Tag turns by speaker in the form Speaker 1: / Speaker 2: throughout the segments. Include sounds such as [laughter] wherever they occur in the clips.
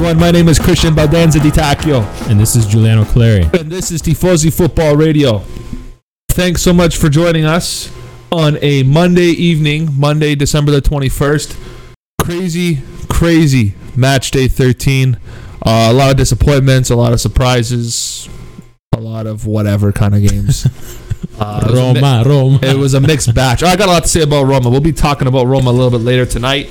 Speaker 1: Everyone? My name is Christian Baldanza Di Tacchio,
Speaker 2: And this is Giuliano Clary.
Speaker 1: and this is Tifosi Football Radio. Thanks so much for joining us on a Monday evening, Monday, December the 21st. Crazy, crazy match day 13. Uh, a lot of disappointments, a lot of surprises, a lot of whatever kind of games. [laughs] Uh, it mi-
Speaker 2: Roma, Roma.
Speaker 1: it was a mixed batch. I got a lot to say about Roma. We'll be talking about Roma a little bit later tonight.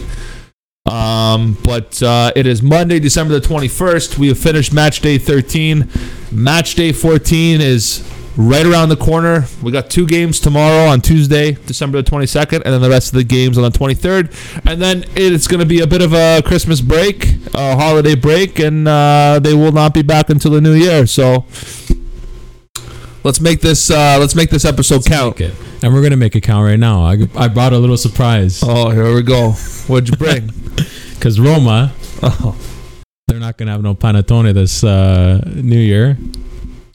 Speaker 1: Um, but uh, it is Monday, December the 21st. We have finished match day 13. Match day 14 is right around the corner. We got two games tomorrow on Tuesday, December the 22nd, and then the rest of the games on the 23rd. And then it's going to be a bit of a Christmas break, a holiday break, and uh, they will not be back until the new year. So let's make this uh, let's make this episode count.
Speaker 2: And we're gonna make it count right now. I, I brought a little surprise
Speaker 1: Oh, here we go. What'd you bring? [laughs]
Speaker 2: because Roma
Speaker 1: oh,
Speaker 2: they're not gonna have no panettone this uh, New Year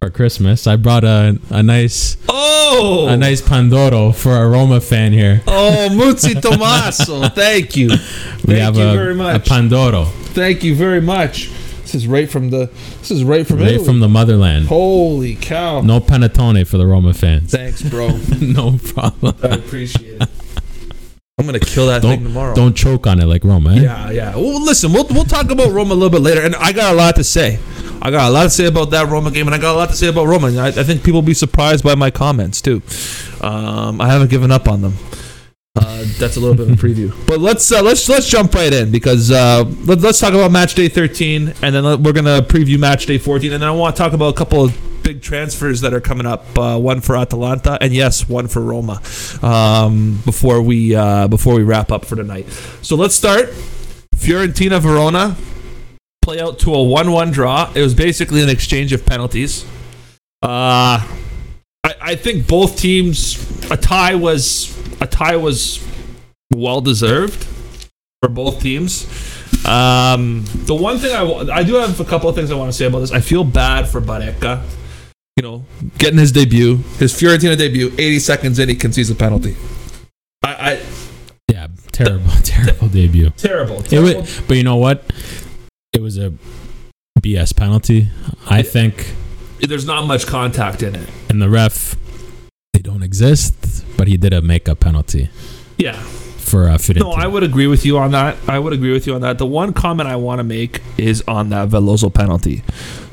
Speaker 2: or Christmas. I brought a a nice
Speaker 1: oh,
Speaker 2: a nice pandoro for a Roma fan here.
Speaker 1: Oh, [laughs] Muzzi Tommaso. Thank you.
Speaker 2: We
Speaker 1: Thank
Speaker 2: have
Speaker 1: you
Speaker 2: a,
Speaker 1: very
Speaker 2: a pandoro
Speaker 1: Thank you very much. This is right from the. This is right from
Speaker 2: right
Speaker 1: Italy.
Speaker 2: from the motherland.
Speaker 1: Holy cow!
Speaker 2: No panettone for the Roma fans.
Speaker 1: Thanks, bro. [laughs]
Speaker 2: no problem.
Speaker 1: I appreciate it. I'm gonna kill that thing tomorrow.
Speaker 2: Don't choke on it like Roma. Eh?
Speaker 1: Yeah, yeah. Well, listen, we'll we'll talk about Roma a little bit later, and I got a lot to say. I got a lot to say about that Roma game, and I got a lot to say about Roma. And I, I think people will be surprised by my comments too. Um, I haven't given up on them. Uh, that's a little bit of a preview, [laughs] but let's uh, let's let's jump right in because uh, let, let's talk about match day 13, and then we're gonna preview match day 14, and then I want to talk about a couple of big transfers that are coming up. Uh, one for Atalanta, and yes, one for Roma. Um, before we uh, before we wrap up for tonight, so let's start. Fiorentina Verona play out to a 1-1 draw. It was basically an exchange of penalties. Uh, I, I think both teams a tie was a tie was well deserved for both teams. Um, the one thing I I do have a couple of things I want to say about this. I feel bad for Barreca. You know, getting his debut, his Fiorentina debut, 80 seconds in, he concedes a penalty. I, I
Speaker 2: Yeah, terrible, [laughs] terrible debut.
Speaker 1: terrible. Terrible.
Speaker 2: but you know what? It was a BS penalty. I think,
Speaker 1: There's not much contact in it.
Speaker 2: and the ref, don't exist. But he did a makeup penalty
Speaker 1: Yeah.
Speaker 2: for uh, Fiorentina.
Speaker 1: No, I would agree with you on that. I would agree with you on that. The one comment I want to make is on that Veloso penalty.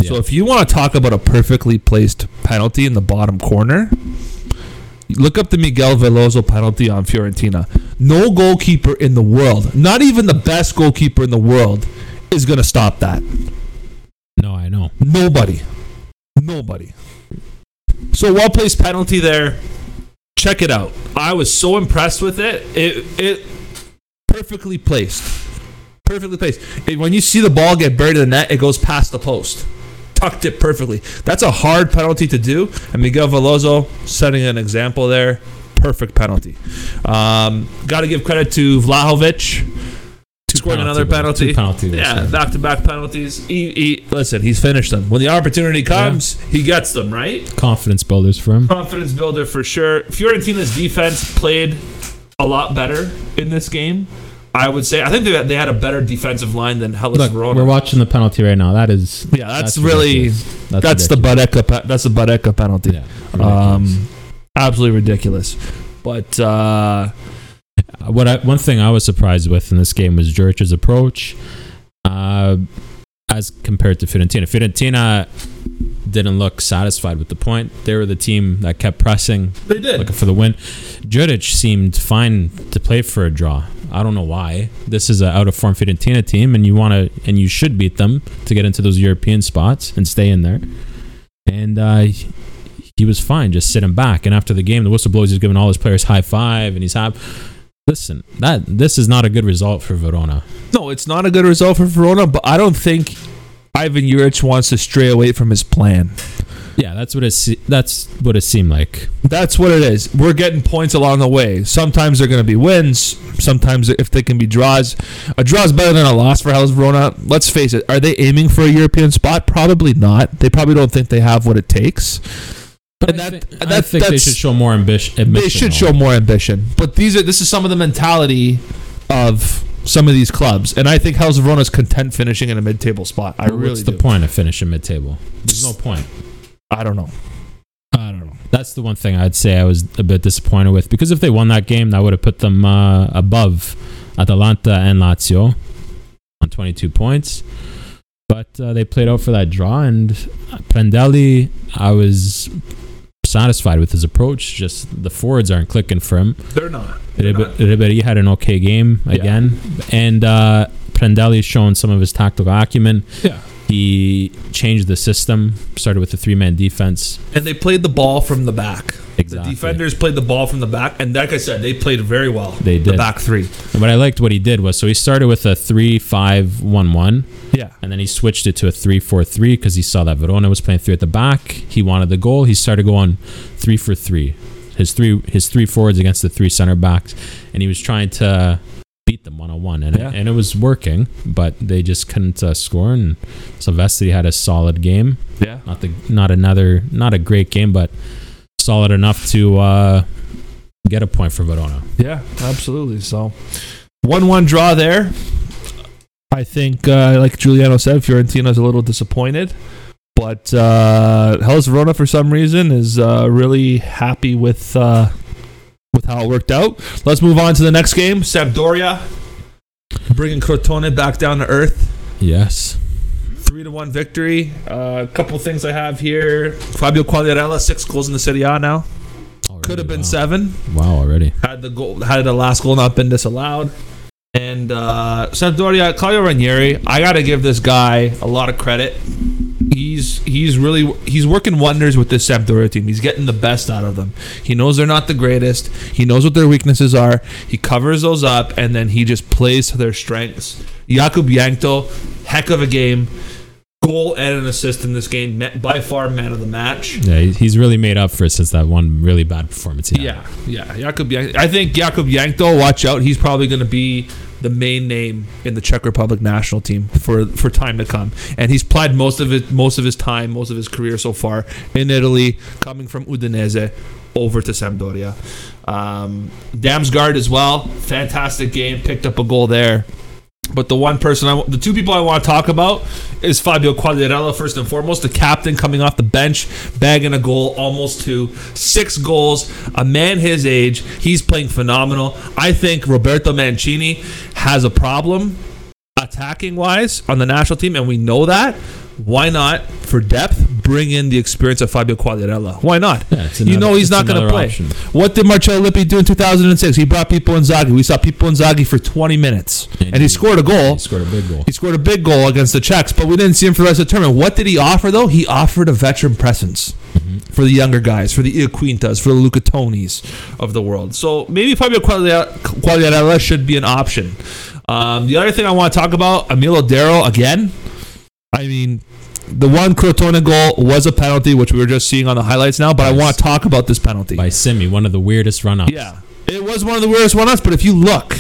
Speaker 1: So if you want to talk about a perfectly placed penalty in the bottom corner, look up the Miguel Veloso penalty on Fiorentina. No goalkeeper in the world, not even the best goalkeeper in the world, is going to stop that.
Speaker 2: no, I know.
Speaker 1: Nobody. Nobody. So well placed penalty there. Check it out. I was so impressed with it. It it perfectly placed. Perfectly placed. When you see the ball get buried in the net, it goes past the post. Tucked it perfectly. That's a hard penalty to do. And Miguel Veloso setting an example there. Perfect penalty. Um, Got to give credit to Vlahovic. Scored
Speaker 2: penalty
Speaker 1: another penalty.
Speaker 2: Two penalty
Speaker 1: yeah,
Speaker 2: yeah.
Speaker 1: back to back penalties. He, he, listen, he's finished them. When the opportunity comes, he gets them, right?
Speaker 2: Confidence builders for him.
Speaker 1: Confidence builder for sure. Fiorentina's defense played a lot better in this game. I would say. I think they, they had a better defensive line than Hellas
Speaker 2: Look,
Speaker 1: Verona.
Speaker 2: we're watching the penalty right now. That is.
Speaker 1: yeah, that's, really
Speaker 2: ridiculous.
Speaker 1: that's, the
Speaker 2: ridiculous.
Speaker 1: Pe- that's the Barreca penalty.
Speaker 2: Yeah, ridiculous.
Speaker 1: um, absolutely ridiculous. But uh, [laughs]
Speaker 2: what I, one thing I was surprised with in this game was Juric's approach, uh, as compared to Fiorentina. Fiorentina didn't look satisfied with the point. They were the team that kept pressing,
Speaker 1: they did.
Speaker 2: looking for the win. Juric seemed fine to play for a draw. I don't know why. This is an out of form Fiorentina team, and you want to and you should beat them to get into those European spots and stay in there. And uh, he was fine, just sitting back. And after the game, the whistle blows. He's giving all his players high five, and he's happy. Listen, that this is not a good result for Verona.
Speaker 1: No, it's not a good result for Verona, but I don't think Ivan Juric wants to stray away from his plan.
Speaker 2: Yeah, that's what it. That's what it seemed like.
Speaker 1: That's what it is. We're getting points along the way. Sometimes they're going to be wins. Sometimes, if they can be draws, a draw is better than a loss for Hellas Verona. Let's face it. Are they aiming for a European spot? Probably not. They probably don't think they have what it takes. And
Speaker 2: I,
Speaker 1: that-
Speaker 2: thi-
Speaker 1: and
Speaker 2: I
Speaker 1: that-
Speaker 2: think they should show more ambition.
Speaker 1: They should show more ambition. But these are this is some of the mentality of some of these clubs, and I think Hellas Verona is content finishing in a mid-table spot. I really
Speaker 2: What's the
Speaker 1: do.
Speaker 2: point of finishing mid-table? There's no point.
Speaker 1: I don't know. I don't know.
Speaker 2: That's the one thing I'd say I was a bit disappointed with because if they won that game, that would have put them uh, above Atalanta and Lazio on 22 points. But uh, they played out for that draw, and Prandelli, I was satisfied with his approach. Just the forwards aren't clicking for him.
Speaker 1: They're not. They're
Speaker 2: Ribe-
Speaker 1: not.
Speaker 2: Ribery had an okay game
Speaker 1: Yeah.
Speaker 2: again, and uh, Prandelli showing some of his tactical acumen.
Speaker 1: Yeah.
Speaker 2: He changed the system, started with a three-man defense.
Speaker 1: And they played the ball from the back.
Speaker 2: Exactly.
Speaker 1: The defenders played the ball from the back, and like I said, they played very well.
Speaker 2: They did.
Speaker 1: The back three.
Speaker 2: And what I liked what he did was so he started with a 3 5 1 1
Speaker 1: Yeah.
Speaker 2: and then he switched it to a 3 4 3 because he saw that Verona was playing three at the back. He wanted the goal. He started going 3 for 3. His three his three forwards against the three center backs and he was trying to beat them one on one and,
Speaker 1: Yeah.
Speaker 2: and it was working, but they just couldn't uh, score and Silvestri had a solid game.
Speaker 1: Yeah.
Speaker 2: Not the not another not a great game but solid enough to uh, get a point for Verona.
Speaker 1: Yeah, absolutely. So, one-one draw there. I think, uh, like Giuliano said, Fiorentina's a little disappointed, but uh, Hellas Verona, for some reason, is uh, really happy with uh, with how it worked out. Let's move on to the next game. Sampdoria bringing Crotone back down to earth.
Speaker 2: Yes.
Speaker 1: Three to one victory. Uh, a couple things I have here. Fabio Quagliarella, six goals in the Serie A now. Could have been
Speaker 2: wow.
Speaker 1: seven.
Speaker 2: Wow, already.
Speaker 1: had the goal had the last goal not been disallowed. And uh Sampdoria, Claudio Ranieri, I gotta give this guy a lot of credit. He's he's really he's working wonders with this Sampdoria team. He's getting the best out of them. He knows they're not the greatest. He knows what their weaknesses are. He covers those up, and then he just plays to their strengths. Jakub Jankto, heck of a game. Goal and an assist in this game. By far, man of the match.
Speaker 2: Yeah, he's really made up for it since that one really bad performance he had.
Speaker 1: Yeah, yeah. Jakub I think Jakub Jankto, watch out. He's probably going to be the main name in the Czech Republic national team for for time to come. And he's played most of it most of his time, most of his career so far in Italy, coming from Udinese over to Sampdoria. Um, Damsgaard as well, fantastic game, picked up a goal there. But the one person, I, the two people I want to talk about is Fabio Quagliarella first and foremost, the captain coming off the bench, bagging a goal, almost two, six goals. A man his age, he's playing phenomenal. I think Roberto Mancini has a problem attacking wise on the national team, and we know that. Why not, for depth, bring in the experience of Fabio Quagliarella? Why not?
Speaker 2: Yeah, it's
Speaker 1: you know he's not going to play.
Speaker 2: option.
Speaker 1: What did Marcello Lippi do in 2006? He brought Pippo Inzaghi. We saw Pippo Inzaghi for 20 minutes, and he scored a goal.
Speaker 2: He scored a big goal.
Speaker 1: He scored a big goal against the Czechs, but we didn't see him for the rest of the tournament. What did he offer though? He offered a veteran presence for the younger guys, for the Iaquintas, for the Luca Tonis of the world. So maybe Fabio Quagliarella should be an option. Um, the other thing I want to talk about, Emil Audero again. I mean, the one Crotone goal was a penalty, which we were just seeing on the highlights now. But I want to talk about this penalty.
Speaker 2: By Simy, one of the weirdest run-ups.
Speaker 1: Yeah, it was one of the weirdest one ups. But if you look,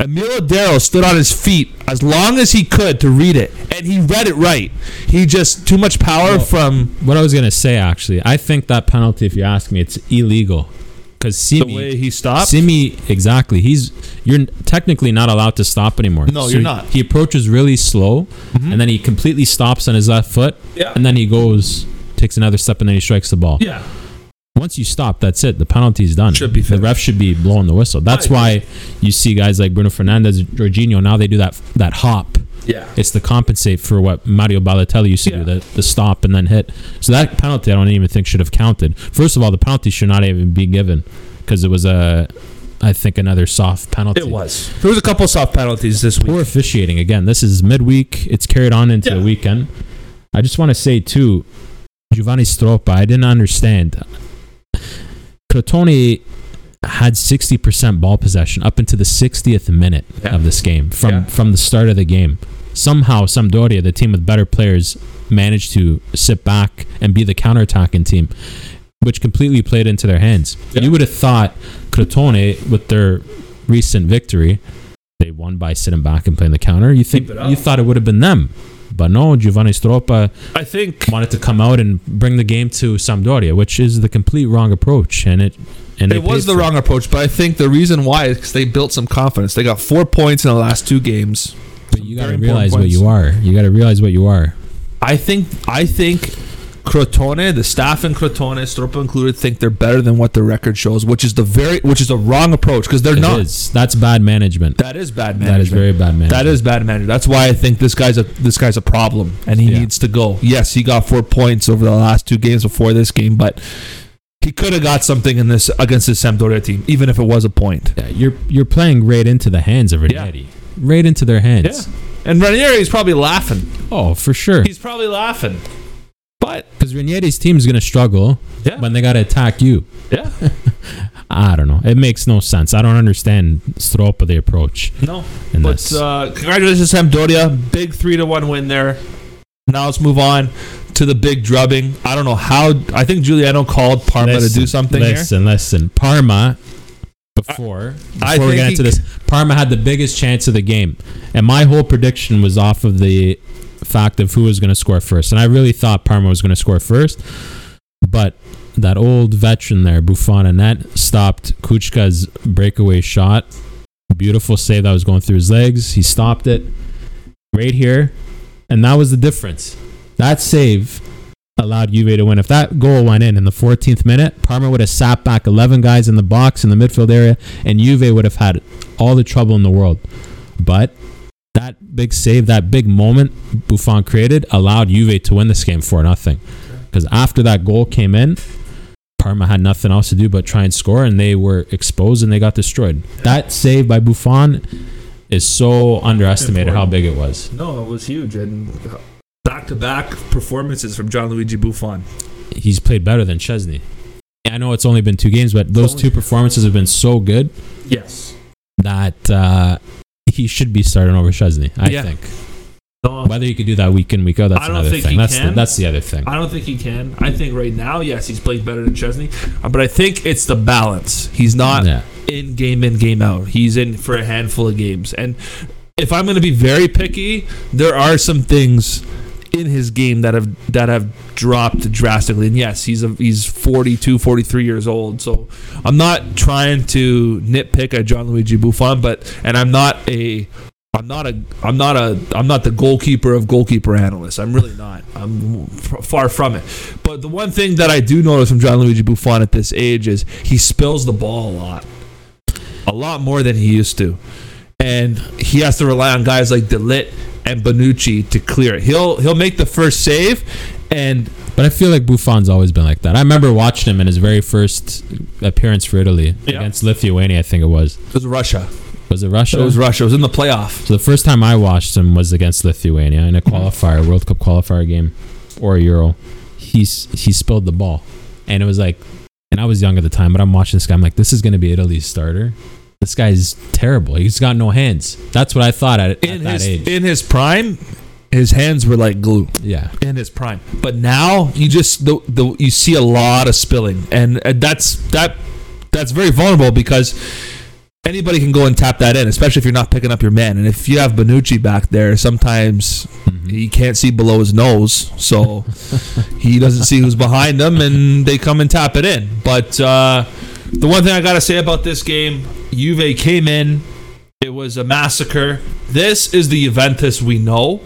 Speaker 1: Emil Audero stood on his feet as long as he could to read it, and he read it right. He just too much power
Speaker 2: Well,
Speaker 1: from
Speaker 2: What I was gonna say, actually, I think that penalty, if you ask me, it's illegal because
Speaker 1: the
Speaker 2: Simy,
Speaker 1: way he stopped.
Speaker 2: Simy, exactly. He's you're technically not allowed to stop anymore.
Speaker 1: No, you're not.
Speaker 2: He approaches really slow,
Speaker 1: Mhm.
Speaker 2: and then he completely stops on his left foot,
Speaker 1: Yeah.
Speaker 2: and then he goes, takes another step, and then he strikes the ball.
Speaker 1: yeah,
Speaker 2: Once you stop, that's it. The penalty is done.
Speaker 1: Should be
Speaker 2: the ref should be blowing the whistle. That's why you see guys like Bruno Fernandes, Jorginho. Now they do that that hop.
Speaker 1: Yeah.
Speaker 2: It's to compensate for what Mario Balotelli used to
Speaker 1: Yeah.
Speaker 2: do, the, the stop and then hit. So that penalty, I don't even think should have counted. First of all, the penalty should not even be given because it was a, I think, another soft penalty.
Speaker 1: It was. There was a couple soft penalties this week.
Speaker 2: Poor
Speaker 1: week.
Speaker 2: officiating again. This is midweek. It's carried on into
Speaker 1: Yeah.
Speaker 2: the weekend. I just want to say too, Giovanni Stroppa. I didn't understand. Crotone had 60% ball possession up into the 60th minute
Speaker 1: Yeah.
Speaker 2: of this game from
Speaker 1: Yeah.
Speaker 2: from the start of the game. Somehow Sampdoria, the team with better players, managed to sit back and be the counterattacking team, which completely played into their hands.
Speaker 1: Yeah.
Speaker 2: You would have thought Crotone, with their recent victory, they won by sitting back and playing the counter. You think
Speaker 1: it
Speaker 2: you thought it would have been them, but no. Giovanni Stroppa
Speaker 1: I think
Speaker 2: wanted to come out and bring the game to Sampdoria, which is the complete wrong approach, and it and
Speaker 1: it was the wrong approach, but I think the reason why is because they built some confidence. They got four points in the last two games.
Speaker 2: But you got to realize what you are. You got to realize what you are.
Speaker 1: I think I think Crotone, the staff in Crotone, Stroppa included, think they're better than what the record shows, which is the very which is a wrong approach because they're
Speaker 2: It
Speaker 1: not.
Speaker 2: is. That's bad management.
Speaker 1: That is bad management.
Speaker 2: That is very bad management.
Speaker 1: That is bad management. That's why I think this guy's a this guy's a problem, and he
Speaker 2: Yeah.
Speaker 1: needs to go. Yes, he got four points over the last two games before this game, but he could have got something in this against this Sampdoria team, even if it was a point.
Speaker 2: Yeah, you're you're playing right into the hands of
Speaker 1: Yeah.
Speaker 2: Right into their hands.
Speaker 1: And Ranieri is probably laughing.
Speaker 2: Oh, for sure.
Speaker 1: He's probably laughing. But
Speaker 2: Because Ranieri's team is going to struggle
Speaker 1: yeah,
Speaker 2: when they got to attack you.
Speaker 1: yeah, [laughs]
Speaker 2: I don't know. It makes no sense. I don't understand Stroppa the approach
Speaker 1: no.
Speaker 2: in
Speaker 1: But
Speaker 2: this.
Speaker 1: uh, congratulations, Sampdoria. Big three to one win there. Now let's move on to the big drubbing. I don't know how. I think Giuliano called Parma to do something here.
Speaker 2: Listen, listen. Parma before
Speaker 1: I
Speaker 2: before we
Speaker 1: think
Speaker 2: get into this, Parma had the biggest chance of the game, and my whole prediction was off of the fact of who was going to score first, and I really thought Parma was going to score first, but that old veteran there, Buffon, and that stopped Kucka's breakaway shot. Beautiful save that was going through his legs. He stopped it right here, and that was the difference. That save allowed Juve to win. If that goal went in in the 14th minute, Parma would have sat back 11 guys in the box in the midfield area, and Juve would have had all the trouble in the world. But that big save, that big moment Buffon created, allowed Juve to win this game for nothing. Because after that goal came in, Parma had nothing else to do but try and score, and they were exposed and they got destroyed. That save by Buffon is so underestimated how big it was.
Speaker 1: No, it was huge, and back-to-back performances from Gianluigi Buffon.
Speaker 2: he's played better than Szczesny. I know it's only been two games, but those two performances have been so good
Speaker 1: Yes.
Speaker 2: that uh, he should be starting over Szczesny. I
Speaker 1: Yeah.
Speaker 2: think
Speaker 1: No,
Speaker 2: whether you could do that week in week out, that's another thing.
Speaker 1: he
Speaker 2: That's the, that's the other thing.
Speaker 1: I don't think he can. I think right now, yes, he's played better than Szczesny, uh, but I think it's the balance. He's not
Speaker 2: yeah,
Speaker 1: in game in game out. He's in for a handful of games, and if I'm going to be very picky, there are some things in his game that have that have dropped drastically. And yes, he's a, he's 42, 43 years old. So I'm not trying to nitpick at Gianluigi Buffon, but and I'm not a I'm not a I'm not a I'm not the goalkeeper of goalkeeper analysts. I'm really not. I'm far from it. But the one thing that I do notice from Gianluigi Buffon at this age is he spills the ball a lot, a lot more than he used to, and he has to rely on guys like de Ligt and Bonucci to clear it. He'll he'll make the first save, and
Speaker 2: but I feel like Buffon's always been like that. I remember watching him in his very first appearance for Italy
Speaker 1: Yeah.
Speaker 2: against Lithuania. I think it was.
Speaker 1: it was Russia.
Speaker 2: Was it Russia?
Speaker 1: It was Russia. It was in the playoff.
Speaker 2: So the first time I watched him was against Lithuania in a qualifier, World Cup qualifier game, or a Euro. He's he spilled the ball, and it was like, and I was young at the time, but I'm watching this guy. I'm like, this is going to be Italy's starter. This guy's terrible. He's got no hands. That's what I thought at, at
Speaker 1: In
Speaker 2: that
Speaker 1: his
Speaker 2: age.
Speaker 1: in his prime, his hands were like glue.
Speaker 2: yeah,
Speaker 1: in his prime. But now you just the, the you see a lot of spilling, and uh, that's that that's very vulnerable because anybody can go and tap that in, especially if you're not picking up your man. And if you have Bonucci back there, sometimes
Speaker 2: Mhm.
Speaker 1: he can't see below his nose, so [laughs] he doesn't see who's behind him, and they come and tap it in. But uh, the one thing I gotta say about this game, Juve came in. It was a massacre. This is the Juventus we know.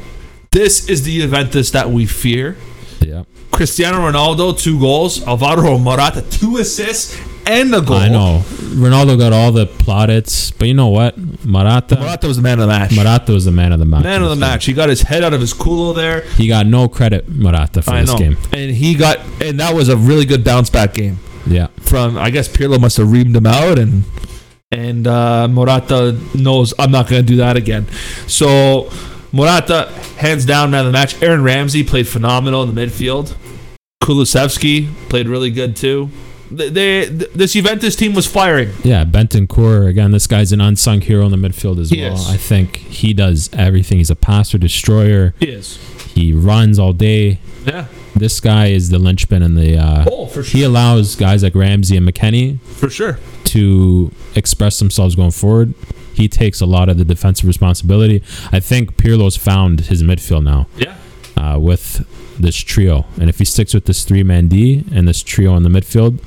Speaker 1: This is the Juventus that we fear.
Speaker 2: yeah.
Speaker 1: Cristiano Ronaldo, two goals. Alvaro Morata, two assists and a goal.
Speaker 2: I know. Ronaldo got all the plaudits, but you know what? Morata,
Speaker 1: Morata was the man of the match.
Speaker 2: Morata was the man of the match.
Speaker 1: man of the match. He got his head out of his culo there.
Speaker 2: He got no credit, Morata, for
Speaker 1: I
Speaker 2: this
Speaker 1: know.
Speaker 2: game.
Speaker 1: And he got, and that was a really good bounce back game
Speaker 2: Yeah.
Speaker 1: from. I guess Pirlo must have reamed him out, and and uh, Morata knows I'm not going to do that again. So Morata, hands down man of the match. Aaron Ramsey played phenomenal in the midfield. Kulusevski played really good too. They, they, this Juventus team was firing.
Speaker 2: Yeah, Bentancur again. This guy's an unsung hero in the midfield as
Speaker 1: He
Speaker 2: well.
Speaker 1: is.
Speaker 2: I think he does everything. He's a passer, destroyer.
Speaker 1: He is.
Speaker 2: He runs all day.
Speaker 1: Yeah.
Speaker 2: This guy is the linchpin in the. Uh,
Speaker 1: Oh, for
Speaker 2: he allows guys like Ramsey and McKennie
Speaker 1: For sure.
Speaker 2: to express themselves going forward. He takes a lot of the defensive responsibility. I think Pirlo's found his midfield now
Speaker 1: Yeah.
Speaker 2: uh, with this trio, and if he sticks with this three man D and this trio in the midfield,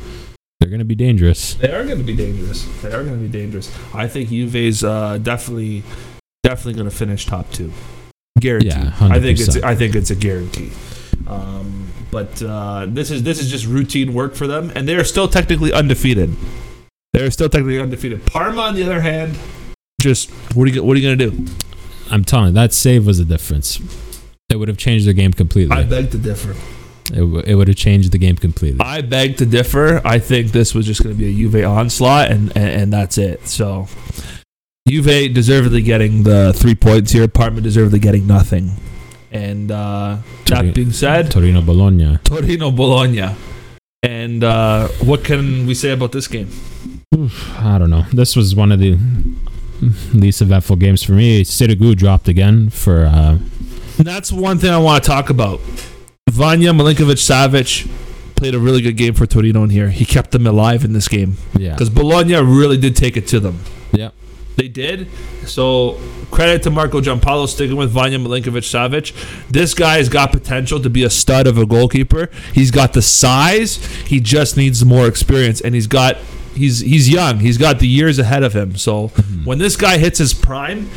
Speaker 2: They're going to be dangerous.
Speaker 1: They are going to be dangerous. They are going to be dangerous. I think Juve's uh, definitely, definitely going to finish top two, guaranteed.
Speaker 2: Yeah,
Speaker 1: I think it's I think it's a guarantee. Um, but uh, this is this is just routine work for them, and they are still technically undefeated. They are still technically undefeated. Parma, on the other hand, just what are you what are you going to do?
Speaker 2: I'm telling you, that save was the difference. It would have changed the game completely.
Speaker 1: I beg to differ.
Speaker 2: it, w- it would have changed the game completely.
Speaker 1: I beg to differ. I think this was just going to be a Juve onslaught, and, and and that's it. So, Juve deservedly getting the three points here. Parma deservedly getting nothing. And uh,
Speaker 2: Tori-
Speaker 1: that being said,
Speaker 2: Torino Bologna.
Speaker 1: Torino Bologna. And uh, what can we say about this game?
Speaker 2: I don't know. This was one of the least eventful games for me. Sirigu dropped again for uh,
Speaker 1: That's one thing I want to talk about. Vanja Milinkovic Savic played a really good game for Torino in here. He kept them alive in this game.
Speaker 2: yeah.
Speaker 1: because Bologna really did take it to them.
Speaker 2: Yeah.
Speaker 1: They did. So credit to Marco Giampaolo sticking with Vanja Milinkovic Savic. This guy has got potential to be a stud of a goalkeeper. He's got the size. He just needs more experience, and he's got he's he's young. He's got the years ahead of him. So mm-hmm. when this guy hits his prime,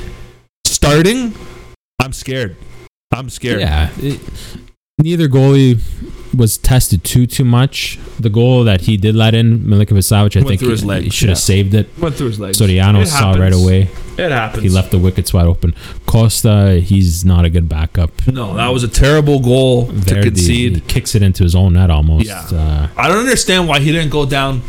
Speaker 1: starting, I'm scared. I'm scared.
Speaker 2: Yeah. it- neither goalie was tested too too much. The goal that he did let in, Milinkovic Savic, I
Speaker 1: Went
Speaker 2: think
Speaker 1: his
Speaker 2: he,
Speaker 1: legs,
Speaker 2: he should have
Speaker 1: yeah.
Speaker 2: saved it.
Speaker 1: Went through his legs.
Speaker 2: Soriano
Speaker 1: It
Speaker 2: saw right away.
Speaker 1: It happens.
Speaker 2: He left the wickets wide open. Costa, he's not a good backup.
Speaker 1: No, that was a terrible goal to concede.
Speaker 2: He kicks it into his own net almost.
Speaker 1: Yeah.
Speaker 2: Uh,
Speaker 1: I don't understand why he didn't go down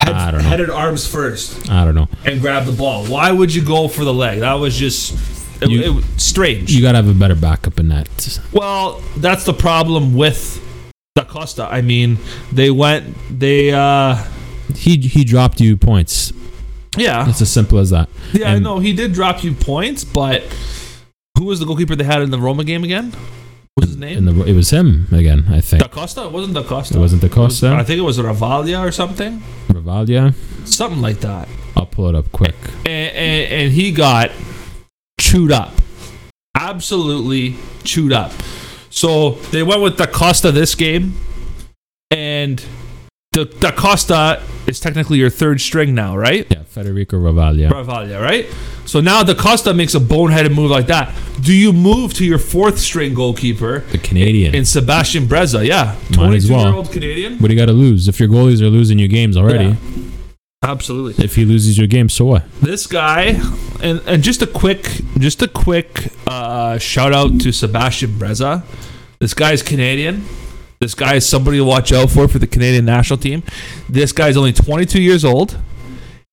Speaker 1: head,
Speaker 2: I don't know.
Speaker 1: headed arms first
Speaker 2: I don't know.
Speaker 1: and grab the ball. Why would you go for the leg? That was just it,
Speaker 2: You-
Speaker 1: it strange.
Speaker 2: You got to have a better backup in that.
Speaker 1: well, that's the problem with Da Costa. I mean, they went they uh
Speaker 2: He he dropped you points.
Speaker 1: yeah.
Speaker 2: It's as simple as that.
Speaker 1: Yeah,
Speaker 2: and-
Speaker 1: know he did drop you points, but who was the goalkeeper they had in the Roma game again? What was his name?
Speaker 2: The, it was him again, I think.
Speaker 1: Da Costa? It wasn't Da Costa.
Speaker 2: It wasn't Da Costa?
Speaker 1: I think it was Ravaglia or something.
Speaker 2: Rivalia.
Speaker 1: Something like that.
Speaker 2: I'll pull it up quick.
Speaker 1: and, and, and he got chewed up. Absolutely chewed up. So they went with the Costa this game, and Da, da Costa is technically your third string now, right?
Speaker 2: Yeah, Federico Ravaglia.
Speaker 1: Bravalia, right? So now Da Costa makes a boneheaded move like that. Do you move to your fourth string goalkeeper
Speaker 2: The Canadian.
Speaker 1: in Sebastian Breza? Yeah, 22
Speaker 2: well.
Speaker 1: year old Canadian.
Speaker 2: what do you got to lose? If your goalies are losing you games already,
Speaker 1: Yeah. Absolutely.
Speaker 2: if he loses your game, so what?
Speaker 1: this guy and and just a quick just a quick uh, shout out to Sebastian Breza. This guy's Canadian. This guy is somebody to watch out for for the Canadian national team. This guy's only 22 years old.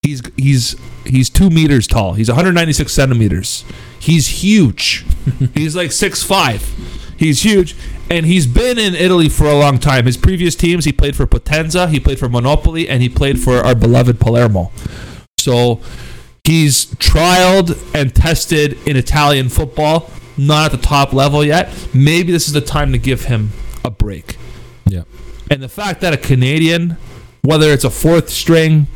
Speaker 1: He's he's he's two meters tall. He's 196 centimeters. He's huge. [laughs] he's like six five. He's huge, and he's been in Italy for a long time. His previous teams, he played for Potenza, he played for Monopoli, and he played for our beloved Palermo. So he's trialed and tested in Italian football, not at the top level yet. Maybe this is the time to give him a break.
Speaker 2: Yeah.
Speaker 1: And the fact that a Canadian, whether it's a fourth string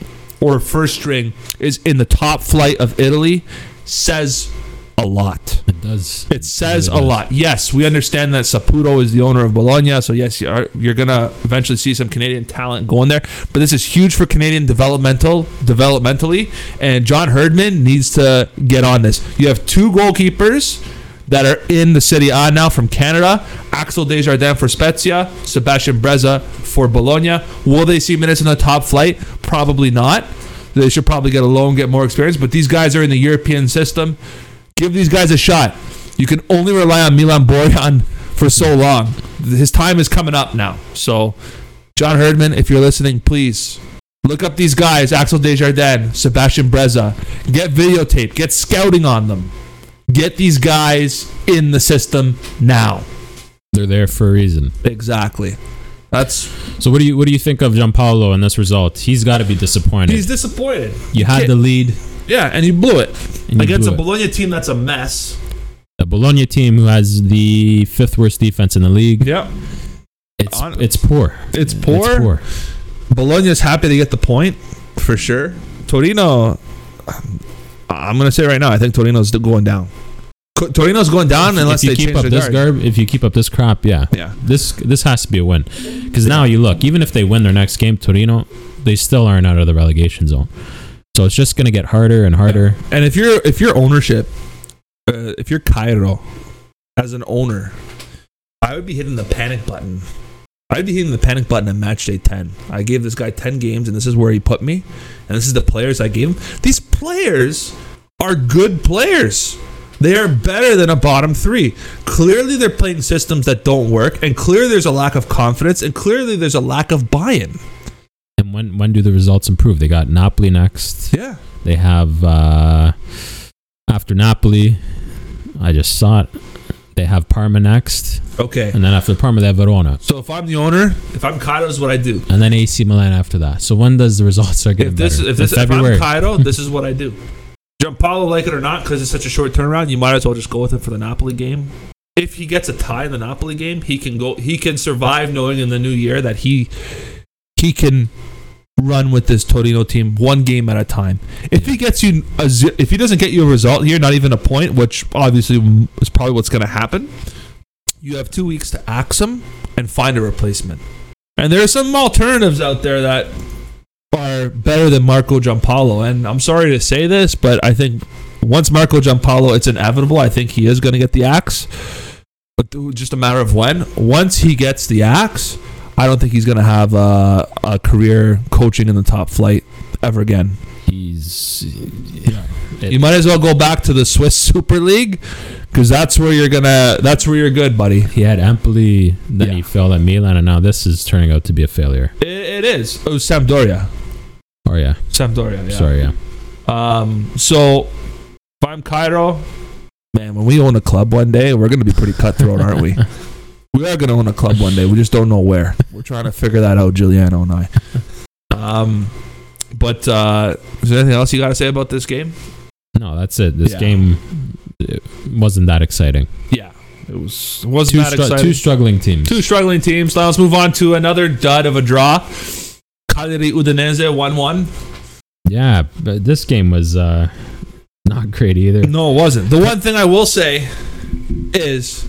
Speaker 1: or a first string, is in the top flight of Italy says a lot.
Speaker 2: It does.
Speaker 1: It says
Speaker 2: really
Speaker 1: a
Speaker 2: does.
Speaker 1: lot. Yes, we understand that Saputo is the owner of Bologna, so yes, you are, you're gonna eventually see some Canadian talent going there. But this is huge for Canadian developmental developmentally, and John Herdman needs to get on this. You have two goalkeepers that are in the Serie A now from Canada: Axel Desjardins for Spezia, Sebastian Breza for Bologna. Will they see minutes in the top flight? Probably not. They should probably get a loan, get more experience. But these guys are in the European system give these guys a shot. You can only rely on Milan Borjan for so long. His time is coming up now. So, John Herdman, if you're listening, please look up these guys: Axel Desjardins, Sebastian Breza. Get videotape. Get scouting on them. Get these guys in the system now.
Speaker 2: They're there for a reason.
Speaker 1: Exactly. That's
Speaker 2: So what do you what do you think of Giampaolo in this result? He's got to be disappointed.
Speaker 1: he's disappointed.
Speaker 2: you had the lead
Speaker 1: yeah, and he blew it
Speaker 2: and
Speaker 1: against
Speaker 2: blew
Speaker 1: a
Speaker 2: it.
Speaker 1: Bologna team that's a mess.
Speaker 2: A Bologna team who has the fifth worst defense in the league.
Speaker 1: Yeah,
Speaker 2: It's
Speaker 1: On-
Speaker 2: it's poor.
Speaker 1: It's poor? Bologna's happy to get the point for sure. Torino, I'm gonna say right now, I think Torino's going down. Torino's going down unless
Speaker 2: if
Speaker 1: they
Speaker 2: you keep
Speaker 1: change
Speaker 2: up
Speaker 1: the
Speaker 2: this
Speaker 1: guard.
Speaker 2: garb, if you keep up this crap, yeah,
Speaker 1: Yeah,
Speaker 2: this this has to be a win. Because now you look, even if they win their next game, Torino, they still aren't out of the relegation zone. So it's just going to get harder and harder.
Speaker 1: And if you're if your ownership, uh, if you're Cairo as an owner, I would be hitting the panic button. I'd be hitting the panic button at match day 10. I gave this guy 10 games, and this is where he put me. And this is the players I gave him. These players are good players. They are better than a bottom three. Clearly, they're playing systems that don't work, and clearly, there's a lack of confidence, and clearly, there's a lack of buy in.
Speaker 2: And when when do the results improve? They got Napoli next.
Speaker 1: Yeah.
Speaker 2: They have uh, after Napoli. I just saw it. They have Parma next,
Speaker 1: Okay.
Speaker 2: and then after Parma they have Verona,
Speaker 1: So if I'm the owner, if I'm Cairo, is what I do.
Speaker 2: and then AC Milan after that. So when does the results start getting
Speaker 1: If this,
Speaker 2: better?
Speaker 1: if this,
Speaker 2: In
Speaker 1: if I'm
Speaker 2: February.
Speaker 1: Cairo, [laughs] this is what I do. Giampaolo, like it or not, because it's such a short turnaround, you might as well just go with it for the Napoli game. If he gets a tie in the Napoli game, he can go. He can survive knowing in the new year that he he can run with this Torino team one game at a time. If he gets you a if he doesn't get you a result here, not even a point, which obviously is probably what's going to happen, you have two weeks to axe him and find a replacement. And there are some alternatives out there that are better than Marco Giampaolo. And I'm sorry to say this, but I think once Marco Giampaolo, it's inevitable. I think he is going to get the axe. But just a matter of when. Once he gets the axe, I don't think he's going to have a, a career coaching in the top flight ever again.
Speaker 2: he's yeah. It-
Speaker 1: You might as well go back to the Swiss [laughs] Super League because that's where you're gonna. That's where you're good, buddy.
Speaker 2: he had Empoli, then
Speaker 1: Yeah.
Speaker 2: he failed at Milan, and now this is turning out to be a failure.
Speaker 1: It, it is. Oh, Sampdoria.
Speaker 2: Oh yeah,
Speaker 1: Sampdoria. Yeah.
Speaker 2: sorry, yeah.
Speaker 1: Um, so if I'm Cairo, man, when we own a club one day, we're gonna be pretty cutthroat, aren't we? [laughs] We are gonna own a club one day. We just don't know where. [laughs] We're trying to figure that out, Giuliano and I. Um, but uh, is there anything else you got to say about this game?
Speaker 2: No, that's it. This
Speaker 1: Yeah.
Speaker 2: game it wasn't that exciting.
Speaker 1: Yeah, it was. It wasn't
Speaker 2: Two,
Speaker 1: that
Speaker 2: stru-
Speaker 1: exciting.
Speaker 2: two struggling teams.
Speaker 1: Two struggling teams. Now let's move on to another dud of a draw. Cagliari Udinese one-one.
Speaker 2: Yeah, but this game was uh, not great either.
Speaker 1: No, it wasn't. The one thing I will say is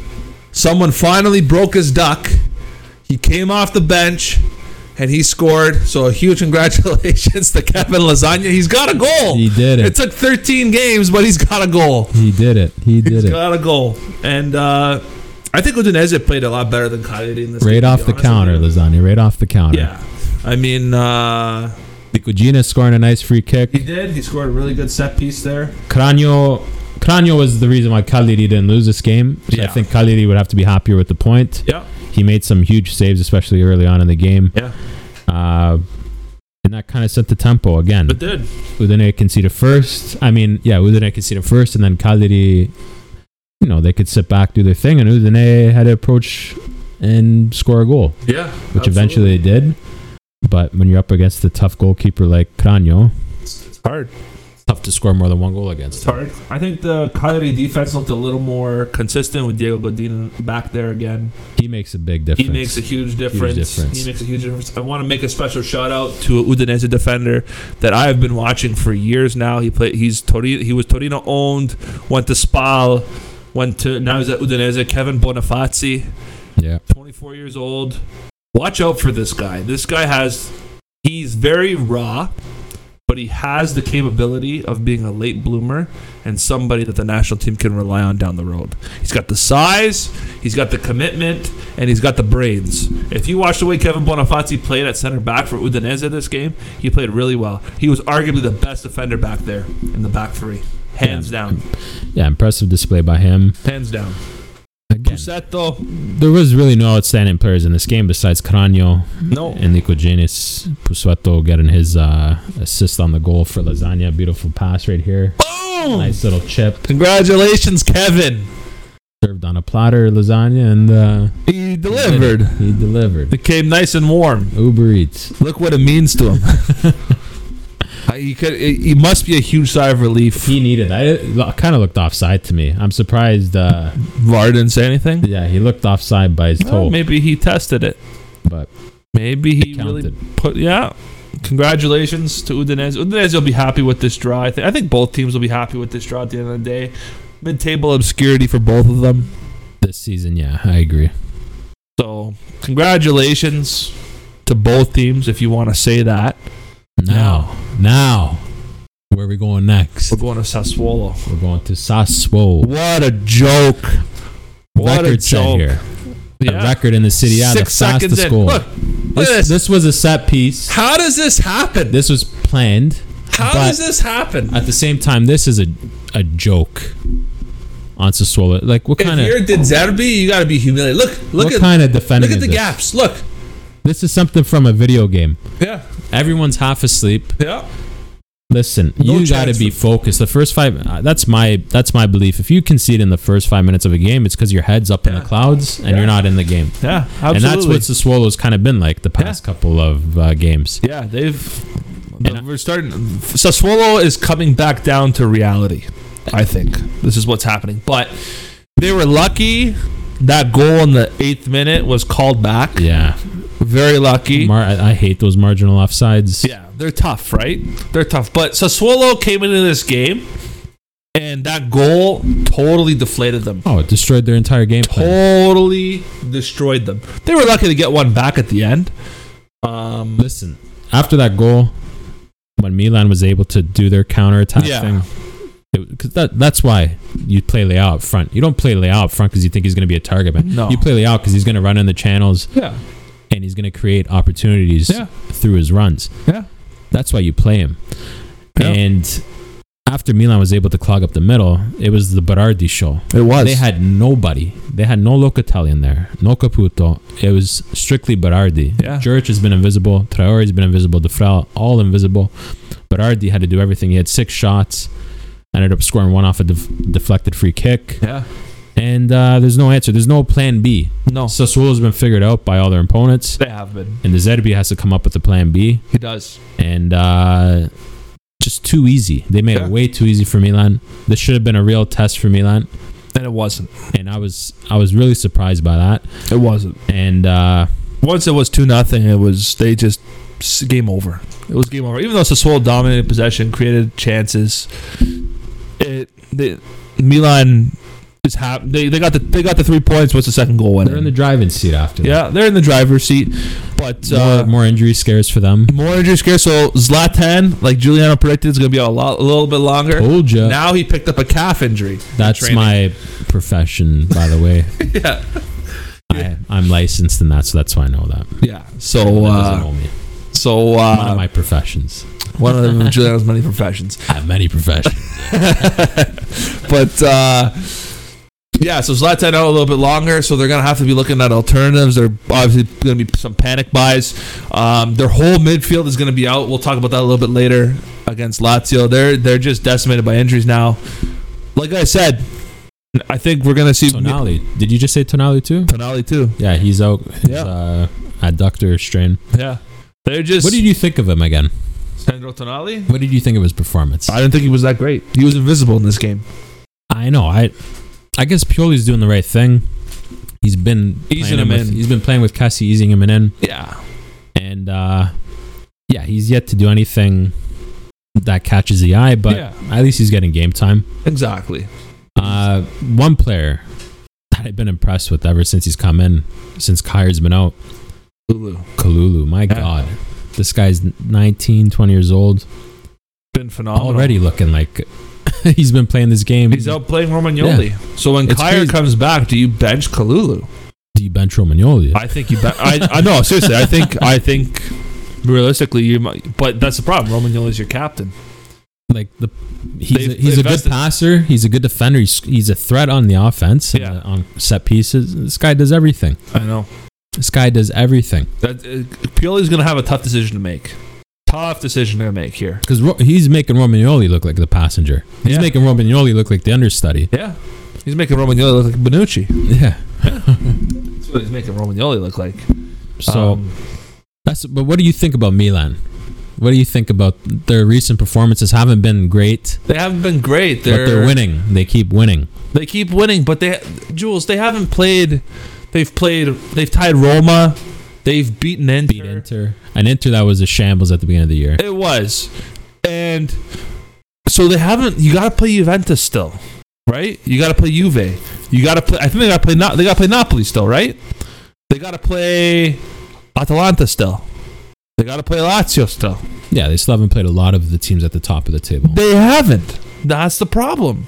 Speaker 1: someone finally broke his duck. He came off the bench and he scored. So a huge [laughs] congratulations to Kevin Lasagna. He's got a goal.
Speaker 2: He did
Speaker 1: It
Speaker 2: it.
Speaker 1: took 13 games, but he's got a goal.
Speaker 2: He did it. He
Speaker 1: He's
Speaker 2: did it.
Speaker 1: He's got a goal. And uh, I think Udinese played a lot better than Cagliari in this
Speaker 2: Right
Speaker 1: to
Speaker 2: off the counter. Lasagna. Right off the counter.
Speaker 1: Yeah. I mean, uh,
Speaker 2: Nicogina scoring a nice free kick.
Speaker 1: he did. He scored a really good set piece there.
Speaker 2: Cragno, Cragno was the reason why Cagliari didn't lose this game. So I think Cagliari would have to be happier with the point.
Speaker 1: Yeah.
Speaker 2: He made some huge saves, especially early on in the game.
Speaker 1: Yeah.
Speaker 2: Uh, and that kind of set the tempo again.
Speaker 1: It did.
Speaker 2: Udine conceded first. I mean, yeah, Udine conceded first, and then Cagliari, you know, they could sit back, do their thing, and Udine had to approach and score a goal,
Speaker 1: Yeah.
Speaker 2: which eventually they did. But when you're up against a tough goalkeeper like Cragno,
Speaker 1: it's hard.
Speaker 2: Tough to score more than one goal against.
Speaker 1: Hard. I think the Cagliari defense looked a little more consistent with Diego Godin back there again.
Speaker 2: He makes a big difference.
Speaker 1: He makes a huge difference.
Speaker 2: difference.
Speaker 1: He makes a huge difference. I want to make a special shout out to a Udinese defender that I have been watching for years now. He played. He's Torino. He was Torino owned. Went to Spal. Went to now he's at Udinese. Kevin Bonifazi.
Speaker 2: yeah.
Speaker 1: 24 years old. Watch out for this guy. This guy has, he's very raw, but he has the capability of being a late bloomer and somebody that the national team can rely on down the road. He's got the size, he's got the commitment, and he's got the brains. If you watch the way Kevin Bonifazi played at center back for Udinese this game, he played really well. He was arguably the best defender back there in the back three. Hands
Speaker 2: Yeah.
Speaker 1: down.
Speaker 2: Yeah, impressive display by him.
Speaker 1: Hands down.
Speaker 2: Again,
Speaker 1: Pussetto,
Speaker 2: there was really no outstanding players in this game besides Cragno
Speaker 1: no.
Speaker 2: and Nicogenis. Pussetto getting his uh, assist on the goal for Lasagna. Beautiful pass right here.
Speaker 1: Boom!
Speaker 2: Nice little chip.
Speaker 1: Congratulations, Kevin.
Speaker 2: Served on a platter, lasagna, and uh,
Speaker 1: He delivered.
Speaker 2: he delivered.
Speaker 1: It came nice and warm.
Speaker 2: Uber Eats.
Speaker 1: Look what it means to him. [laughs] I- he could. It, he must be a huge sigh of relief.
Speaker 2: He needed that. It kind of looked offside to me. I'm surprised. Uh,
Speaker 1: VAR didn't say anything.
Speaker 2: yeah, he looked offside by his
Speaker 1: Well,
Speaker 2: toe.
Speaker 1: maybe he tested it.
Speaker 2: but
Speaker 1: Maybe he
Speaker 2: it
Speaker 1: really
Speaker 2: counted.
Speaker 1: put. Yeah. Congratulations to Udinese. Udinese will be happy with this draw. I think. I think both teams will be happy with this draw at the end of the day. Mid-table obscurity for both of them.
Speaker 2: This season, yeah, I agree.
Speaker 1: So congratulations to both teams, if you want to say that.
Speaker 2: Now, now, where are we going next?
Speaker 1: We're going to Sassuolo.
Speaker 2: We're going to Sassuolo.
Speaker 1: What a joke! What
Speaker 2: record
Speaker 1: a
Speaker 2: set
Speaker 1: joke!
Speaker 2: here. A
Speaker 1: Yeah.
Speaker 2: record in the city. Yeah,
Speaker 1: Six
Speaker 2: the fastest
Speaker 1: seconds in.
Speaker 2: goal.
Speaker 1: Look, look
Speaker 2: this,
Speaker 1: at this.
Speaker 2: this was a set piece.
Speaker 1: How does this happen?
Speaker 2: This was planned.
Speaker 1: How
Speaker 2: but-
Speaker 1: does this happen?
Speaker 2: At the same time, this is a a joke on Sassuolo. Like, what kind
Speaker 1: If
Speaker 2: kind
Speaker 1: you're
Speaker 2: of
Speaker 1: De Zerbi, you got to be humiliated. Look, look
Speaker 2: what
Speaker 1: at
Speaker 2: kind of defending?
Speaker 1: look at the
Speaker 2: this?
Speaker 1: gaps. Look.
Speaker 2: This is something from a video game.
Speaker 1: Yeah,
Speaker 2: Everyone's half asleep.
Speaker 1: yeah.
Speaker 2: Listen,
Speaker 1: No
Speaker 2: you got to be focused. The first five. uh, That's my that's my belief. If you concede in the first five minutes of a game, it's because your head's up in the clouds and
Speaker 1: Yeah.
Speaker 2: you're not in the game.
Speaker 1: Yeah, absolutely.
Speaker 2: And that's what Sassuolo's kind of been like the past couple of uh, games.
Speaker 1: yeah, they've. We're starting. Sassuolo is coming back down to reality. I think this is what's happening. But they were lucky. That goal in the eighth minute was called back.
Speaker 2: Yeah,
Speaker 1: Very lucky.
Speaker 2: Mar- I, hate those marginal offsides.
Speaker 1: Yeah, they're tough, right? They're tough. But Sassuolo came into this game, and that goal totally deflated them.
Speaker 2: Oh, it destroyed their entire game plan.
Speaker 1: Totally destroyed them. They were lucky to get one back at the end. Um,
Speaker 2: Listen, after that goal, when Milan was able to do their counterattack
Speaker 1: Yeah.
Speaker 2: thing, because that, that's why you play Leao up front. You don't play Leao up front because you think he's going to be a target man.
Speaker 1: No.
Speaker 2: You play Leao because he's going to run in the channels
Speaker 1: yeah,
Speaker 2: and he's going to create opportunities
Speaker 1: Yeah.
Speaker 2: through his runs.
Speaker 1: yeah,
Speaker 2: That's why you play him.
Speaker 1: Yeah.
Speaker 2: And after Milan was able to clog up the middle, it was the Berardi show.
Speaker 1: it was.
Speaker 2: They had nobody. They had no Locatelli in there, no Caputo. It was strictly Berardi.
Speaker 1: Yeah.
Speaker 2: Juric has been invisible. Traore's been invisible. Defrel, all invisible. Berardi had to do everything. He had six shots. Ended up scoring one off a def- deflected free kick.
Speaker 1: yeah.
Speaker 2: And uh, there's no answer. There's no plan B.
Speaker 1: No,
Speaker 2: Sassuolo's been figured out by all their opponents.
Speaker 1: they have been.
Speaker 2: And De Zerbi has to come up with a plan B.
Speaker 1: He does.
Speaker 2: And uh, just too easy. They made
Speaker 1: Yeah.
Speaker 2: it way too easy for Milan. This should have been a real test for Milan.
Speaker 1: And it wasn't.
Speaker 2: And I was I was really surprised by that.
Speaker 1: It wasn't.
Speaker 2: And uh,
Speaker 1: Once it was two nothing, it was they just s- game over. It was game over. Even though Sassuolo dominated possession, created chances, it the Milan is They they got the they got the three points. What's the second goal went
Speaker 2: they're in
Speaker 1: in?
Speaker 2: the driving seat after that.
Speaker 1: yeah, they're in the driver's seat, but
Speaker 2: More,
Speaker 1: uh,
Speaker 2: more injury scares for them.
Speaker 1: more injury scares. So Zlatan, like Giuliano predicted, is going to be a, lot, a little bit longer.
Speaker 2: Told ya.
Speaker 1: Now he picked up a calf injury.
Speaker 2: That's
Speaker 1: training.
Speaker 2: my profession, by the way. [laughs]
Speaker 1: yeah,
Speaker 2: I, I'm licensed in that, so that's why I know that.
Speaker 1: yeah. So
Speaker 2: Everyone that doesn't
Speaker 1: uh, so
Speaker 2: One of
Speaker 1: uh,
Speaker 2: my professions.
Speaker 1: one of [laughs] Giuliano's many professions.
Speaker 2: I have many professions. [laughs]
Speaker 1: but uh, yeah, so Zlatan out a little bit longer, so they're gonna have to be looking at alternatives. They're obviously gonna be some panic buys. Um, their whole midfield is gonna be out. We'll talk about that a little bit later against Lazio. They're they're just decimated by injuries now. Like I said, I think we're gonna see
Speaker 2: Tonali. Did you just say Tonali too?
Speaker 1: Tonali too.
Speaker 2: Yeah, he's out. His,
Speaker 1: Yeah.
Speaker 2: uh, adductor strain.
Speaker 1: Yeah, they're just.
Speaker 2: What did you think of him again?
Speaker 1: Sandro Tonali?
Speaker 2: What did you think of his performance?
Speaker 1: I didn't think he was that great. He was invisible in this game.
Speaker 2: I know. I I guess Pioli's doing the right thing. He's been
Speaker 1: Easing him
Speaker 2: with-
Speaker 1: in.
Speaker 2: He's been playing with Kessie, easing him in,
Speaker 1: Yeah,
Speaker 2: and uh, yeah, he's yet to do anything that catches the eye. But
Speaker 1: Yeah.
Speaker 2: at least he's getting game time.
Speaker 1: exactly.
Speaker 2: Uh, one player that I've been impressed with ever since he's come in, since Kjaer's been out,
Speaker 1: Lulu
Speaker 2: Kalulu. My
Speaker 1: Yeah.
Speaker 2: God, this guy's 19, 20 years old,
Speaker 1: been phenomenal
Speaker 2: already looking like [laughs] he's been playing this game.
Speaker 1: He's out playing Romagnoli. So when
Speaker 2: It's
Speaker 1: Kjaer
Speaker 2: crazy.
Speaker 1: comes back, do you bench Kalulu?
Speaker 2: Do you bench Romagnoli?
Speaker 1: I think you. Ben- I I know seriously. I think I think realistically you might. But that's the problem. Romagnoli's your captain.
Speaker 2: like the he's a, he's a good passer. He's a good defender. He's, he's a threat on the offense. and,
Speaker 1: Yeah.
Speaker 2: uh, on set pieces. This guy does everything.
Speaker 1: I know
Speaker 2: This guy does everything
Speaker 1: that uh, Pioli's going to have a tough decision to make. Tough decision to make here.
Speaker 2: because Ro- he's making Romagnoli look like the passenger. He's
Speaker 1: Yeah.
Speaker 2: making Romagnoli look like the understudy.
Speaker 1: Yeah, he's making Romagnoli look like Bonucci.
Speaker 2: Yeah.
Speaker 1: That's what he's making Romagnoli look like.
Speaker 2: So
Speaker 1: Um,
Speaker 2: that's. But what do you think about Milan? What do you think about their recent performances? Haven't been great,
Speaker 1: they haven't been great.
Speaker 2: but
Speaker 1: They're,
Speaker 2: they're winning. They keep winning.
Speaker 1: They keep winning, but they Jules. They haven't played. They've played. They've tied Roma. They've beaten Inter.
Speaker 2: Beat Inter, and Inter that was a shambles at the beginning of the year.
Speaker 1: It was, and so they haven't. You got to play Juventus still, right? You got to play Juve. You got to play. I think they got to play. They got to play Napoli still, right? They got to play Atalanta still. They got to play Lazio still.
Speaker 2: Yeah, they still haven't played a lot of the teams at the top of the table.
Speaker 1: They haven't. That's the problem.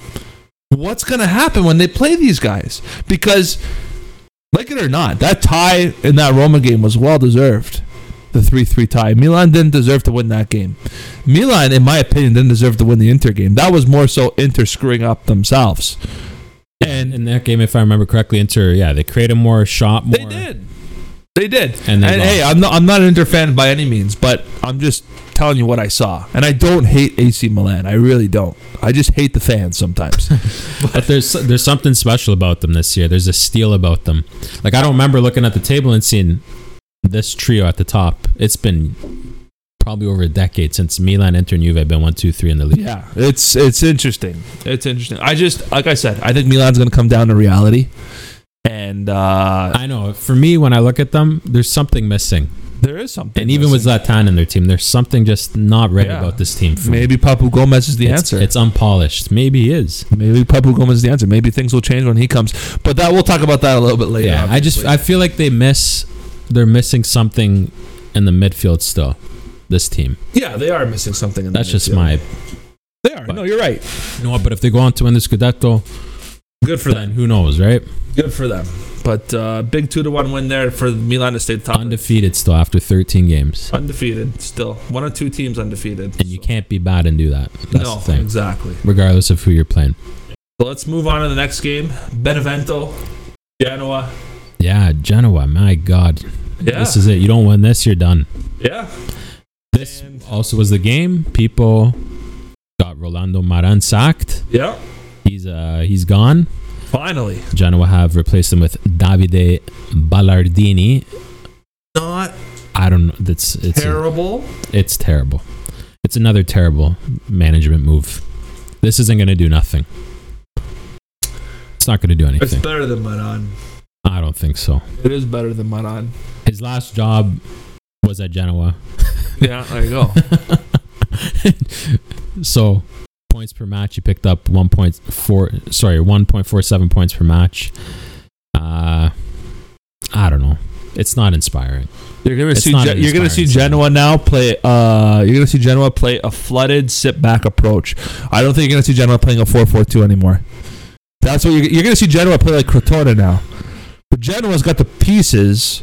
Speaker 1: What's going to happen when they play these guys? Because, like it or not, that tie in that Roma game was well deserved. The 3 3 tie. Milan didn't deserve to win that game. Milan, in my opinion, didn't deserve to win the Inter game. That was more so Inter screwing up themselves.
Speaker 2: And in that game, if I remember correctly, Inter, yeah, they created more shot more.
Speaker 1: They did. They did.
Speaker 2: And
Speaker 1: And, hey. I'm not I'm not an Inter fan by any means, but I'm just telling you what I saw. And I don't hate AC Milan. I really don't. I just hate the fans sometimes. [laughs]
Speaker 2: But there's there's something special about them this year. There's a steal about them. Like I don't remember looking at the table and seeing this trio at the top. It's been probably over a decade since Milan, Inter, and Juve have been one, two, three in the league.
Speaker 1: yeah, it's it's interesting. It's interesting. I just like I said, I think Milan's going to come down to reality. And uh
Speaker 2: I know. For me, when I look at them, there's something missing.
Speaker 1: there is something.
Speaker 2: And even with
Speaker 1: missing.
Speaker 2: Zlatan in their team, there's something just not right
Speaker 1: Yeah.
Speaker 2: about this team. For me.
Speaker 1: maybe Papu Gomez is the
Speaker 2: it's,
Speaker 1: answer.
Speaker 2: It's unpolished. Maybe he is.
Speaker 1: maybe Papu Gomez is the answer. Maybe things will change when he comes. But that we'll talk about that a little bit later.
Speaker 2: Yeah, I just. I feel like they miss. They're missing something in the midfield still. This team.
Speaker 1: yeah, they are missing something. In the
Speaker 2: That's just my.
Speaker 1: They are.
Speaker 2: but-
Speaker 1: no, you're right.
Speaker 2: No, but if they go on to win the Scudetto,
Speaker 1: Good for
Speaker 2: them. who knows, right?
Speaker 1: Good for them. But uh, big two to one win there for Milan to stay top.
Speaker 2: Undefeated still after 13 games,
Speaker 1: Undefeated still. One or two teams undefeated.
Speaker 2: and you can't be bad and do that. That's
Speaker 1: no,
Speaker 2: the thing,
Speaker 1: exactly.
Speaker 2: regardless of who you're playing.
Speaker 1: So let's move on to the next game. Benevento, Genoa.
Speaker 2: Yeah, Genoa. My God,
Speaker 1: Yeah.
Speaker 2: this is it. You don't win this, you're done.
Speaker 1: yeah.
Speaker 2: This
Speaker 1: And-
Speaker 2: also was the game. People got Rolando Maran sacked.
Speaker 1: Yeah.
Speaker 2: He's uh he's gone.
Speaker 1: Finally.
Speaker 2: Genoa have replaced him with Davide Ballardini.
Speaker 1: Not
Speaker 2: I don't know. That's it's
Speaker 1: terrible.
Speaker 2: it's terrible. It's another terrible management move. This isn't going to do nothing. It's not going to do anything.
Speaker 1: It's better than Maran.
Speaker 2: I don't think so.
Speaker 1: It is better than Maran.
Speaker 2: His last job was at Genoa.
Speaker 1: Yeah, there you go. [laughs]
Speaker 2: so points per match, he picked up 1.4 sorry, 1.47 points per match. Uh I don't know. It's not inspiring.
Speaker 1: You're gonna
Speaker 2: It's
Speaker 1: see.
Speaker 2: not
Speaker 1: Ge-
Speaker 2: an
Speaker 1: you're gonna see Genoa now play. Uh, you're gonna see Genoa play a flooded sit back approach. I don't think you're gonna see Genoa playing a 4-4-2 anymore. That's what you're, you're gonna see Genoa play like Crotone now. But Genoa's got the pieces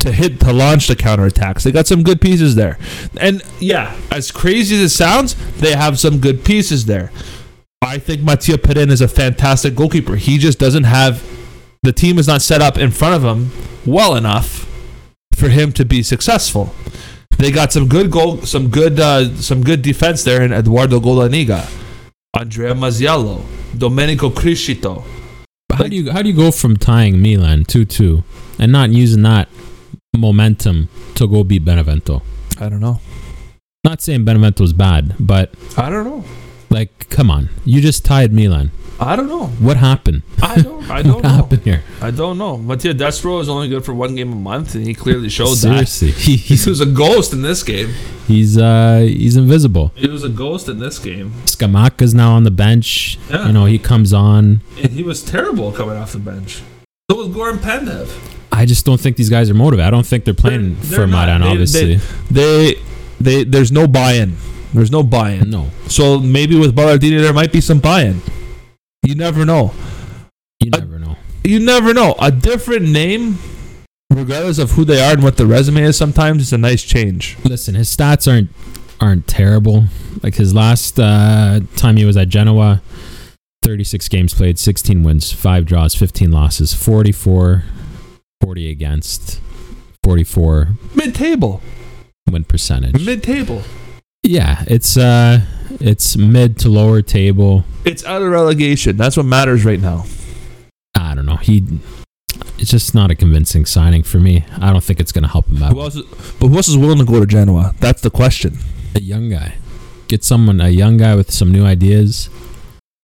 Speaker 1: to hit to launch the counterattacks. They got some good pieces there. And yeah, as crazy as it sounds, they have some good pieces there. I think Mattia Perin is a fantastic goalkeeper. He just doesn't have the team is not set up in front of him well enough for him to be successful. They got some good goal, some good, uh, some good defense there in Edoardo Goldaniga, Andrea Masiello, Domenico Criscito.
Speaker 2: How do you how do you go from tying Milan 2-2 and not using that momentum to go beat Benevento?
Speaker 1: I don't know.
Speaker 2: Not saying Benevento's bad, but
Speaker 1: I don't know.
Speaker 2: like come on. You just tied Milan.
Speaker 1: I don't know.
Speaker 2: What happened?
Speaker 1: I don't. I [laughs] don't know.
Speaker 2: what
Speaker 1: know.
Speaker 2: happened here?
Speaker 1: I don't know. Mattia Destro is only good for one game a month, and he clearly showed that.
Speaker 2: Seriously. [laughs] He.
Speaker 1: He was a ghost in this game.
Speaker 2: he's uh he's invisible.
Speaker 1: He was a ghost in this game,
Speaker 2: Scamacca's now on the bench.
Speaker 1: Yeah.
Speaker 2: You know, he comes on.
Speaker 1: and he was terrible coming off the bench. So was Goran Pandev.
Speaker 2: I just don't think these guys are motivated. I don't think they're playing
Speaker 1: They're-
Speaker 2: for. Maran,
Speaker 1: They-
Speaker 2: obviously.
Speaker 1: They, they, there's no buy-in. There's no buy-in.
Speaker 2: no.
Speaker 1: So maybe with Ballardini there might be some buy-in. You never know.
Speaker 2: You
Speaker 1: Uh,
Speaker 2: never know.
Speaker 1: You never know. A different name, regardless of who they are and what the resume is, sometimes it's a nice change.
Speaker 2: Listen, his stats aren't aren't terrible. Like his last uh, time he was at Genoa, 36 games played, 16 wins, 5 draws, 15 losses, 44 40 against, 44
Speaker 1: Mid-table.
Speaker 2: win percentage.
Speaker 1: Mid-table.
Speaker 2: Yeah, it's uh it's mid to lower table.
Speaker 1: It's out of relegation. That's what matters right now.
Speaker 2: I don't know. He it's just not a convincing signing for me. I don't think it's going to help him
Speaker 1: Who
Speaker 2: out.
Speaker 1: else is, but who else is willing to go to Genoa? That's the question.
Speaker 2: A young guy. Get someone a young guy with some new ideas.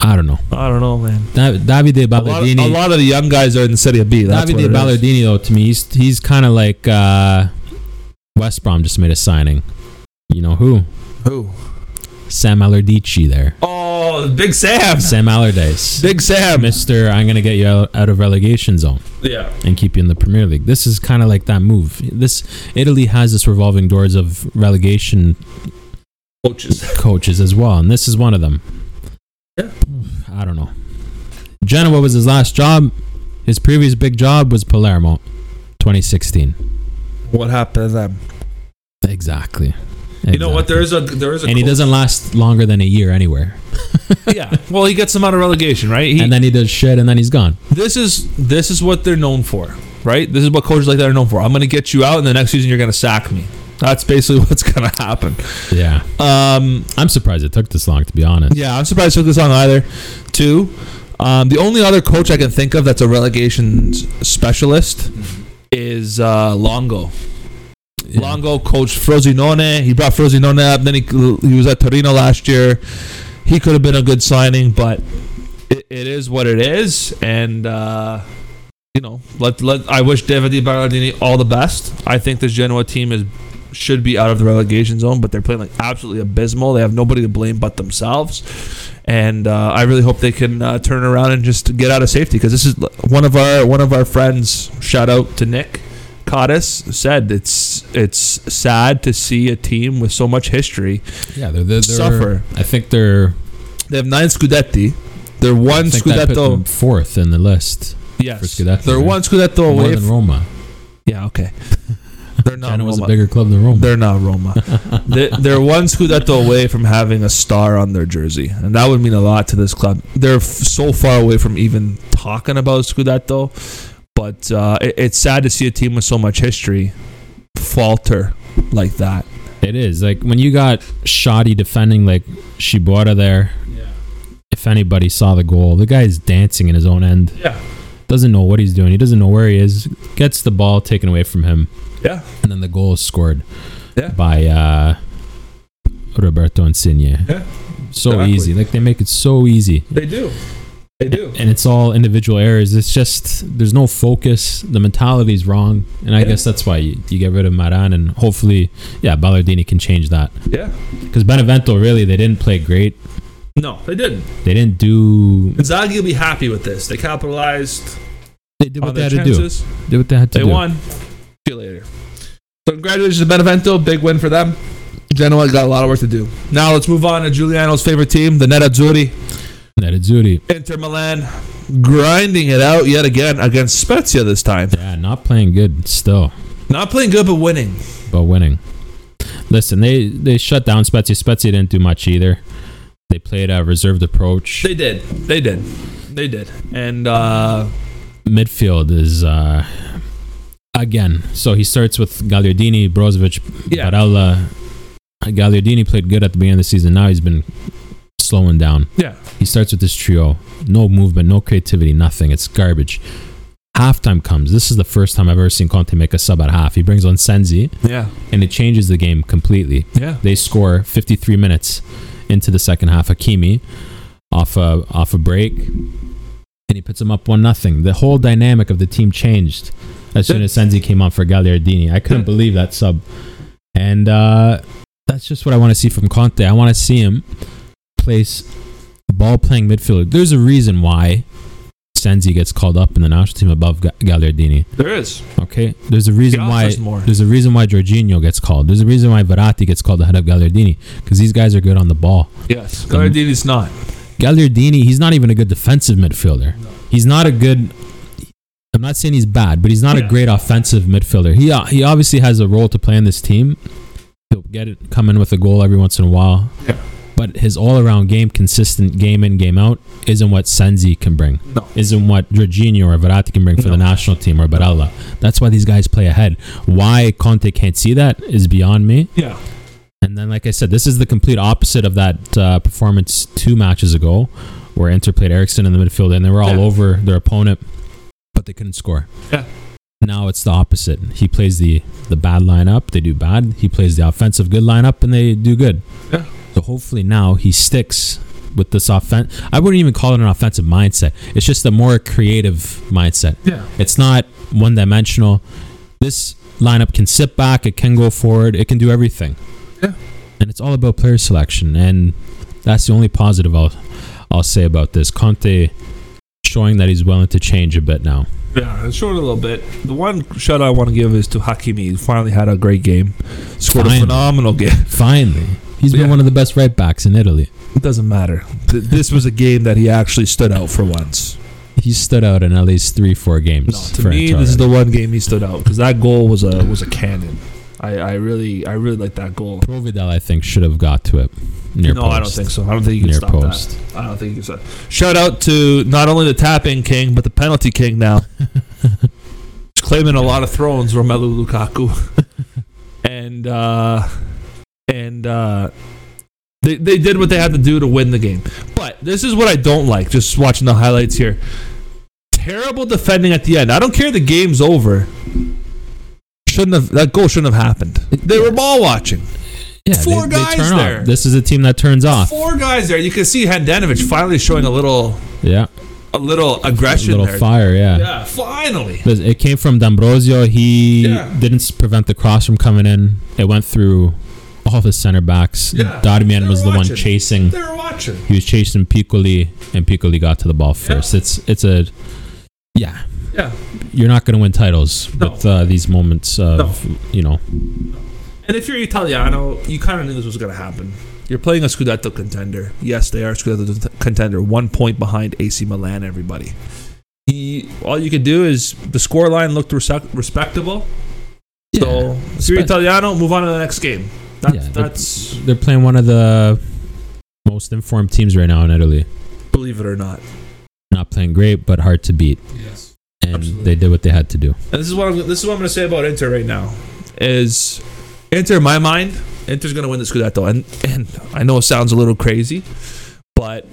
Speaker 2: I don't know.
Speaker 1: I don't know, man.
Speaker 2: Da- Davide
Speaker 1: A lot, of,
Speaker 2: Ballardini.
Speaker 1: a lot of the young guys are in the Serie B. That's
Speaker 2: Davide
Speaker 1: it is.
Speaker 2: Ballardini, though, to me, he's he's kind of like uh, West Brom just made a signing. You know who?
Speaker 1: Who?
Speaker 2: Sam Allardyce there.
Speaker 1: Oh, Big Sam.
Speaker 2: Sam Allardyce.
Speaker 1: Big Sam.
Speaker 2: Mister, I'm gonna get you out, out of relegation zone
Speaker 1: Yeah.
Speaker 2: and keep you in the Premier League. This is kind of like that move. This Italy has this revolving doors of relegation
Speaker 1: coaches.
Speaker 2: coaches as well, and this is one of them.
Speaker 1: Yeah. [sighs]
Speaker 2: I don't know. Genoa was his last job. His previous big job was Palermo, 2016.
Speaker 1: What happened to them?
Speaker 2: Exactly.
Speaker 1: You know what? There is a there is a
Speaker 2: and he
Speaker 1: coach-
Speaker 2: doesn't last longer than a year anywhere. [laughs]
Speaker 1: yeah. Well, he gets them out of relegation, right? He,
Speaker 2: and then he does shit, and then he's gone.
Speaker 1: this is this is what they're known for, right? This is what coaches like that are known for. I'm going to get you out, and the next season you're going to sack me. That's basically [laughs] what's going to happen.
Speaker 2: Yeah.
Speaker 1: Um,
Speaker 2: I'm surprised it took this long, to be honest.
Speaker 1: yeah, I'm surprised it took this long either. Two, um, the only other coach I can think of that's a relegation specialist is uh, Longo.
Speaker 2: Yeah.
Speaker 1: Longo coached Frosinone. He brought Frosinone up. Then he he was at Torino last year. He could have been a good signing, but it, it is what it is. And uh, you know, let let I wish David Berardini all the best. I think this Genoa team is should be out of the relegation zone, but they're playing like absolutely abysmal. They have nobody to blame but themselves. And uh, I really hope they can uh, turn around and just get out of safety because this is one of our one of our friends. Shout out to Nick. Cottis said it's it's sad to see a team with so much history.
Speaker 2: Yeah, they're, they're,
Speaker 1: Suffer.
Speaker 2: I think they're
Speaker 1: They have nine Scudetti. They're one
Speaker 2: think that put them
Speaker 1: Scudetto.
Speaker 2: fourth in the list.
Speaker 1: Yes,
Speaker 2: for Scudetto,
Speaker 1: they're
Speaker 2: right?
Speaker 1: one Scudetto
Speaker 2: More
Speaker 1: away.
Speaker 2: than
Speaker 1: From,
Speaker 2: Roma.
Speaker 1: yeah, okay. They're not
Speaker 2: Genoa's a bigger club than Roma.
Speaker 1: They're not Roma. [laughs] they, they're one Scudetto away from having a star on their jersey, and that would mean a lot to this club. They're f- so far away from even talking about Scudetto, but uh, it, it's sad to see a team with so much history falter like that.
Speaker 2: It is like when you got shoddy defending like Shibata there. If anybody saw the goal, the guy's dancing in his own end.
Speaker 1: Yeah,
Speaker 2: Doesn't know what he's doing. He doesn't know where he is. Gets the ball taken away from him,
Speaker 1: yeah,
Speaker 2: and then the goal is scored
Speaker 1: Yeah.
Speaker 2: by uh, Roberto Insigne.
Speaker 1: Yeah,
Speaker 2: So
Speaker 1: exactly.
Speaker 2: easy. Like they make it so easy.
Speaker 1: they do. They do.
Speaker 2: and it's all individual errors. It's just there's no focus. The mentality's wrong, and I
Speaker 1: Yeah.
Speaker 2: guess that's why you, you get rid of Maran, and hopefully, yeah, Ballardini can change that.
Speaker 1: Yeah.
Speaker 2: Because Benevento really they didn't play great.
Speaker 1: No, they didn't.
Speaker 2: They didn't do.
Speaker 1: Inzaghi will be happy with this. They capitalized
Speaker 2: They did what they had to do. Did what they had to
Speaker 1: They
Speaker 2: do.
Speaker 1: won. See you later. So congratulations to Benevento. Big win for them. Genoa got a lot of work to do. Now let's move on to Giuliano's favorite team, the Nerazzurri.
Speaker 2: Nerazzurri,
Speaker 1: Inter Milan grinding it out yet again against Spezia this time.
Speaker 2: yeah, not playing good still,
Speaker 1: Not playing good, but winning.
Speaker 2: but winning. Listen, they they shut down Spezia. Spezia didn't do much either. They played a reserved approach.
Speaker 1: They did. They did. They did. And uh,
Speaker 2: midfield is uh again so he starts with Gagliardini, Brozovic,
Speaker 1: Yeah.
Speaker 2: Barella. Gagliardini played good at the beginning of the season. Now he's been slowing down.
Speaker 1: yeah,
Speaker 2: He starts with this trio. No movement, no creativity, nothing. It's garbage. Halftime comes. This is the first time I've ever seen Conte make a sub at half. He brings on Sensi
Speaker 1: yeah,
Speaker 2: and it changes the game completely.
Speaker 1: yeah.
Speaker 2: They score 53 minutes into the second half. Hakimi off a off a break, and he puts them up one nothing. The whole dynamic of the team changed as soon as Sensi came on for Gagliardini. I couldn't believe that sub, and uh, that's just what I want to see from Conte. I want to see him place ball playing midfielder. There's a reason why Sensi gets called up in the national team above Ga- Gagliardini.
Speaker 1: There is.
Speaker 2: Okay, there's a reason why.
Speaker 1: more.
Speaker 2: There's a reason why Jorginho gets called. There's a reason why Verratti gets called ahead of Gagliardini because these guys are good on the ball.
Speaker 1: Yes. Gagliardini's not.
Speaker 2: Gagliardini, he's not even a good defensive midfielder. He's not a good. I'm not saying he's bad, but he's not a great offensive midfielder. He uh, he obviously has a role to play in this team. He'll get it, come in with a goal every once in a while.
Speaker 1: Yeah.
Speaker 2: But his all-around game, consistent game in, game out, isn't what Sensi can bring.
Speaker 1: No.
Speaker 2: Isn't what Jorginho or Verratti can bring for the national team or Barella. That's why these guys play ahead. Why Conte can't see that is beyond me.
Speaker 1: Yeah.
Speaker 2: And then, like I said, this is the complete opposite of that uh, performance two matches ago, where Inter played Eriksen in the midfield and they were all
Speaker 1: Yeah.
Speaker 2: over their opponent, but they couldn't score.
Speaker 1: Yeah.
Speaker 2: Now it's the opposite. He plays the the bad lineup, they do bad. He plays the offensive good lineup, and they do good.
Speaker 1: Yeah.
Speaker 2: So hopefully now he sticks with this offense. I wouldn't even call it an offensive mindset. It's just a more creative mindset.
Speaker 1: Yeah.
Speaker 2: It's not one dimensional. This lineup can sit back, it can go forward, it can do everything.
Speaker 1: Yeah.
Speaker 2: And it's all about player selection. And that's the only positive I'll I'll say about this. Conte showing that he's willing to change a bit now.
Speaker 1: Yeah, it's short a little bit. The one shout I want to give is to Hakimi. He finally had a great game. Scored
Speaker 2: Finally.
Speaker 1: a phenomenal game. [laughs]
Speaker 2: Finally. He's been
Speaker 1: Yeah.
Speaker 2: one of the best right backs in Italy.
Speaker 1: It doesn't matter. This was a game that he actually stood out for once.
Speaker 2: He stood out in at least three, four games.
Speaker 1: No, to
Speaker 2: for
Speaker 1: me,
Speaker 2: Inter
Speaker 1: this is the one game he stood out because that goal was a was a cannon. I, I really I really like that goal.
Speaker 2: Provedel, I think, should have got to it. Near
Speaker 1: no,
Speaker 2: post.
Speaker 1: I don't think so. I don't think you can
Speaker 2: Near
Speaker 1: stop
Speaker 2: post.
Speaker 1: that. I don't think you can stop. Shout out to not only the tapping king but the penalty king now. [laughs] Claiming a lot of thrones, Romelu Lukaku, [laughs] and uh, and uh, they they did what they had to do to win the game. But this is what I don't like. Just watching the highlights here. Terrible defending at the end. I don't care. The game's over. Shouldn't have that goal shouldn't have happened. They were ball watching.
Speaker 2: Yeah,
Speaker 1: Four
Speaker 2: they, they
Speaker 1: guys
Speaker 2: turn
Speaker 1: there.
Speaker 2: Off. This is a team that turns off.
Speaker 1: Four guys there. You can see Handanovic finally showing a little
Speaker 2: Yeah,
Speaker 1: a little aggression, a
Speaker 2: little
Speaker 1: there.
Speaker 2: fire. Yeah.
Speaker 1: Yeah, finally.
Speaker 2: It came from D'Ambrosio. He
Speaker 1: Yeah.
Speaker 2: didn't prevent the cross from coming in. It went through all of his center backs.
Speaker 1: Yeah.
Speaker 2: Darmian was
Speaker 1: were
Speaker 2: the one chasing.
Speaker 1: They were watching.
Speaker 2: He was chasing Piccoli, and Piccoli got to the ball first. It's it's a yeah.
Speaker 1: Yeah.
Speaker 2: You're not going to win titles
Speaker 1: No.
Speaker 2: with uh, these moments of you know.
Speaker 1: And if you're Italiano, you kind of knew this was going to happen. You're playing a Scudetto contender. Yes, they are a Scudetto contender. One point behind AC Milan, everybody. He, all you could do is the scoreline looked resec- respectable. So if you're Italiano, move on to the next game. That's,
Speaker 2: Yeah, they're-
Speaker 1: that's
Speaker 2: They're playing one of the most informed teams right now in Italy.
Speaker 1: believe it or not.
Speaker 2: Not playing great, but hard to beat.
Speaker 1: Yes.
Speaker 2: And
Speaker 1: Absolutely.
Speaker 2: they did what they had to do.
Speaker 1: And this is what I'm, this is what I'm going to say about Inter right now. Is Inter, in my mind, Inter's going to win the Scudetto, and and I know it sounds a little crazy, but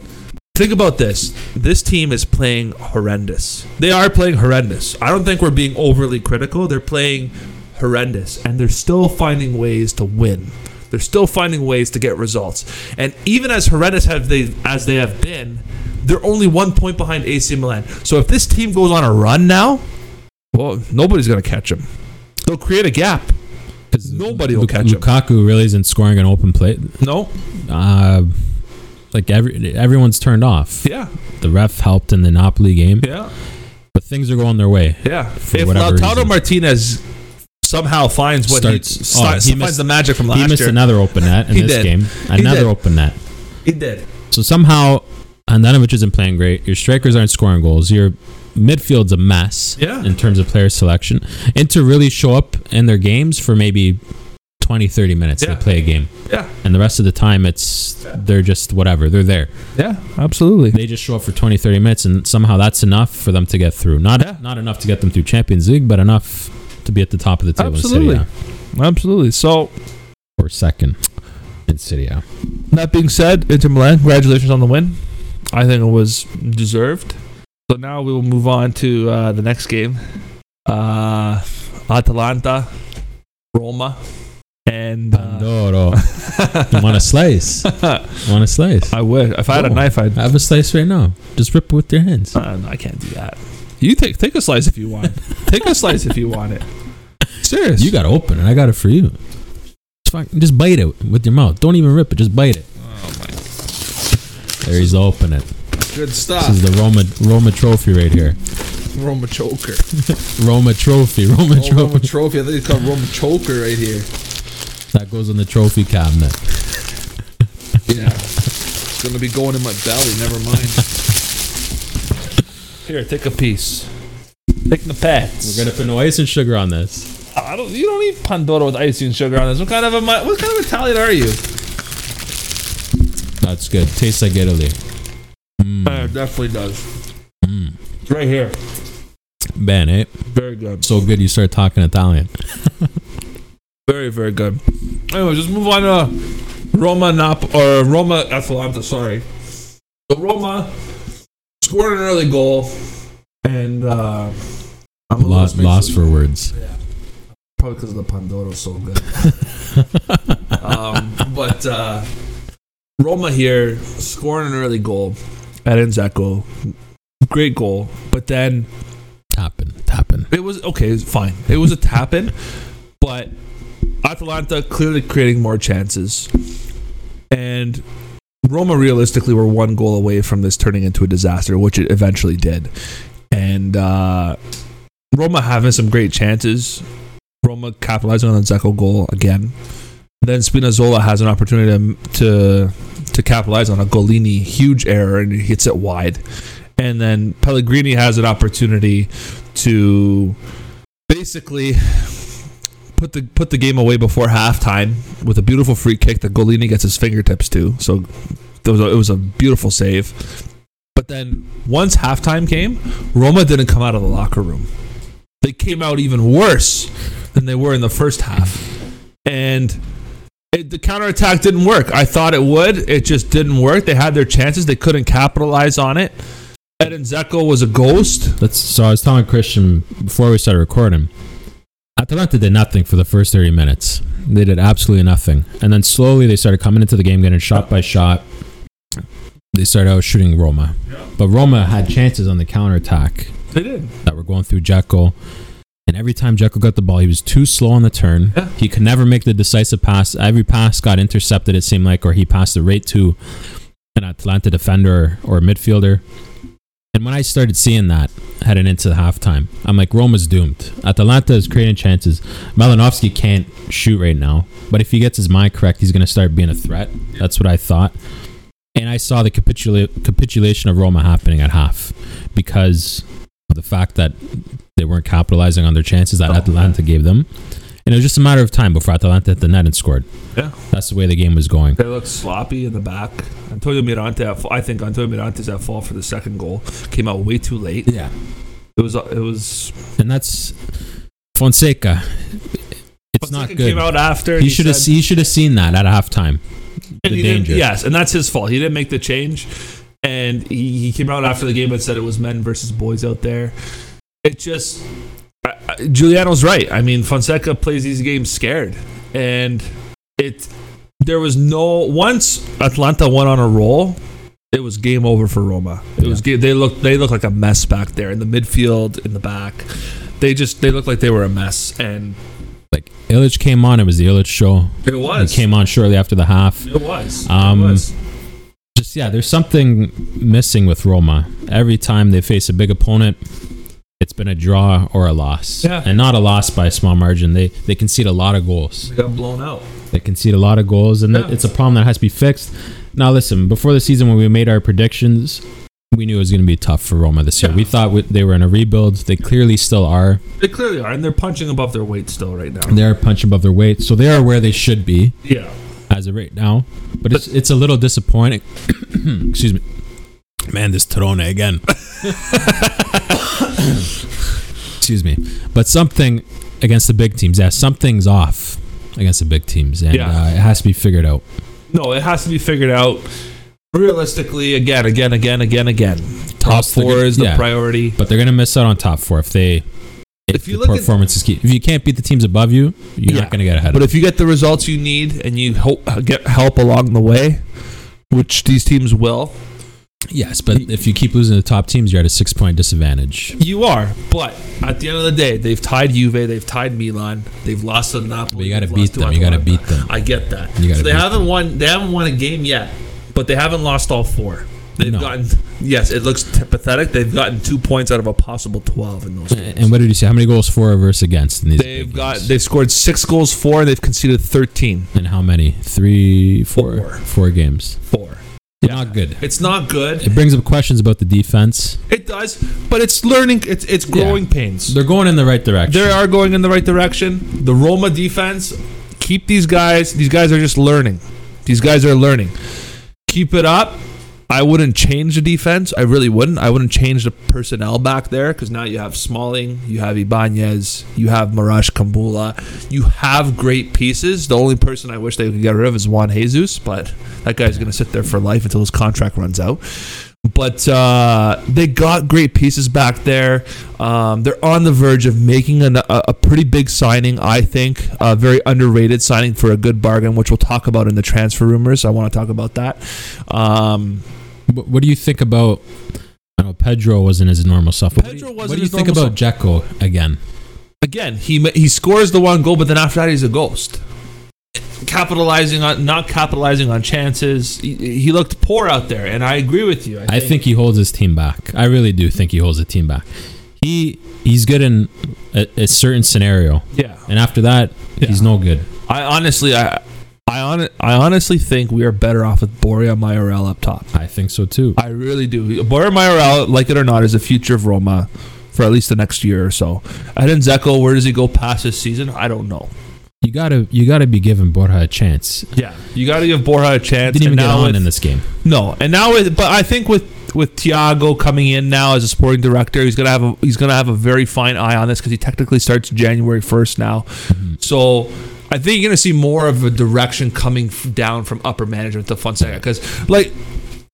Speaker 1: think about this: this team is playing horrendous. They are playing horrendous. I don't think we're being overly critical. They're playing horrendous, and they're still finding ways to win. They're still finding ways to get results. And even as horrendous have they as they have been, they're only one point behind AC Milan. So if this team goes on a run now, well, nobody's gonna catch them. They'll create a gap.
Speaker 2: Because
Speaker 1: Nobody will catch him.
Speaker 2: Lukaku really isn't scoring an open play.
Speaker 1: No.
Speaker 2: Uh, like every everyone's turned off.
Speaker 1: Yeah.
Speaker 2: The ref helped in the Napoli game,
Speaker 1: Yeah.
Speaker 2: but things are going their way.
Speaker 1: Yeah. If
Speaker 2: whatever
Speaker 1: Lautaro
Speaker 2: reason.
Speaker 1: Martinez somehow finds what
Speaker 2: Starts- oh,
Speaker 1: he,
Speaker 2: oh,
Speaker 1: starts-
Speaker 2: he
Speaker 1: finds
Speaker 2: missed-
Speaker 1: the magic from last game.
Speaker 2: he missed
Speaker 1: year,
Speaker 2: another open net in
Speaker 1: He
Speaker 2: this
Speaker 1: did.
Speaker 2: game. Another
Speaker 1: did.
Speaker 2: open net.
Speaker 1: he did.
Speaker 2: So somehow Andanovic isn't playing great. Your strikers aren't scoring goals. Your midfield's a mess
Speaker 1: Yeah.
Speaker 2: in terms of player selection. And to really show up in their games for maybe 20, 30 minutes
Speaker 1: Yeah.
Speaker 2: they play a game.
Speaker 1: Yeah.
Speaker 2: And the rest of the time it's they're just whatever. They're there.
Speaker 1: Yeah. Absolutely.
Speaker 2: They just show up for 20, 30 minutes and somehow that's enough for them to get through. Not
Speaker 1: Yeah.
Speaker 2: not enough to get them through Champions League, but enough to be at the top of the table
Speaker 1: Absolutely.
Speaker 2: A.
Speaker 1: Absolutely. So
Speaker 2: Or second in Serie A.
Speaker 1: that being said, Inter Milan, congratulations on the win. I think it was deserved. So now we will move on to uh, the next game. Uh, Atalanta, Roma, and uh,
Speaker 2: Pandoro. [laughs] you want a slice? You [laughs] want a slice?
Speaker 1: I would. If I had a
Speaker 2: Oh.
Speaker 1: knife, I'd.
Speaker 2: Have a slice right now. Just rip it with your hands.
Speaker 1: Uh, no, I can't do that. You take take a slice if you want. [laughs] take a slice if you want it. Serious.
Speaker 2: You got to open it. I got it for you. Just, fucking, just bite it with your mouth. Don't even rip it. Just bite it.
Speaker 1: Oh my.
Speaker 2: There he's open it.
Speaker 1: Good stuff.
Speaker 2: This is the Roma Roma trophy right here.
Speaker 1: Roma choker. [laughs]
Speaker 2: Roma trophy. Roma
Speaker 1: Oh, Roma
Speaker 2: trophy.
Speaker 1: trophy. I think it's called Roma choker right here.
Speaker 2: That goes in the trophy cabinet. [laughs]
Speaker 1: Yeah. It's gonna be going in my belly. Never mind. Here, take a piece. Take the pets.
Speaker 2: We're gonna put no ice and sugar on this.
Speaker 1: I don't. You don't eat pandoro with icing and sugar on this. What kind of a? What kind of Italian are you?
Speaker 2: That's good. Tastes like Italy. Mm.
Speaker 1: Uh, it definitely does.
Speaker 2: Mm.
Speaker 1: It's right here.
Speaker 2: Ben, eh?
Speaker 1: Very good.
Speaker 2: So good you start talking Italian. [laughs]
Speaker 1: Very, very good. Anyway, just move on to Roma Nap or Roma Atalanta. Sorry. So Roma scored an early goal, and uh, I'm
Speaker 2: Lost, lost for words.
Speaker 1: probably because the Pandoro is so good. [laughs] um, but uh, Roma here scoring an early goal at Dzeko. Great goal, but then
Speaker 2: Tapping, tapping.
Speaker 1: it was okay. It's fine. It was a tap in, but Atalanta clearly creating more chances, and Roma realistically were one goal away from this turning into a disaster, which it eventually did. And uh, Roma having some great chances. Roma capitalizing on the Dzeko goal again. Then Spinazzola has an opportunity to to, to capitalize on a Gollini huge error and he hits it wide. And then Pellegrini has an opportunity to basically put the put the game away before halftime with a beautiful free kick that Gollini gets his fingertips to. So it was a, it was a beautiful save. But then once halftime came, Roma didn't come out of the locker room. They came out even worse than they were in the first half. And it, the counterattack didn't work. I thought it would. It just didn't work. They had their chances. They couldn't capitalize on it. Edin Dzeko was a ghost.
Speaker 2: That's so. I was telling Christian before we started recording. Atalanta did nothing for the first 30 minutes. They did absolutely nothing. And then slowly they started coming into the game, getting shot by shot. They started out shooting Roma. But Roma had chances on the counterattack
Speaker 1: They did.
Speaker 2: that were going through Dzeko. And every time Dzeko got the ball, he was too slow on the turn.
Speaker 1: Yeah.
Speaker 2: He could never make the decisive pass. Every pass got intercepted, it seemed like, or he passed it right to an Atlanta defender or a midfielder. And when I started seeing that heading into the halftime, I'm like, Roma's doomed. Atalanta is creating chances. Malinovsky can't shoot right now, but if he gets his mind correct, he's going to start being a threat. That's what I thought. And I saw the capitula- capitulation of Roma happening at half because of the fact that they weren't capitalizing on their chances that
Speaker 1: Oh.
Speaker 2: Atalanta gave them. And it was just a matter of time before Atalanta hit the net and scored.
Speaker 1: Yeah.
Speaker 2: That's the way the game was going.
Speaker 1: They looked sloppy in the back. Antonio Mirante, I think Antonio Mirante's at fault for the second goal. Came out way too late.
Speaker 2: Yeah.
Speaker 1: It was. Uh, it was.
Speaker 2: And that's Fonseca. It's
Speaker 1: Fonseca
Speaker 2: not good.
Speaker 1: Came out after.
Speaker 2: he should have he should have seen that at halftime.
Speaker 1: and
Speaker 2: The danger.
Speaker 1: Yes, and that's his fault. He didn't make the change, and he, he came out after the game and said it was men versus boys out there. It just. Giuliano's right. I mean, Fonseca plays these games scared, and it. There was no once Atlanta went on a roll. It was game over for Roma. It was they looked they looked like a mess back there in the midfield in the back. They just they looked like they were a mess, and
Speaker 2: Like Ilicic came on, it was the Ilicic show.
Speaker 1: it
Speaker 2: He
Speaker 1: was.
Speaker 2: came on shortly after the half.
Speaker 1: It was.
Speaker 2: Um,
Speaker 1: it was.
Speaker 2: Just yeah, there's something missing with Roma. Every time they face a big opponent, it's been a draw or a loss.
Speaker 1: Yeah.
Speaker 2: And not a loss by a small margin. They they concede a lot of goals.
Speaker 1: They got blown out.
Speaker 2: They concede a lot of goals, and
Speaker 1: Yeah.
Speaker 2: it's a problem that has to be fixed. Now, listen, before the season, when we made our predictions, we knew it was going to be tough for Roma this year.
Speaker 1: Yeah.
Speaker 2: We thought w- they were in a rebuild. They clearly still are.
Speaker 1: They clearly are, and they're punching above their weight still right now.
Speaker 2: They're punching above their weight, so they are where they should be
Speaker 1: Yeah.
Speaker 2: as of right now. But it's it's a little disappointing. [coughs] Excuse me, man. This Torrone again. [laughs] [coughs] Excuse me, but something against the big teams. Yeah, something's off against the big teams, and
Speaker 1: Yeah.
Speaker 2: uh, it has to be figured out.
Speaker 1: No, it has to be figured out realistically again, again, again, again, again. Top
Speaker 2: else
Speaker 1: four
Speaker 2: gonna-
Speaker 1: is the
Speaker 2: yeah.
Speaker 1: priority.
Speaker 2: But they're gonna miss out on top four if they if,
Speaker 1: If you
Speaker 2: the
Speaker 1: look at-
Speaker 2: performance is key. If you can't beat the teams above you, you're
Speaker 1: Yeah.
Speaker 2: not gonna get ahead.
Speaker 1: But
Speaker 2: of
Speaker 1: if you get the results you need and you hope get help along the way, which these teams will,
Speaker 2: yes, but if you keep losing the top teams, you're at a six point disadvantage.
Speaker 1: you are. But at the end of the day, they've tied Juve, they've tied Milan, they've lost to Napoli.
Speaker 2: But you gotta beat them. You gotta beat them.
Speaker 1: I get that.
Speaker 2: You gotta
Speaker 1: so they haven't won. They haven't won a game yet, but they haven't lost all four. They've
Speaker 2: No.
Speaker 1: gotten. Yes, it looks t- pathetic. They've gotten two points out of a possible twelve in those. games.
Speaker 2: And what did you say? How many goals for versus against in these?
Speaker 1: They've got
Speaker 2: games?
Speaker 1: they've scored six goals for and they've conceded thirteen.
Speaker 2: and how many? Three, four,
Speaker 1: Four.
Speaker 2: four games.
Speaker 1: Four.
Speaker 2: Not good.
Speaker 1: It's not good.
Speaker 2: It brings up questions about the defense.
Speaker 1: It does, but it's learning. It's it's growing pains.
Speaker 2: They're going in the right direction.
Speaker 1: They are going in the right direction. The Roma defense, keep these guys. These guys are just learning. These guys are learning. Keep it up. I wouldn't change the defense. I really wouldn't. I wouldn't change the personnel back there because now you have Smalling, you have Ibanez, you have Marash Kumbulla. You have great pieces. The only person I wish they could get rid of is Juan Jesus, but that guy's going to sit there for life until his contract runs out. But uh, they got great pieces back there. Um, they're on the verge of making an, a, a pretty big signing, I think. A very underrated signing for a good bargain, which we'll talk about in the transfer rumors. I want to talk about that. Um,
Speaker 2: What, what do you think about? I know Pedro wasn't his normal self.
Speaker 1: Pedro
Speaker 2: what do you,
Speaker 1: wasn't
Speaker 2: what do you think about Dzeko again?
Speaker 1: again, he he scores the one goal, but then after that, he's a ghost. Capitalizing on not capitalizing on chances. He, he looked poor out there, and I agree with you.
Speaker 2: I think he holds his team back. I really do think he holds the team back. He he's good in a, a certain scenario,
Speaker 1: yeah.
Speaker 2: and after that, he's no good.
Speaker 1: I honestly, I I on I honestly think we are better off with Borja Mayoral up top.
Speaker 2: I think so too.
Speaker 1: I really do. Borja Mayoral, like it or not, is the future of Roma for at least the next year or so. Edin Dzeko, where does he go past this season? I don't know.
Speaker 2: You gotta you gotta be giving Borja a chance.
Speaker 1: Yeah, you got to give Borja a chance.
Speaker 2: Didn't even get on
Speaker 1: with-
Speaker 2: in this game.
Speaker 1: No, and now with but I think with with Tiago coming in now as a sporting director, he's gonna have a he's gonna have a very fine eye on this because he technically starts January first now. Mm-hmm. So I think you're gonna see more of a direction coming f- down from upper management to Fonseca because like.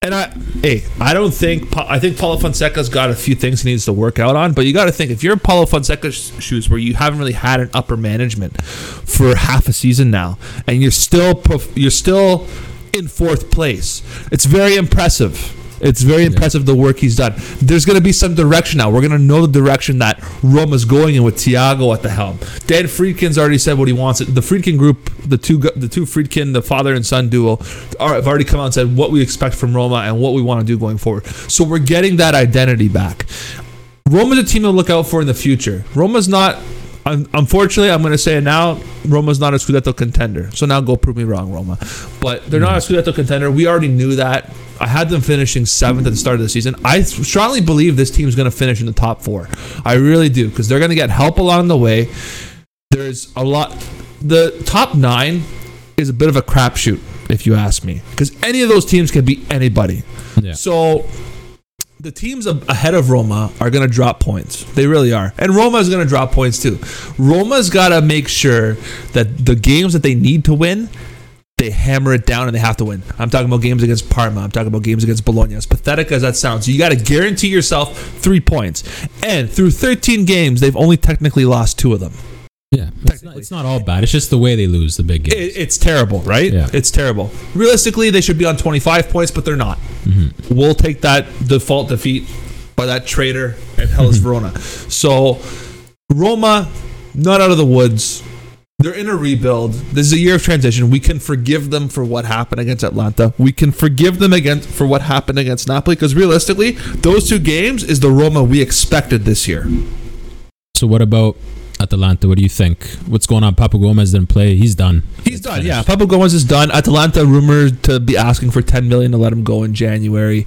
Speaker 1: And I, hey, I don't think I think Paulo Fonseca's got a few things he needs to work out on. But you got to think if you're in Paulo Fonseca's shoes, where you haven't really had an upper management for half a season now, and you're still you're still in fourth place, it's very impressive. It's very impressive the work he's done. There's going to be some direction now. We're going to know the direction that Roma's going in with Tiago at the helm. Dan Friedkin's already said what he wants. The Friedkin group, the two the two Friedkin, the father and son duo, are, have already come out and said what we expect from Roma and what we want to do going forward. So we're getting that identity back. Roma's a team to look out for in the future. Roma's not. Un- Unfortunately, I'm going to say it now. Roma's not a Scudetto contender. So now go prove me wrong, Roma. But they're not a mm. Scudetto contender. We already knew that. I had them finishing seventh at the start of the season. I strongly believe this team's going to finish in the top four. I really do because they're going to get help along the way. There's a lot. The top nine is a bit of a crapshoot, if you ask me, because any of those teams can beat anybody.
Speaker 2: Yeah.
Speaker 1: So the teams ahead of Roma are going to drop points. They really are. And Roma is going to drop points too. Roma's got to make sure that the games that they need to win, they hammer it down and they have to win. I'm talking about games against Parma. I'm talking about games against Bologna. As pathetic as that sounds, you got to guarantee yourself three points. And through 13 games, they've only technically lost two of them.
Speaker 2: Yeah, it's not, it's not all bad. It's just the way they lose the big games.
Speaker 1: It, it's terrible, right?
Speaker 2: Yeah.
Speaker 1: It's terrible. Realistically, they should be on 25 points, but they're not. Mm-hmm. We'll take that default defeat by that traitor at Hellas mm-hmm. Verona. So, Roma, not out of the woods. They're in a rebuild. This is a year of transition. We can forgive them for what happened against Atlanta. We can forgive them against for what happened against Napoli because realistically, those two games is the Roma we expected this year.
Speaker 2: so what about Atalanta? What do you think? What's going on? Papu Gomez didn't play. He's done.
Speaker 1: He's
Speaker 2: It's
Speaker 1: done.
Speaker 2: finished.
Speaker 1: Yeah, Papu Gomez is done. Atalanta rumored to be asking for 10 million to let him go in January.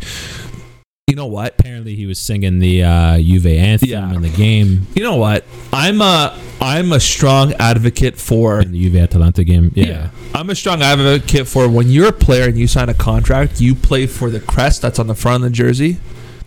Speaker 1: You know what?
Speaker 2: Apparently, he was singing the uh, Juve anthem
Speaker 1: Yeah.
Speaker 2: in the game
Speaker 1: You know what? I'm a I'm a strong advocate for
Speaker 2: in the Juve Atalanta game. Yeah.
Speaker 1: yeah. I'm a strong advocate for when you're a player and you sign a contract, you play for the crest that's on the front of the jersey,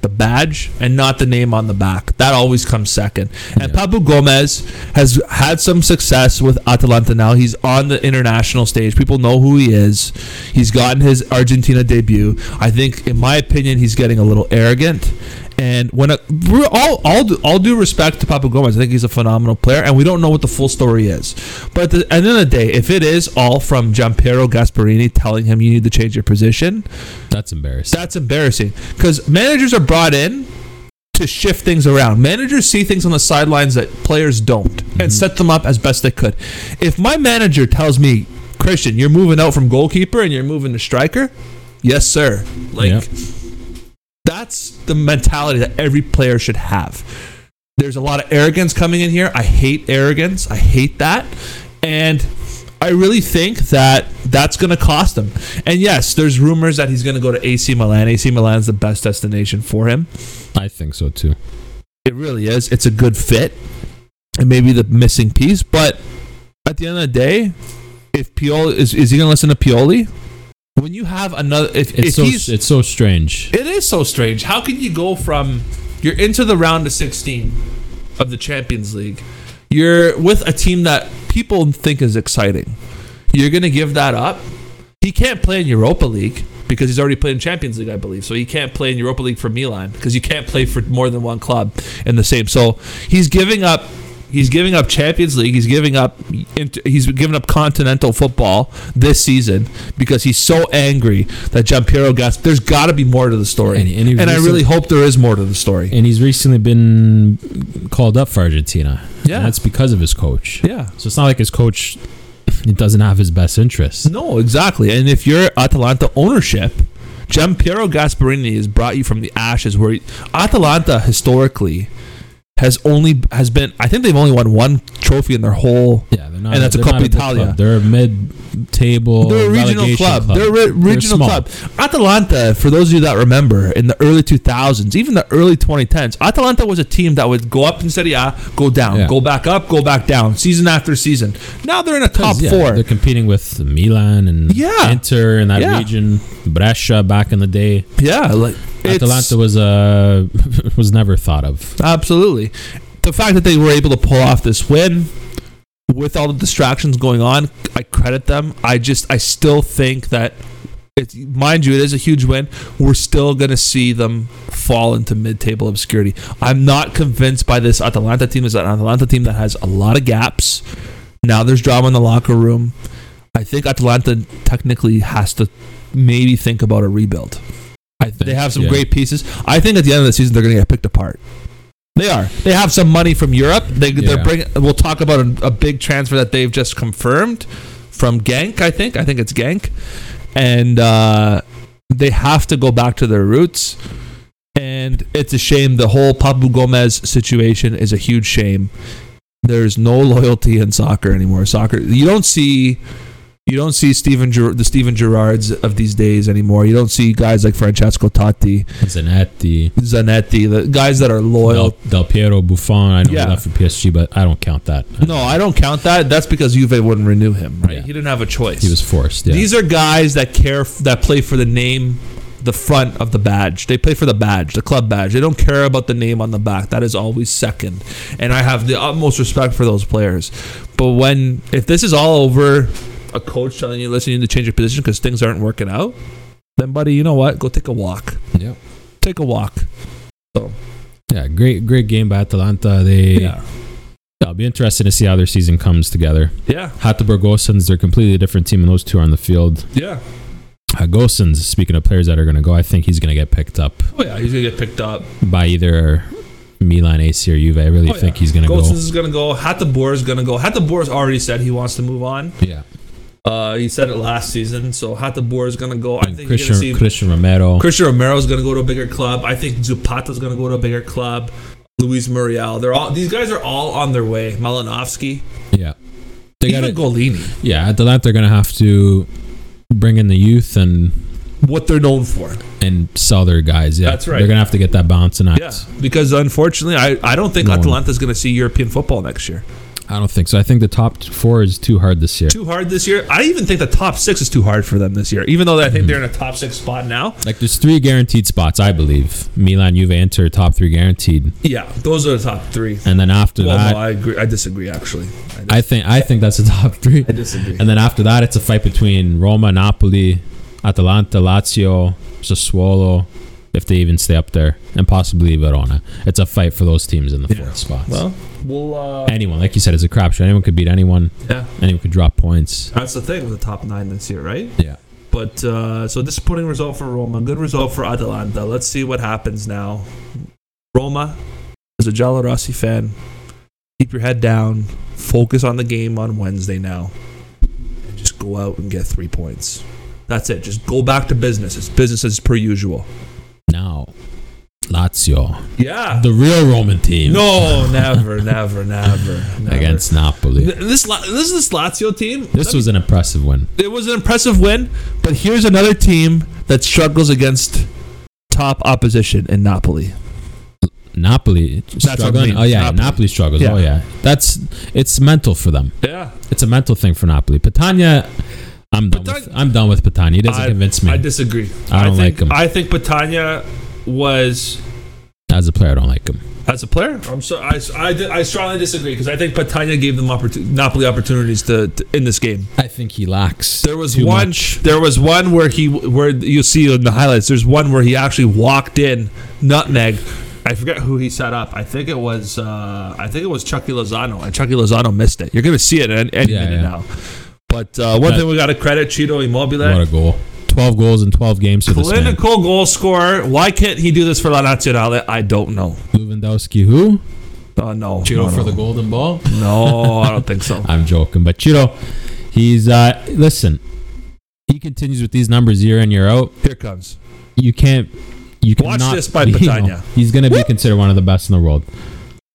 Speaker 1: the badge, and not the name on the back. That always comes second. And
Speaker 2: Yeah.
Speaker 1: Papu Gomez has had some success with Atalanta now. He's on the international stage. People know who he is. He's gotten his Argentina debut. I think, in my opinion, he's getting a little arrogant. And when a, we're all, all, all due respect to Papu Gomez, I think he's a phenomenal player, and we don't know what the full story is. But at the end of the day, if it is all from Giampiero Gasperini telling him you need to change your position,
Speaker 2: That's embarrassing.
Speaker 1: that's embarrassing. Because managers are brought in to shift things around. Managers see things on the sidelines that players don't and mm-hmm. set them up as best they could. If my manager tells me, Christian, you're moving out from goalkeeper and you're moving to striker, yes, sir. Like,
Speaker 2: Yep.
Speaker 1: That's the mentality that every player should have. There's a lot of arrogance coming in here. I hate arrogance. I hate that. And I really think that that's going to cost him. And yes, there's rumors that he's going to go to AC Milan. AC Milan's the best destination for him.
Speaker 2: I think so too.
Speaker 1: It really is. It's a good fit. And maybe the missing piece. But at the end of the day, if Pioli is, is he going to listen to Pioli? When you have another, if,
Speaker 2: It's
Speaker 1: if
Speaker 2: so
Speaker 1: he's,
Speaker 2: it's so strange.
Speaker 1: it is so strange. How can you go from you're into the round of 16 of the Champions League? You're with a team that people think is exciting. You're going to give that up? He can't play in Europa League because he's already played in Champions League, I believe. So he can't play in Europa League for Milan because you can't play for more than one club in the same. So he's giving up he's giving up Champions League, he's giving up he's giving up continental football this season because he's so angry that Giampiero Gas there's got to be more to the story.
Speaker 2: And
Speaker 1: And,
Speaker 2: and he
Speaker 1: I really hope there is more to the story.
Speaker 2: And he's recently been called up for Argentina.
Speaker 1: Yeah.
Speaker 2: And that's because of his coach.
Speaker 1: Yeah.
Speaker 2: So it's not like his coach it doesn't have his best interests.
Speaker 1: No, exactly. And if you're Atalanta ownership, Giampiero Gasperini has brought you from the ashes where he- Atalanta historically has only has been. I think they've only won one trophy in their whole.
Speaker 2: Yeah, they're not.
Speaker 1: And that's a
Speaker 2: they're
Speaker 1: Coppa Italia.
Speaker 2: club. They're a mid-table.
Speaker 1: They're a regional
Speaker 2: relegation
Speaker 1: club. They're a re- regional
Speaker 2: small.
Speaker 1: club. Atalanta, for those of you that remember, in the early 2000s, even the early 2010s, Atalanta was a team that would go up in Serie A, go down,
Speaker 2: Yeah.
Speaker 1: go back up, go back down, season after season. Now they're in a top
Speaker 2: yeah,
Speaker 1: four.
Speaker 2: They're competing with Milan and
Speaker 1: Yeah.
Speaker 2: Inter in that region. Brescia back in the day.
Speaker 1: Yeah, like
Speaker 2: Atalanta was uh [laughs] was never thought of.
Speaker 1: Absolutely. The fact that they were able to pull off this win with all the distractions going on, I credit them. I just, I still think that, it's, mind you, it is a huge win. We're still going to see them fall into mid table obscurity. I'm not convinced by this Atalanta team. Is an Atalanta team that has a lot of gaps. Now there's drama in the locker room. I think Atalanta technically has to maybe think about a rebuild. I, they have some
Speaker 2: yeah.
Speaker 1: great pieces. I think at the end of the season they're going to get picked apart. They are. They have some money from Europe. They, They're
Speaker 2: Yeah.
Speaker 1: bringing. We'll talk about a, a big transfer that they've just confirmed from Genk. I think. I think it's Genk, and uh, they have to go back to their roots. And it's a shame. The whole Papu Gomez situation is a huge shame. There's no [laughs] loyalty in soccer anymore. Soccer. You don't see. You don't see Steven Ger- the Steven Gerrards of these days anymore. You don't see guys like Francesco Totti,
Speaker 2: Zanetti,
Speaker 1: Zanetti, the guys that are loyal.
Speaker 2: Del, Del Piero, Buffon. I know
Speaker 1: Yeah.
Speaker 2: left for PSG, but I don't count that.
Speaker 1: No, I don't count that. That's because Juve wouldn't renew him. Right?
Speaker 2: Yeah.
Speaker 1: He didn't have a choice.
Speaker 2: He was forced. Yeah.
Speaker 1: These are guys that care that play for the name, the front of the badge. They play for the badge, the club badge. They don't care about the name on the back. That is always second. And I have the utmost respect for those players. But when if this is all over, a coach telling you, listen, you need to change your position because things aren't working out, then buddy, you know what? Go take a walk.
Speaker 2: Yep.
Speaker 1: Take a walk. So.
Speaker 2: Yeah, great, great game by Atalanta. They,
Speaker 1: Yeah.
Speaker 2: I'll be interested to see how their season comes together.
Speaker 1: Yeah.
Speaker 2: Hateboer Gosens, they're a completely different team, and those two are on the field.
Speaker 1: Yeah.
Speaker 2: Uh, Gosens, speaking of players that are going to go, I think he's going to get picked up
Speaker 1: Oh yeah, he's gonna get picked up.
Speaker 2: by either Milan, AC, or Juve. I really
Speaker 1: Oh,
Speaker 2: think
Speaker 1: yeah.
Speaker 2: he's going to go.
Speaker 1: Gosens is gonna go. Hateboer is gonna go. Hateboer's already said he wants to move on.
Speaker 2: Yeah,
Speaker 1: Uh, he said it last season. So Hateboer is gonna go. I think
Speaker 2: Christian,
Speaker 1: see
Speaker 2: Cristian Romero.
Speaker 1: Cristian Romero is gonna go to a bigger club. I think Zapata is gonna go to a bigger club. Luis Muriel. They're all these guys are all on their way. Malinovsky,
Speaker 2: yeah, they got.
Speaker 1: Gollini.
Speaker 2: Yeah, they're going to have to bring in the youth and
Speaker 1: What they're known for.
Speaker 2: and sell their guys. Yeah,
Speaker 1: That's right.
Speaker 2: They're going to have to get that balance and act.
Speaker 1: Yeah, because unfortunately, I, I don't think
Speaker 2: No
Speaker 1: Atalanta's gonna see European football next year.
Speaker 2: I don't think so. I think the top four is too hard this year.
Speaker 1: Too hard this year. I even think the top six is too hard for them this year. Even though I
Speaker 2: Mm-hmm.
Speaker 1: think they're in a top six spot now.
Speaker 2: Like there's three guaranteed spots, I believe. Milan, Juve, Inter, top three guaranteed,
Speaker 1: Yeah, those are the top three.
Speaker 2: and then after
Speaker 1: Well,
Speaker 2: that,
Speaker 1: no, I agree. I disagree. Actually, I, dis-
Speaker 2: I think I think that's the top three.
Speaker 1: I disagree.
Speaker 2: And then after that, it's a fight between Roma, Napoli, Atalanta, Lazio, Sassuolo, if they even stay up there, and possibly Verona. It's a fight for those teams in the
Speaker 1: Yeah.
Speaker 2: fourth spots.
Speaker 1: Well, we'll. Uh,
Speaker 2: anyone, like you said, it's a crapshoot. Anyone could beat anyone.
Speaker 1: yeah,
Speaker 2: Anyone could drop points.
Speaker 1: that's the thing with the top nine this year, right?
Speaker 2: Yeah.
Speaker 1: But uh, so disappointing result for Roma. Good result for Atalanta. Let's see what happens now. Roma, as a Giallorossi fan, keep your head down. Focus on the game on Wednesday now, and just go out and get three points. That's it. Just go back to business. It's business as per usual.
Speaker 2: Now, Lazio,
Speaker 1: Yeah.
Speaker 2: the real Roman team,
Speaker 1: No, never, never, never, never.
Speaker 2: against Napoli.
Speaker 1: This this is this Lazio team.
Speaker 2: This
Speaker 1: let me-
Speaker 2: was an impressive win.
Speaker 1: it was an impressive win, but here's another team that struggles against top opposition in Napoli.
Speaker 2: Napoli struggling. Oh yeah,
Speaker 1: Napoli.
Speaker 2: Napoli, struggles.
Speaker 1: Oh, yeah.
Speaker 2: Oh yeah, that's it's mental for them.
Speaker 1: Yeah,
Speaker 2: It's a mental thing for Napoli. Petagna, I'm done. With, I'm done with Petagna. He doesn't
Speaker 1: I-
Speaker 2: convince me
Speaker 1: I disagree.
Speaker 2: I don't
Speaker 1: think,
Speaker 2: like him.
Speaker 1: I think Petagna was
Speaker 2: as a player. I don't like him.
Speaker 1: as a player. I'm so I, I, I strongly disagree because I think Petagna gave them opportu- Napoli opportunities to, to in this game.
Speaker 2: I think he lacks.
Speaker 1: There was one.
Speaker 2: much.
Speaker 1: There was one where he where you see in the highlights. There's one where he actually walked in nutmeg. I forget who he set up. I think it was uh, I think it was Chucky Lozano, and Chucky Lozano missed it. You're gonna see it any, any
Speaker 2: Yeah,
Speaker 1: minute
Speaker 2: yeah.
Speaker 1: now. But uh, one
Speaker 2: That-
Speaker 1: thing we got to credit Ciro Immobile.
Speaker 2: What a goal! Twelve goals in twelve games for this.
Speaker 1: Clinical goal scorer. Why can't he do this for La Nazionale? I don't know.
Speaker 2: Lewandowski, who?
Speaker 1: Uh, no,
Speaker 2: Ciro
Speaker 1: no,
Speaker 2: for
Speaker 1: no.
Speaker 2: the golden ball.
Speaker 1: No, I don't think so. [laughs]
Speaker 2: I'm joking, but Ciro, he's uh listen. He continues with these numbers year in year out.
Speaker 1: Here comes.
Speaker 2: You can't. You
Speaker 1: Watch
Speaker 2: cannot,
Speaker 1: this by [laughs]
Speaker 2: you know, he's going to be considered one of the best in the world.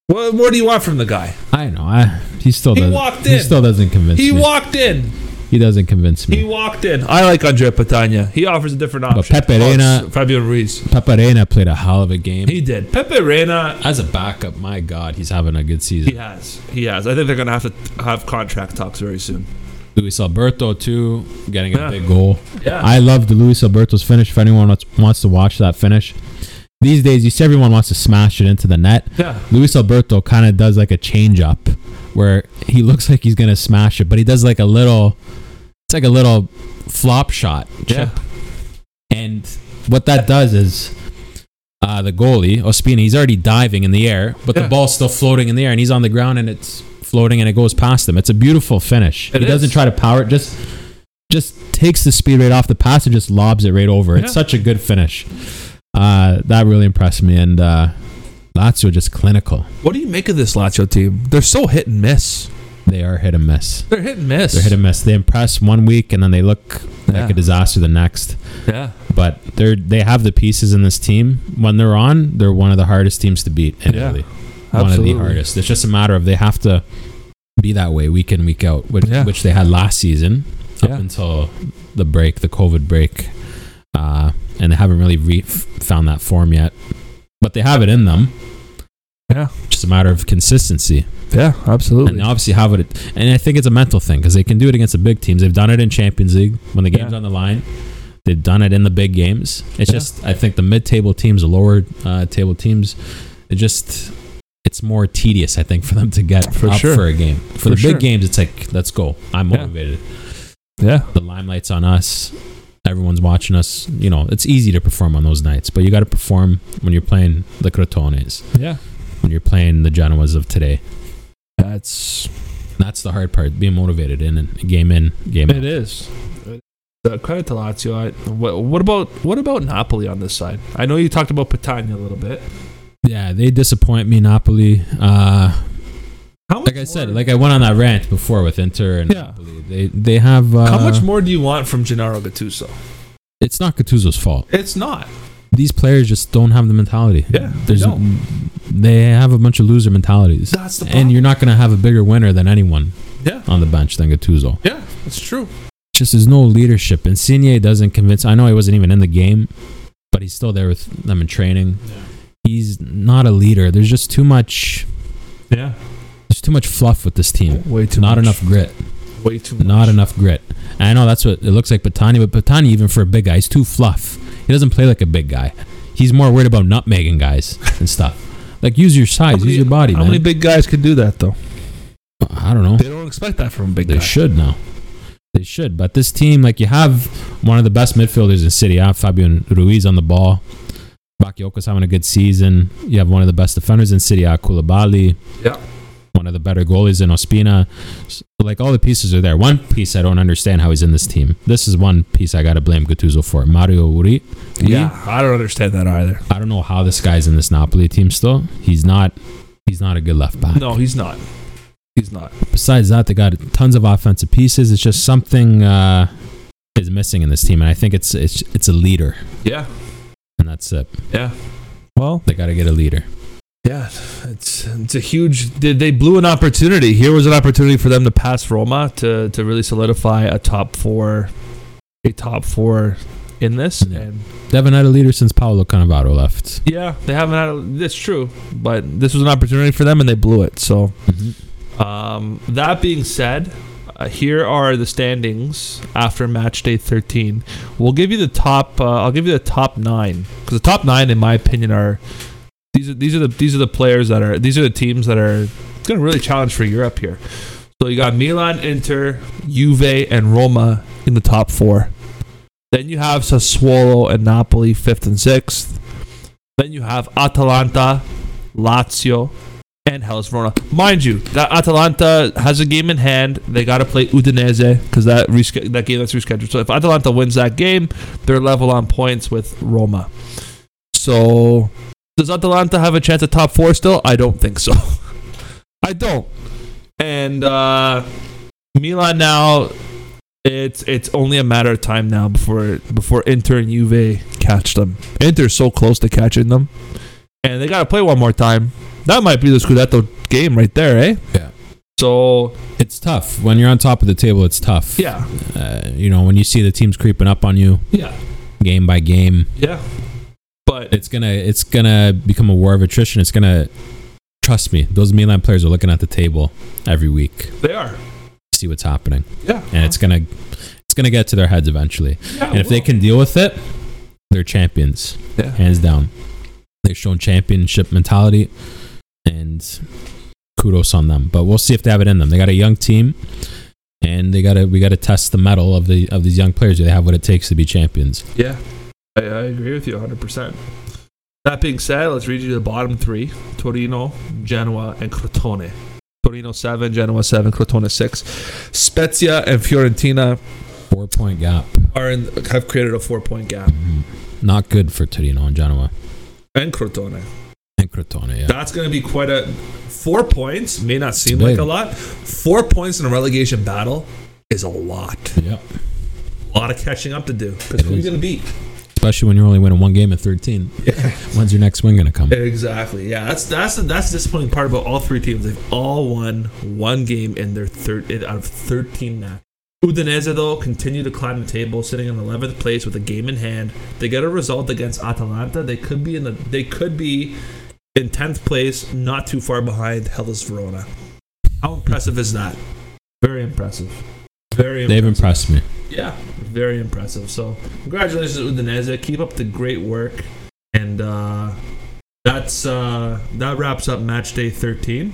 Speaker 1: What more do you want from the guy?
Speaker 2: I know. I he still
Speaker 1: He
Speaker 2: doesn't.
Speaker 1: walked
Speaker 2: He still doesn't convince
Speaker 1: He
Speaker 2: me.
Speaker 1: He walked in.
Speaker 2: he doesn't convince me.
Speaker 1: He walked in. I like Andre Petagna. He offers a different option. But.
Speaker 2: Pepe Reina-
Speaker 1: Oh, Fabian Ruiz.
Speaker 2: Pepe Reina played a hell of a game.
Speaker 1: He did. Pepe Reina.
Speaker 2: As a backup, my God, he's having a good season.
Speaker 1: He has. He has. I think they're gonna have to have contract talks very soon.
Speaker 2: Luis Alberto too, getting
Speaker 1: Yeah.
Speaker 2: a big goal.
Speaker 1: Yeah.
Speaker 2: I love the Luis Alberto's finish. If anyone wants- wants to watch that finish, these days you see everyone wants to smash it into the net.
Speaker 1: yeah.
Speaker 2: Luis Alberto kind of does like a change up where he looks like he's gonna smash it, but he does like a little. It's like a little flop shot.
Speaker 1: Yeah.
Speaker 2: And what that does is. Uh, the goalie Ospina, he's already diving in the air, but
Speaker 1: Yeah.
Speaker 2: the ball's still floating in the air, and he's on the ground, and it's floating, and it goes past him. It's a beautiful finish.
Speaker 1: It
Speaker 2: he doesn't try to power it; just just takes the speed right off the pass and just lobs it right over. It's such a good finish. Uh, that really impressed me, and uh, Lazio just clinical.
Speaker 1: What do you make of this Lazio team? They're so hit and miss.
Speaker 2: They are hit and miss.
Speaker 1: They're hit and miss.
Speaker 2: They're hit and miss. They impress one week, and then they look
Speaker 1: Yeah.
Speaker 2: like a disaster the next.
Speaker 1: Yeah.
Speaker 2: But they're they have the pieces in this team. When they're on, they're one of the hardest teams to beat in
Speaker 1: Yeah.
Speaker 2: Italy. One
Speaker 1: Absolutely.
Speaker 2: of the hardest. It's just a matter of they have to be that way week in week out, which,
Speaker 1: Yeah.
Speaker 2: which they had last season up until the break, the COVID break, uh, and they haven't really re- found that form yet. But they have it in them.
Speaker 1: Yeah.
Speaker 2: Just a matter of consistency,
Speaker 1: Yeah. Absolutely.
Speaker 2: and they obviously have it. And I think it's a mental thing because they can do it against the big teams. They've done it in Champions League when the game's
Speaker 1: Yeah.
Speaker 2: on the line. They've done it in the big games. It's
Speaker 1: Yeah.
Speaker 2: just I think the mid-table teams, the lower uh, table teams, it just it's more tedious. I think for them to get
Speaker 1: For
Speaker 2: up
Speaker 1: sure.
Speaker 2: for a game. For,
Speaker 1: For
Speaker 2: the
Speaker 1: sure.
Speaker 2: big games, it's like let's go. I'm
Speaker 1: Yeah.
Speaker 2: motivated.
Speaker 1: yeah.
Speaker 2: The limelight's on us. Everyone's watching us. You know, it's easy to perform on those nights, but you got to perform when you're playing the Crotones,
Speaker 1: Yeah.
Speaker 2: when you're playing the Genoas of today.
Speaker 1: That's
Speaker 2: That's the hard part, being motivated in and game in, game out.
Speaker 1: it is. Uh, credit to Lazio. I, what, what about what about Napoli on this side? I know you talked about Petagna a little bit.
Speaker 2: Yeah, they disappoint me, Napoli. Uh, like I said, like I went on that rant before with Inter and
Speaker 1: Yeah.
Speaker 2: Napoli. They they have uh,
Speaker 1: how much more do you want from Gennaro Gattuso?
Speaker 2: It's not Gattuso's fault.
Speaker 1: It's not.
Speaker 2: These players just don't have the mentality.
Speaker 1: Yeah, they
Speaker 2: There's
Speaker 1: don't.
Speaker 2: they have a bunch of loser mentalities.
Speaker 1: That's the problem.
Speaker 2: And you're not going to have a bigger winner than anyone
Speaker 1: yeah,
Speaker 2: on the bench than Gattuso.
Speaker 1: yeah, that's true.
Speaker 2: Just there's no leadership. Insigne doesn't convince. I know he wasn't even in the game, but he's still there with them in training. Yeah. He's not a leader. There's just too much.
Speaker 1: Yeah,
Speaker 2: too much fluff with this team.
Speaker 1: way too.
Speaker 2: not
Speaker 1: much.
Speaker 2: enough grit.
Speaker 1: Way too. Much.
Speaker 2: Not enough grit. And I know that's what it looks like Petagna, but Petagna, even for a big guy, he's too fluff. He doesn't play like a big guy. He's more worried about nutmegging guys and stuff. Like use your size,
Speaker 1: many-
Speaker 2: use your body,
Speaker 1: How
Speaker 2: man.
Speaker 1: many big guys can do that though?
Speaker 2: I don't know.
Speaker 1: They don't expect that from a big
Speaker 2: They
Speaker 1: guy.
Speaker 2: should now. They should. But this team, like you have one of the best midfielders in Serie A. You have Fabian Ruiz on the ball. Bakayoko's having a good season. You have one of the best defenders in Serie A, Koulibaly.
Speaker 1: Yeah.
Speaker 2: One of the better goalies in Ospina. So, like all the pieces are there. One piece I don't understand how he's in this team. This is one piece I got to blame Gattuso for. Mario Rui.
Speaker 1: Yeah, I don't understand that either.
Speaker 2: I don't know how this guy's in this Napoli team still. He's not. He's not a good left back.
Speaker 1: No, he's not. He's not.
Speaker 2: besides that, they got tons of offensive pieces. It's just something uh, is missing in this team, and I think it's it's it's a leader,
Speaker 1: Yeah,
Speaker 2: and that's it.
Speaker 1: yeah. Well,
Speaker 2: They got to get a leader.
Speaker 1: Yeah, it's it's a huge. They, they blew an opportunity. Here was an opportunity for them to pass Roma to to really solidify a top four, a top four in this.
Speaker 2: Yeah.
Speaker 1: And
Speaker 2: They haven't had a leader since Paolo Cannavaro left.
Speaker 1: yeah, they haven't had. A, that's true, but this was an opportunity for them, and they blew it. So Um, that being said, uh, here are the standings after match day 13. We'll give you the top. Uh, I'll give you the top nine because the top nine, in my opinion, are these are these are the these are the players that are these are the teams that are going to really challenge for Europe here. So you got Milan, Inter, Juve, and Roma in the top four. Then you have Sassuolo and Napoli fifth and sixth. Then you have Atalanta, Lazio, and Hellas Verona. Mind you, that Atalanta has a game in hand. They got to play Udinese because that that game that's rescheduled. So if Atalanta wins that game, they're level on points with Roma. So does Atalanta have a chance at top four still? I don't think so. [laughs] I don't. And uh, Milan now, it's it's only a matter of time now before before Inter and Juve catch them. Inter's so close to catching them, and they got to play one more time That might be the Scudetto game right there, eh?
Speaker 2: Yeah.
Speaker 1: So
Speaker 2: It's tough when you're on top of the table. It's tough.
Speaker 1: yeah,
Speaker 2: Uh, you know when you see the teams creeping up on you
Speaker 1: yeah,
Speaker 2: game by game.
Speaker 1: yeah. But
Speaker 2: It's gonna it's gonna become a war of attrition. It's gonna trust me. Those Milan players are looking at the table every week,
Speaker 1: they are.
Speaker 2: see what's happening,
Speaker 1: Yeah,
Speaker 2: and it's gonna it's gonna get to their heads eventually.
Speaker 1: yeah,
Speaker 2: And if they can deal with it, they're champions,
Speaker 1: yeah.
Speaker 2: hands down. They've shown championship mentality, and kudos on them. But we'll see if they have it in them. They got a young team, and they gotta we gotta test the metal of the of these young players. Do they have what it takes to be champions?
Speaker 1: Yeah, I, I agree with you 100%. That being said, let's read you the bottom three Torino, Genoa, and Crotone. Torino 7, Genoa 7, Crotone 6. Spezia and Fiorentina
Speaker 2: Four point gap.
Speaker 1: are in, have created a four point gap.
Speaker 2: Mhm. Not good for Torino and Genoa
Speaker 1: And Crotone.
Speaker 2: and Crotone. Yeah.
Speaker 1: That's going to be quite a. Four points may not seem like a lot. Four points in a relegation battle is a lot.
Speaker 2: Yep.
Speaker 1: A lot of catching up to do. Because who are you going to beat?
Speaker 2: Especially when you're only winning one game in 13. When's your next win gonna come?
Speaker 1: Exactly. Yeah, that's that's the, that's the disappointing part about all three teams. They've all won one game in their third out of thirteen matches. Udinese though continue to climb the table, sitting in eleventh place with a game in hand. They get a result against Atalanta. They could be in the they could be in tenth place, not too far behind Hellas Verona. How impressive is that? Very impressive. Very
Speaker 2: They've impressed me.
Speaker 1: Yeah, very impressive. So, congratulations, Udinese. Keep up the great work. And uh, that's uh, that wraps up match day 13.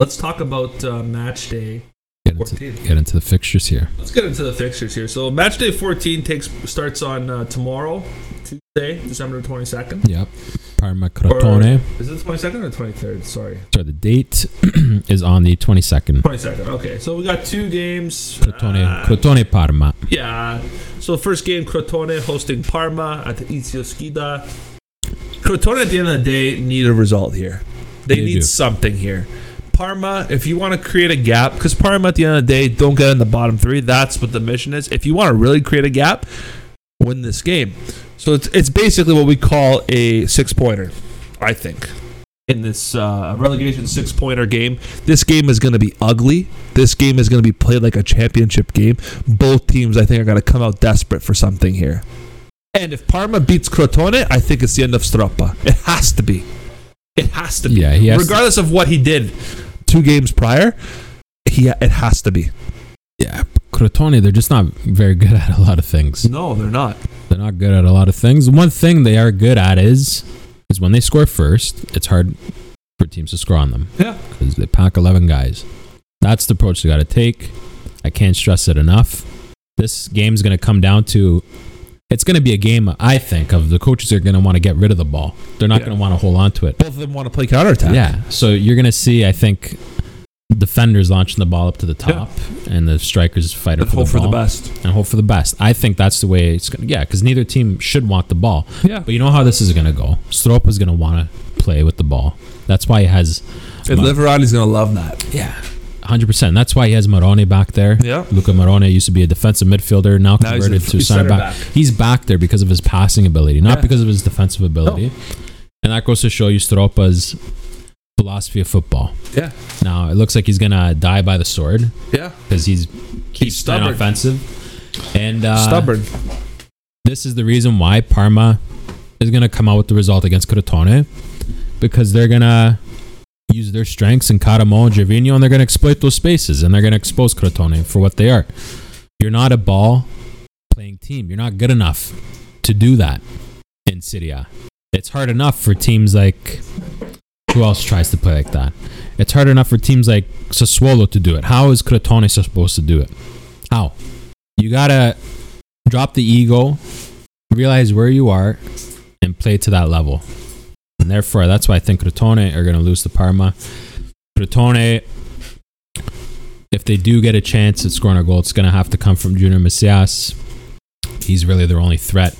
Speaker 1: Let's talk about uh, match day
Speaker 2: Get into,
Speaker 1: 14.
Speaker 2: get into the fixtures here.
Speaker 1: Let's get into the fixtures here. So, match day 14 takes starts on uh, tomorrow, Tuesday, December 22nd.
Speaker 2: Yep. Parma Crotone.
Speaker 1: Is it the 22nd or 23rd? Sorry.
Speaker 2: Sorry, the date [clears throat] is on the 22nd.
Speaker 1: 22nd. Okay, so we got two games.
Speaker 2: Crotone,
Speaker 1: Uh,
Speaker 2: Crotone Parma.
Speaker 1: Yeah. So first game, Crotone hosting Parma at the Ezio Scida. Crotone at the end of the day need a result here. They
Speaker 2: They
Speaker 1: need
Speaker 2: do.
Speaker 1: something here. Parma, if you want to create a gap, because Parma at the end of the day don't get in the bottom three. That's what the mission is. If you want to really create a gap, win this game. So it's it's basically what we call a six pointer, I think. In this uh, relegation six pointer game, this game is going to be ugly. This game is going to be played like a championship game. Both teams, I think, are going to come out desperate for something here. And if Parma beats Crotone, I think it's the end of Stroppa. It has to be. It has to be.
Speaker 2: Yeah, he has to-
Speaker 1: Regardless of what he did two games prior, he it has to be.
Speaker 2: Crotone, they're just not very good at a lot of things.
Speaker 1: No, they're not.
Speaker 2: They're not good at a lot of things. One thing they are good at is is when they score first, it's hard for teams to score on them
Speaker 1: Yeah.
Speaker 2: because they pack 11 guys. That's the approach they got to take. I can't stress it enough. This game's going to come down to it's going to be a game, I think, of the coaches are going to want to get rid of the ball. They're not
Speaker 1: Yeah.
Speaker 2: going to want to hold on to it.
Speaker 1: Both of them want to play counterattack.
Speaker 2: Yeah. So you're going to see, I think, defenders launching the ball up to the top and the strikers fighting
Speaker 1: But
Speaker 2: for,
Speaker 1: hope
Speaker 2: the
Speaker 1: for the best.
Speaker 2: and hope for the best. I think that's the way it's going to, yeah, because neither team should want the ball.
Speaker 1: Yeah.
Speaker 2: But you know how this is going to go. Stroppa is going to want to play with the ball. That's why he has,
Speaker 1: And Liverani's going to love that.
Speaker 2: yeah, 100%. That's why he has Marrone back there.
Speaker 1: Yeah.
Speaker 2: Luca Marrone used to be a defensive midfielder, now
Speaker 1: Now
Speaker 2: converted to center back.
Speaker 1: back.
Speaker 2: He's back there because of his passing ability, not
Speaker 1: Yeah.
Speaker 2: because of his defensive ability. And that goes to show you Stroppa's philosophy of football.
Speaker 1: Yeah.
Speaker 2: Now, it looks like he's going to die by the sword
Speaker 1: Yeah.
Speaker 2: because he's keeps playing
Speaker 1: stubborn.
Speaker 2: offensive. And uh,
Speaker 1: Stubborn.
Speaker 2: this is the reason why Parma is going to come out with the result against Crotone because they're going to use their strengths in Karamoh and Gervinho and they're going to exploit those spaces and they're going to expose Crotone for what they are. You're not a ball playing team. You're not good enough to do that in Serie A. It's hard enough for teams like who else tries to play like that? It's hard enough for teams like Sassuolo to do it. How is Crotone supposed to do it? How? You gotta drop the ego, realize where you are, and play to that level. And therefore, that's why I think Crotone are to lose to Parma. Crotone, if they do get a chance at scoring a goal, it's to have to come from Junior Messias. He's really their only threat.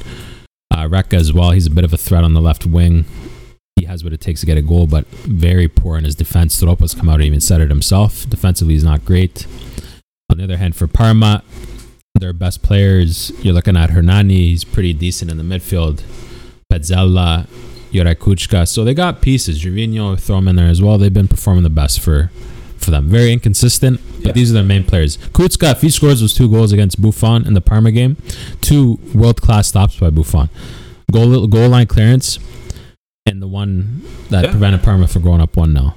Speaker 2: Uh, Reca as well. He's a bit of a threat on the left wing. He has what it takes to get a goal, but very poor in his defense. Stroppa's come out and even said it himself. Defensively, he's not great. On the other hand, for Parma, their best players, you're looking at Hernani. He's pretty decent in the midfield. Pezzella, Juraj Kucka. So they got pieces. Gervinho, throw them in there as well. They've been performing the best for for them. Very inconsistent, but
Speaker 1: Yeah.
Speaker 2: these are their main players. Kuchka, if he scores those two goals against Buffon in the Parma game, two world class stops by Buffon. Goal goal line clearance, and the one that
Speaker 1: Yeah.
Speaker 2: prevented Parma from going up one 0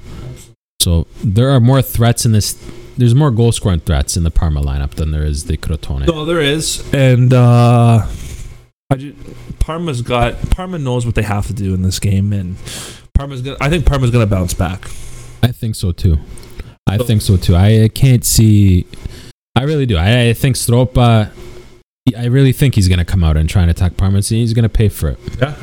Speaker 2: So there are more threats in this. There's more goal scoring threats in the Parma lineup than there is the Crotone.
Speaker 1: No, there is, and uh, I ju- Parma's got Parma knows what they have to do in this game, and Parma's gonna. I think Parma's gonna bounce back.
Speaker 2: I think so too. I
Speaker 1: So-
Speaker 2: think so too. I, I can't see. I really do. I, I think Stroppa. I really think he's going to come out and try and attack Parma. See, He's going to pay for it.
Speaker 1: Yeah.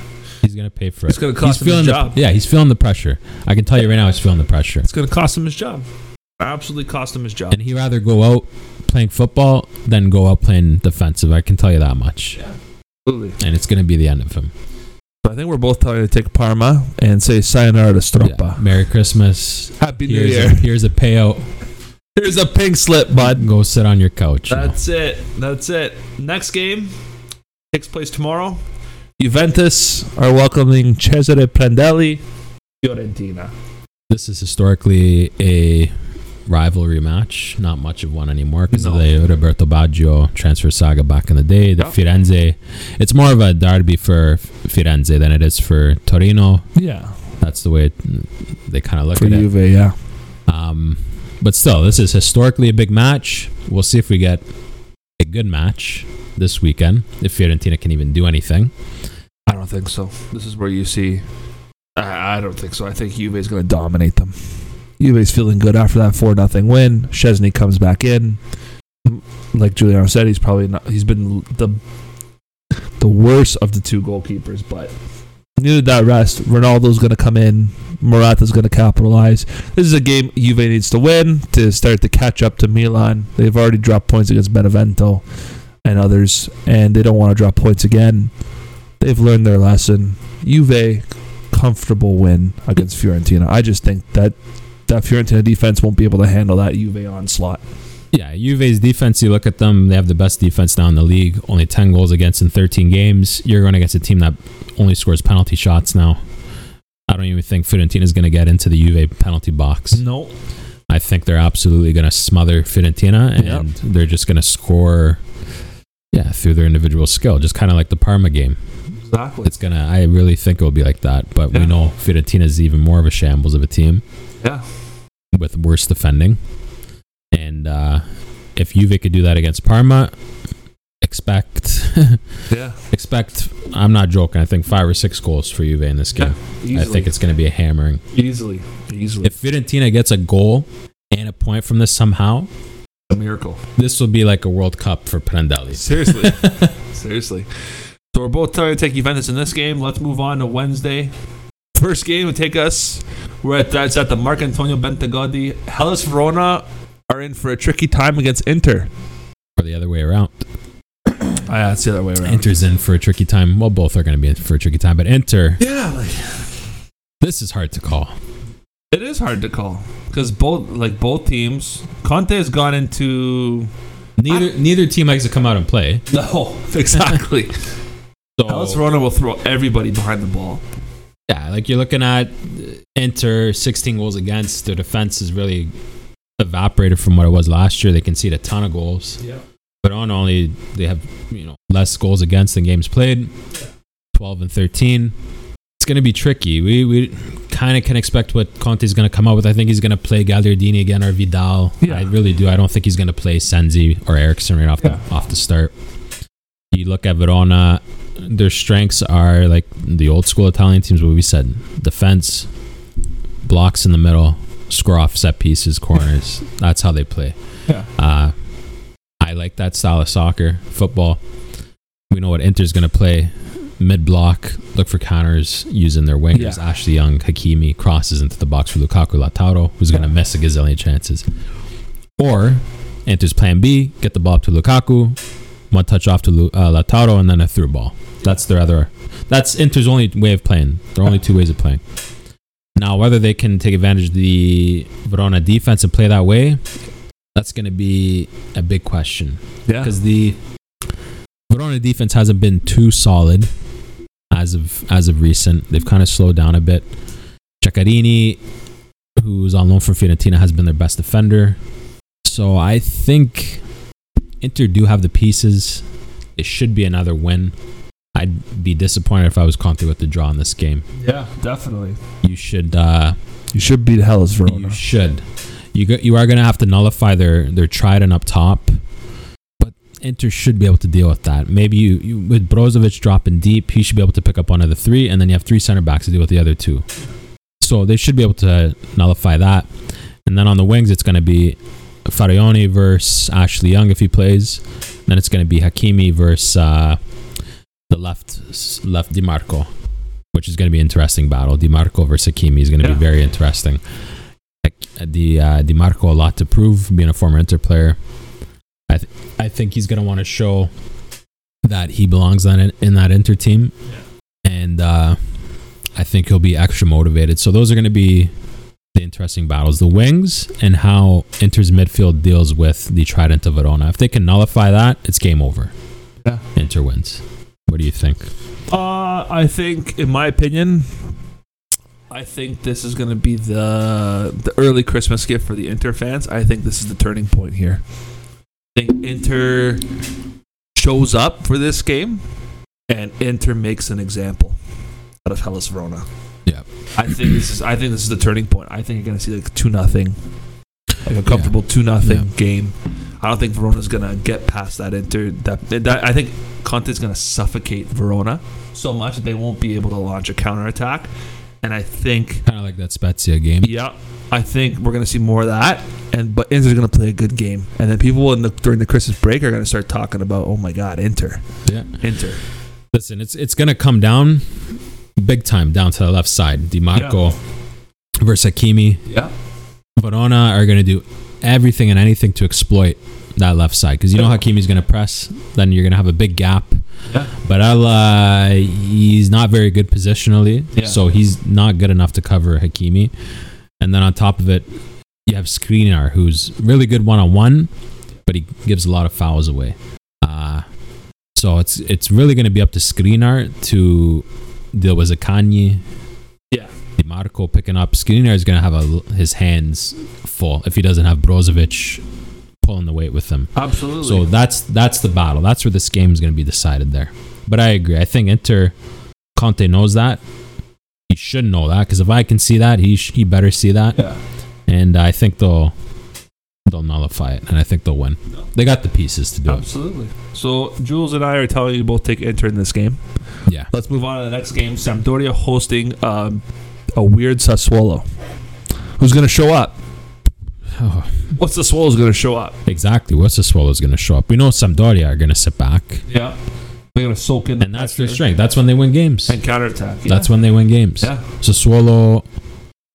Speaker 2: He's going to pay for it.
Speaker 1: It's gonna cost him his
Speaker 2: feeling
Speaker 1: job.
Speaker 2: The, yeah, he's feeling the pressure. I can tell you right now, he's feeling the pressure.
Speaker 1: It's gonna cost him his job. Absolutely cost him his job.
Speaker 2: And he'd rather go out playing football than go out playing defensive. I can tell you that much.
Speaker 1: Yeah, Absolutely.
Speaker 2: And it's going to be the end of him.
Speaker 1: So I think we're both telling you to take Parma and say sayonara to
Speaker 2: Yeah. Merry Christmas.
Speaker 1: Happy New Year.
Speaker 2: a, here's a payout.
Speaker 1: Here's a pink slip, bud.
Speaker 2: Go sit on your couch. you know.
Speaker 1: That's it. That's it. Next game takes place tomorrow. Juventus are welcoming Cesare Prandelli, Fiorentina.
Speaker 2: This is historically a rivalry match. Not much of one anymore because of the Roberto Baggio transfer saga back in the day. The
Speaker 1: Yeah.
Speaker 2: Firenze, it's more of a derby for Firenze than it is for Torino.
Speaker 1: Yeah,
Speaker 2: That's the way it, they kind of look
Speaker 1: for
Speaker 2: at it.
Speaker 1: Juve. Yeah,
Speaker 2: Um, but still, this is historically a big match. We'll see if we get a good match this weekend. If Fiorentina can even do anything.
Speaker 1: I don't think so. This is where you see. I, I don't think so. I think Juve is going to dominate them. Juve's feeling good after that four nothing win. Szczesny comes back in. Like Giuliano said, he's probably not. He's been the the worst of the two goalkeepers, but needed that rest. Ronaldo's going to come in. Morata's going to capitalize. This is a game Juve needs to win to start to catch up to Milan. They've already dropped points against Benevento and others, and they don't want to drop points again. They've learned their lesson. Juve, comfortable win against Fiorentina. I just think that that Fiorentina defense won't be able to handle that Juve onslaught.
Speaker 2: Yeah, Juve's defense, you look at them, they have the best defense now in the league. Only 10 goals against in 13 games. You're going against a team that only scores penalty shots now. I don't even think Fiorentina is going to get into the Juve penalty box.
Speaker 1: No.
Speaker 2: I think they're absolutely going to smother Fiorentina and they're just going to score yeah, through their individual skill, just kind of like the Parma game.
Speaker 1: Exactly.
Speaker 2: It's to I really think it will be like that, but
Speaker 1: Yeah.
Speaker 2: we know Fiorentina is even more of a shambles of a team
Speaker 1: Yeah.
Speaker 2: with worse defending. And uh, if Juve could do that against Parma, expect [laughs]
Speaker 1: Yeah.
Speaker 2: expect. I'm not joking. I think five or six goals for Juve in this game.
Speaker 1: Easily.
Speaker 2: I think it's going to be a hammering.
Speaker 1: easily. Easily.
Speaker 2: If Fiorentina gets a goal and a point from this somehow,
Speaker 1: a miracle.
Speaker 2: this will be like a World Cup for Prandelli.
Speaker 1: Seriously. [laughs] Seriously. So we're both trying to take Juventus in this game. Let's move on to Wednesday. First game would take us. We're at that's at the Marcantonio Bentegodi. Hellas Verona are in for a tricky time against Inter.
Speaker 2: Or the other way around.
Speaker 1: I would say that way around.
Speaker 2: Inter's in for a tricky time. Well, both are going to be in for a tricky time, but Inter,
Speaker 1: Yeah, like,
Speaker 2: this is hard to call.
Speaker 1: it is hard to call because both like both teams. Conte has gone into
Speaker 2: Neither neither team likes to come out and play. [laughs]
Speaker 1: no exactly. [laughs]
Speaker 2: So
Speaker 1: Hellas Verona will throw everybody behind the ball.
Speaker 2: Yeah, like you're looking at Inter, 16 goals against. Their defense is really evaporated from what it was last year. They concede a ton of goals.
Speaker 1: Yeah.
Speaker 2: But on only they have you know less goals against than games played, 12 and 13. It's going to be tricky. We we kind of can expect what Conte's going to come up with. I think he's going to play Gagliardini again or Vidal.
Speaker 1: Yeah.
Speaker 2: I really do. I don't think he's going to play Sensi or Eriksen right off
Speaker 1: Yeah.
Speaker 2: the off the start. You look at Verona, their strengths are like the old school Italian teams. What we said: defense, blocks in the middle, score off set pieces, corners. [laughs] That's how they play.
Speaker 1: Yeah.
Speaker 2: Uh, I like that style of soccer, football. We know what Inter's going to play. Mid block, look for counters using their wingers.
Speaker 1: Yeah.
Speaker 2: Ashley Young, Hakimi crosses into the box for Lukaku Lautaro, who's going to
Speaker 1: Yeah.
Speaker 2: miss a gazillion chances. Or Inter's plan B, get the ball up to Lukaku, one touch off to uh, Lautaro, and then a through ball. That's their other. That's Inter's only way of playing. There are only two ways of playing. Now, whether they can take advantage of the Verona defense and play that way, that's going to be a big question
Speaker 1: Yeah.
Speaker 2: because the Verona defense hasn't been too solid as as of as of recent. They've kind of slowed down a bit. Ceccherini, who's on loan from Fiorentina, has been their best defender. So I think Inter do have the pieces. It should be another win. I'd be disappointed if I was Conte with the draw in this game.
Speaker 1: Yeah, definitely.
Speaker 2: You should uh,
Speaker 1: You should beat Hellas Verona.
Speaker 2: you should. You go, you are going to have to nullify their their trident up top, but Inter should be able to deal with that. Maybe you, you with Brozovic dropping deep, he should be able to pick up one of the three, and then you have three center backs to deal with the other two. So they should be able to nullify that. And then on the wings, it's going to be Faraoni versus Ashley Young if he plays. Then it's going to be Hakimi versus uh, the left left Di Marco, which is going to be an interesting battle. Di Marco versus Hakimi is going to
Speaker 1: Yeah.
Speaker 2: be very interesting. Like, Di uh, Di Marco a lot to prove, being a former Inter player. I th- I think he's going to want to show that he belongs on it, in that Inter team, and uh, I think he'll be extra motivated. So those are going to be the interesting battles: the wings and how Inter's midfield deals with the Trident of Verona. If they can nullify that, it's game over.
Speaker 1: Yeah.
Speaker 2: Inter wins. What do you think?
Speaker 1: Uh, I think, in my opinion, I think this is going to be the the early Christmas gift for the Inter fans. I think this is the turning point here. I think Inter shows up for this game, and Inter makes an example out of Hellas Verona.
Speaker 2: Yeah.
Speaker 1: I think this is. I think this is the turning point. I think you're going to see like two nothing, like a comfortable two nothing
Speaker 2: Yeah.
Speaker 1: game. I don't think Verona's going to get past that Inter. That, that I think Conte's going to suffocate Verona so much that they won't be able to launch a counterattack. And I think,
Speaker 2: Kind of like that Spezia game.
Speaker 1: yeah, I think we're going to see more of that. And but Inter's going to play a good game, and then people in the during the Christmas break are going to start talking about, oh my God, Inter,
Speaker 2: Yeah.
Speaker 1: Inter.
Speaker 2: Listen, it's it's gonna come down big time down to the left side. Di Marco versus Hakimi.
Speaker 1: Yeah,
Speaker 2: Verona are gonna do everything and anything to exploit that left side because you know
Speaker 1: Yeah.
Speaker 2: Hakimi's gonna press. Then you're gonna have a big gap.
Speaker 1: yeah,
Speaker 2: But uh, he's not very good positionally,
Speaker 1: Yeah.
Speaker 2: so he's not good enough to cover Hakimi. And then on top of it, you have Skriniar, who's really good one on one, but he gives a lot of fouls away. Uh, so it's it's really going to be up to Skriniar to deal a Kanye.
Speaker 1: Yeah.
Speaker 2: Marco picking up. Skriniar is going to have a, his hands full if he doesn't have Brozovic pulling the weight with him.
Speaker 1: absolutely.
Speaker 2: So that's that's the battle. That's where this game is going to be decided there. But I agree. I think Inter Conte knows that. He should know that because if I can see that, he sh- he better see that.
Speaker 1: yeah,
Speaker 2: And I think they'll they'll nullify it, and I think they'll win. They got the pieces to do it.
Speaker 1: absolutely. So Jules and I are telling you to both take Inter in this game.
Speaker 2: Yeah.
Speaker 1: Let's move on to the next game. Sampdoria hosting um, a weird Sassuolo. Who's going to show up?
Speaker 2: Oh, [sighs]
Speaker 1: What's Sassuolo's going to show up?
Speaker 2: exactly. What's the Swallows going to show up? We know Sampdoria are going to sit back,
Speaker 1: Yeah, they're going to soak in, the
Speaker 2: and that's their
Speaker 1: pressure
Speaker 2: strength. That's when they win games.
Speaker 1: and counterattack. Yeah.
Speaker 2: That's when they win games.
Speaker 1: yeah.
Speaker 2: Sassuolo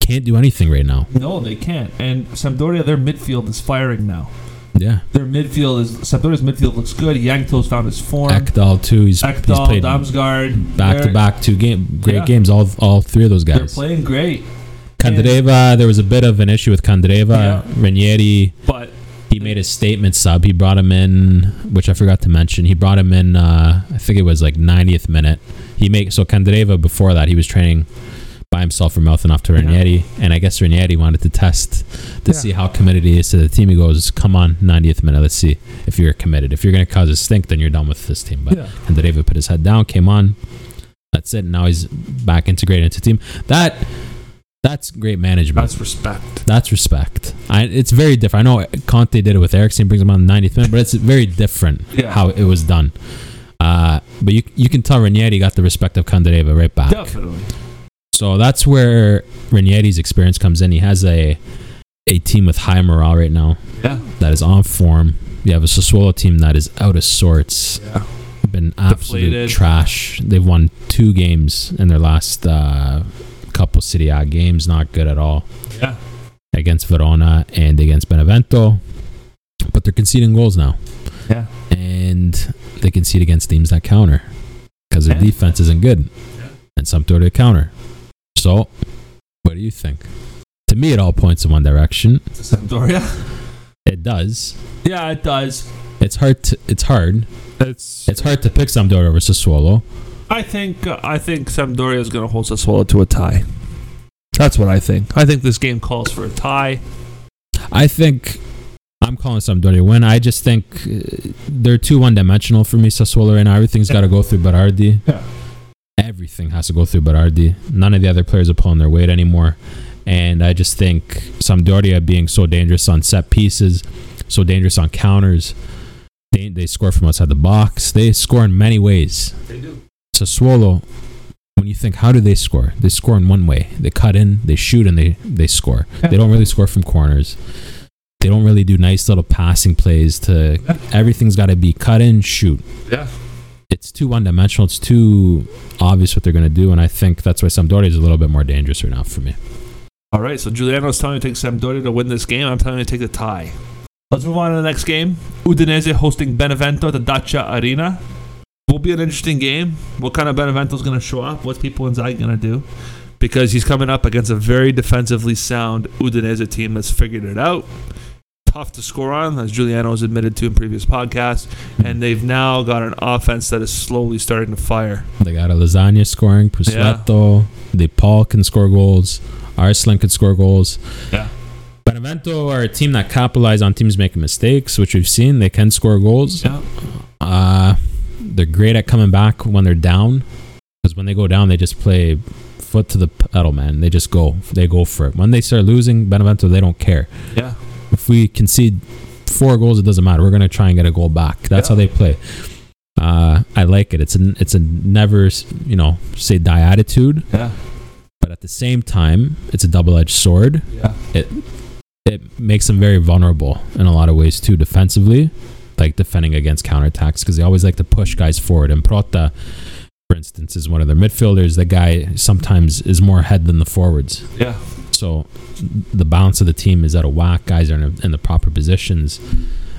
Speaker 2: can't do anything right now.
Speaker 1: No, they can't. And Sampdoria, their midfield is firing now.
Speaker 2: Yeah.
Speaker 1: Their midfield is Sampdoria's midfield looks good. Jankto's found his form.
Speaker 2: Ekdal too. He's, he's
Speaker 1: Ekdal,
Speaker 2: played
Speaker 1: Damsgaard,
Speaker 2: back to back two game great
Speaker 1: Yeah.
Speaker 2: games. All all three of those guys.
Speaker 1: They're playing great,
Speaker 2: Candreva, there was a bit of an issue with Candreva.
Speaker 1: Yeah.
Speaker 2: Ranieri,
Speaker 1: but
Speaker 2: he made a statement sub. He brought him in, which I forgot to mention. He brought him in. Uh, I think it was like 90th minute. He make so Candreva before that he was training by himself for mouthing off to
Speaker 1: Yeah.
Speaker 2: And I guess Ranieri wanted to test to
Speaker 1: Yeah.
Speaker 2: see how committed he is to the team. He goes, "Come on, 90th minute. Let's see if you're committed. If you're going to cause a stink, then you're done with this team." But
Speaker 1: yeah,
Speaker 2: and David put his head down, came on. That's it. Now he's back integrated into the team. That that's great management.
Speaker 1: that's respect.
Speaker 2: That's respect. I, it's very different. I know Conte did it with Eriksen, brings him on the 90th minute, but it's very different
Speaker 1: Yeah.
Speaker 2: how it was done. Uh, but you you can tell Ranieri got the respect of Candreva right back.
Speaker 1: Definitely.
Speaker 2: So that's where Ranieri's experience comes in. He has a a team with high morale right now
Speaker 1: Yeah.
Speaker 2: that is on form. You have a Sassuolo team that is out of sorts
Speaker 1: Yeah.
Speaker 2: been absolute
Speaker 1: Deflated.
Speaker 2: trash. They've won two games in their last uh, couple Serie A games. Not good at all
Speaker 1: Yeah.
Speaker 2: against Verona and against Benevento. But they're conceding goals now,
Speaker 1: Yeah.
Speaker 2: and they concede against teams that counter because their
Speaker 1: Yeah.
Speaker 2: defense isn't good, and Sampdoria counter. So, what do you think? To me, it all points in one direction.
Speaker 1: Sampdoria.
Speaker 2: It does.
Speaker 1: Yeah, it does.
Speaker 2: It's hard. To, it's hard.
Speaker 1: It's
Speaker 2: It's hard to pick Sampdoria versus Sassuolo.
Speaker 1: I think uh, I think Sampdoria is going to hold Sassuolo to a tie. That's what I think. I think this game calls for a tie.
Speaker 2: I think I'm calling Sampdoria win. I just think uh, they're too one dimensional for me. Sassuolo right now. Everything's got to go through Berardi.
Speaker 1: Yeah.
Speaker 2: Everything has to go through Berardi. None of the other players are pulling their weight anymore. And I just think Sampdoria being so dangerous on set pieces, so dangerous on counters, they, they score from outside the box. They score in many ways.
Speaker 1: They do.
Speaker 2: Sassuolo, when you think, how do they score? They score in one way. They cut in, they shoot, and they, they score. They don't really score from corners. They don't really do nice little passing plays to everything's got to be cut in, shoot.
Speaker 1: Yeah.
Speaker 2: It's too one dimensional. It's too obvious what they're going to do. And I think that's why Sampdoria is a little bit more dangerous right now for me.
Speaker 1: All right, so Giuliano's telling me to take Sampdoria to win this game. I'm telling you to take the tie. Let's move on to the next game. Udinese hosting Benevento at the Dacia Arena. Will be an interesting game. What kind of Benevento's going to show up? What's Pippo Inzaghi going to do? Because he's coming up against a very defensively sound Udinese team that's figured it out. Tough to score on, as Giuliano has admitted to in previous podcasts. And they've now got an offense that is slowly starting to fire.
Speaker 2: They got a Lasagna scoring, Pussetto, De Paul can score goals, Arslan can score goals.
Speaker 1: Yeah.
Speaker 2: Benevento are a team that capitalize on teams making mistakes, which we've seen. They can score goals.
Speaker 1: Yeah.
Speaker 2: Uh, they're great at coming back when they're down, because when they go down, they just play foot to the pedal, man. They just go, they go for it. When they start losing, Benevento, they don't care.
Speaker 1: Yeah.
Speaker 2: If we concede four goals, it doesn't matter. We're gonna try and get a goal back. That's
Speaker 1: Yeah.
Speaker 2: how they play. Uh, I like it. It's a it's a never you know say die attitude,
Speaker 1: Yeah.
Speaker 2: but at the same time, it's a double edged sword.
Speaker 1: Yeah.
Speaker 2: It it makes them very vulnerable in a lot of ways too, defensively, like defending against counterattacks because they always like to push guys forward. And Prota, for instance, is one of their midfielders. The guy sometimes is more ahead than the forwards.
Speaker 1: Yeah.
Speaker 2: So the balance of the team is out of whack. Guys are in, in the proper positions.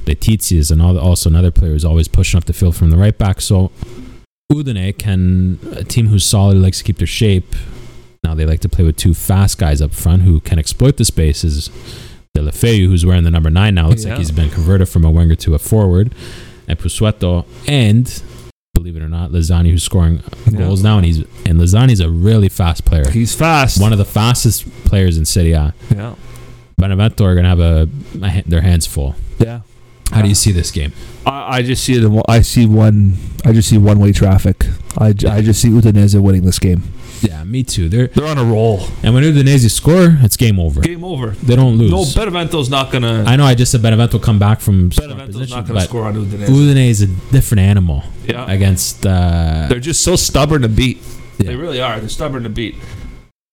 Speaker 2: The Tizias and also another player is always pushing up the field from the right back. So Udine can a team who's solid likes to keep their shape. Now they like to play with two fast guys up front who can exploit the spaces. Deulofeu, who's wearing the number nine now, looks
Speaker 1: Yeah.
Speaker 2: like he's been converted from a winger to a forward, and Pussetto, and believe it or not, Lasagna, who's scoring
Speaker 1: Yeah.
Speaker 2: goals now, and he's and Lasagna's a really fast player
Speaker 1: He's fast.
Speaker 2: one of the fastest players in Serie A.
Speaker 1: yeah.
Speaker 2: Benevento are going to have a, a their hands full.
Speaker 1: Yeah.
Speaker 2: How do you see this game?
Speaker 1: I, I just see it. I see one. I just see one way traffic. I, I just see Udinese winning this game.
Speaker 2: Yeah, me too. They're
Speaker 1: They're on a roll.
Speaker 2: and when Udinese score, it's game over.
Speaker 1: Game over.
Speaker 2: They don't lose.
Speaker 1: No, Benevento's not gonna.
Speaker 2: I know. I just said Benevento come back from
Speaker 1: Benevento's not gonna
Speaker 2: but
Speaker 1: score on Udinese.
Speaker 2: Udine is a different animal
Speaker 1: yeah.
Speaker 2: against uh,
Speaker 1: They're just so stubborn to beat.
Speaker 2: Yeah.
Speaker 1: They really are. They're stubborn to beat.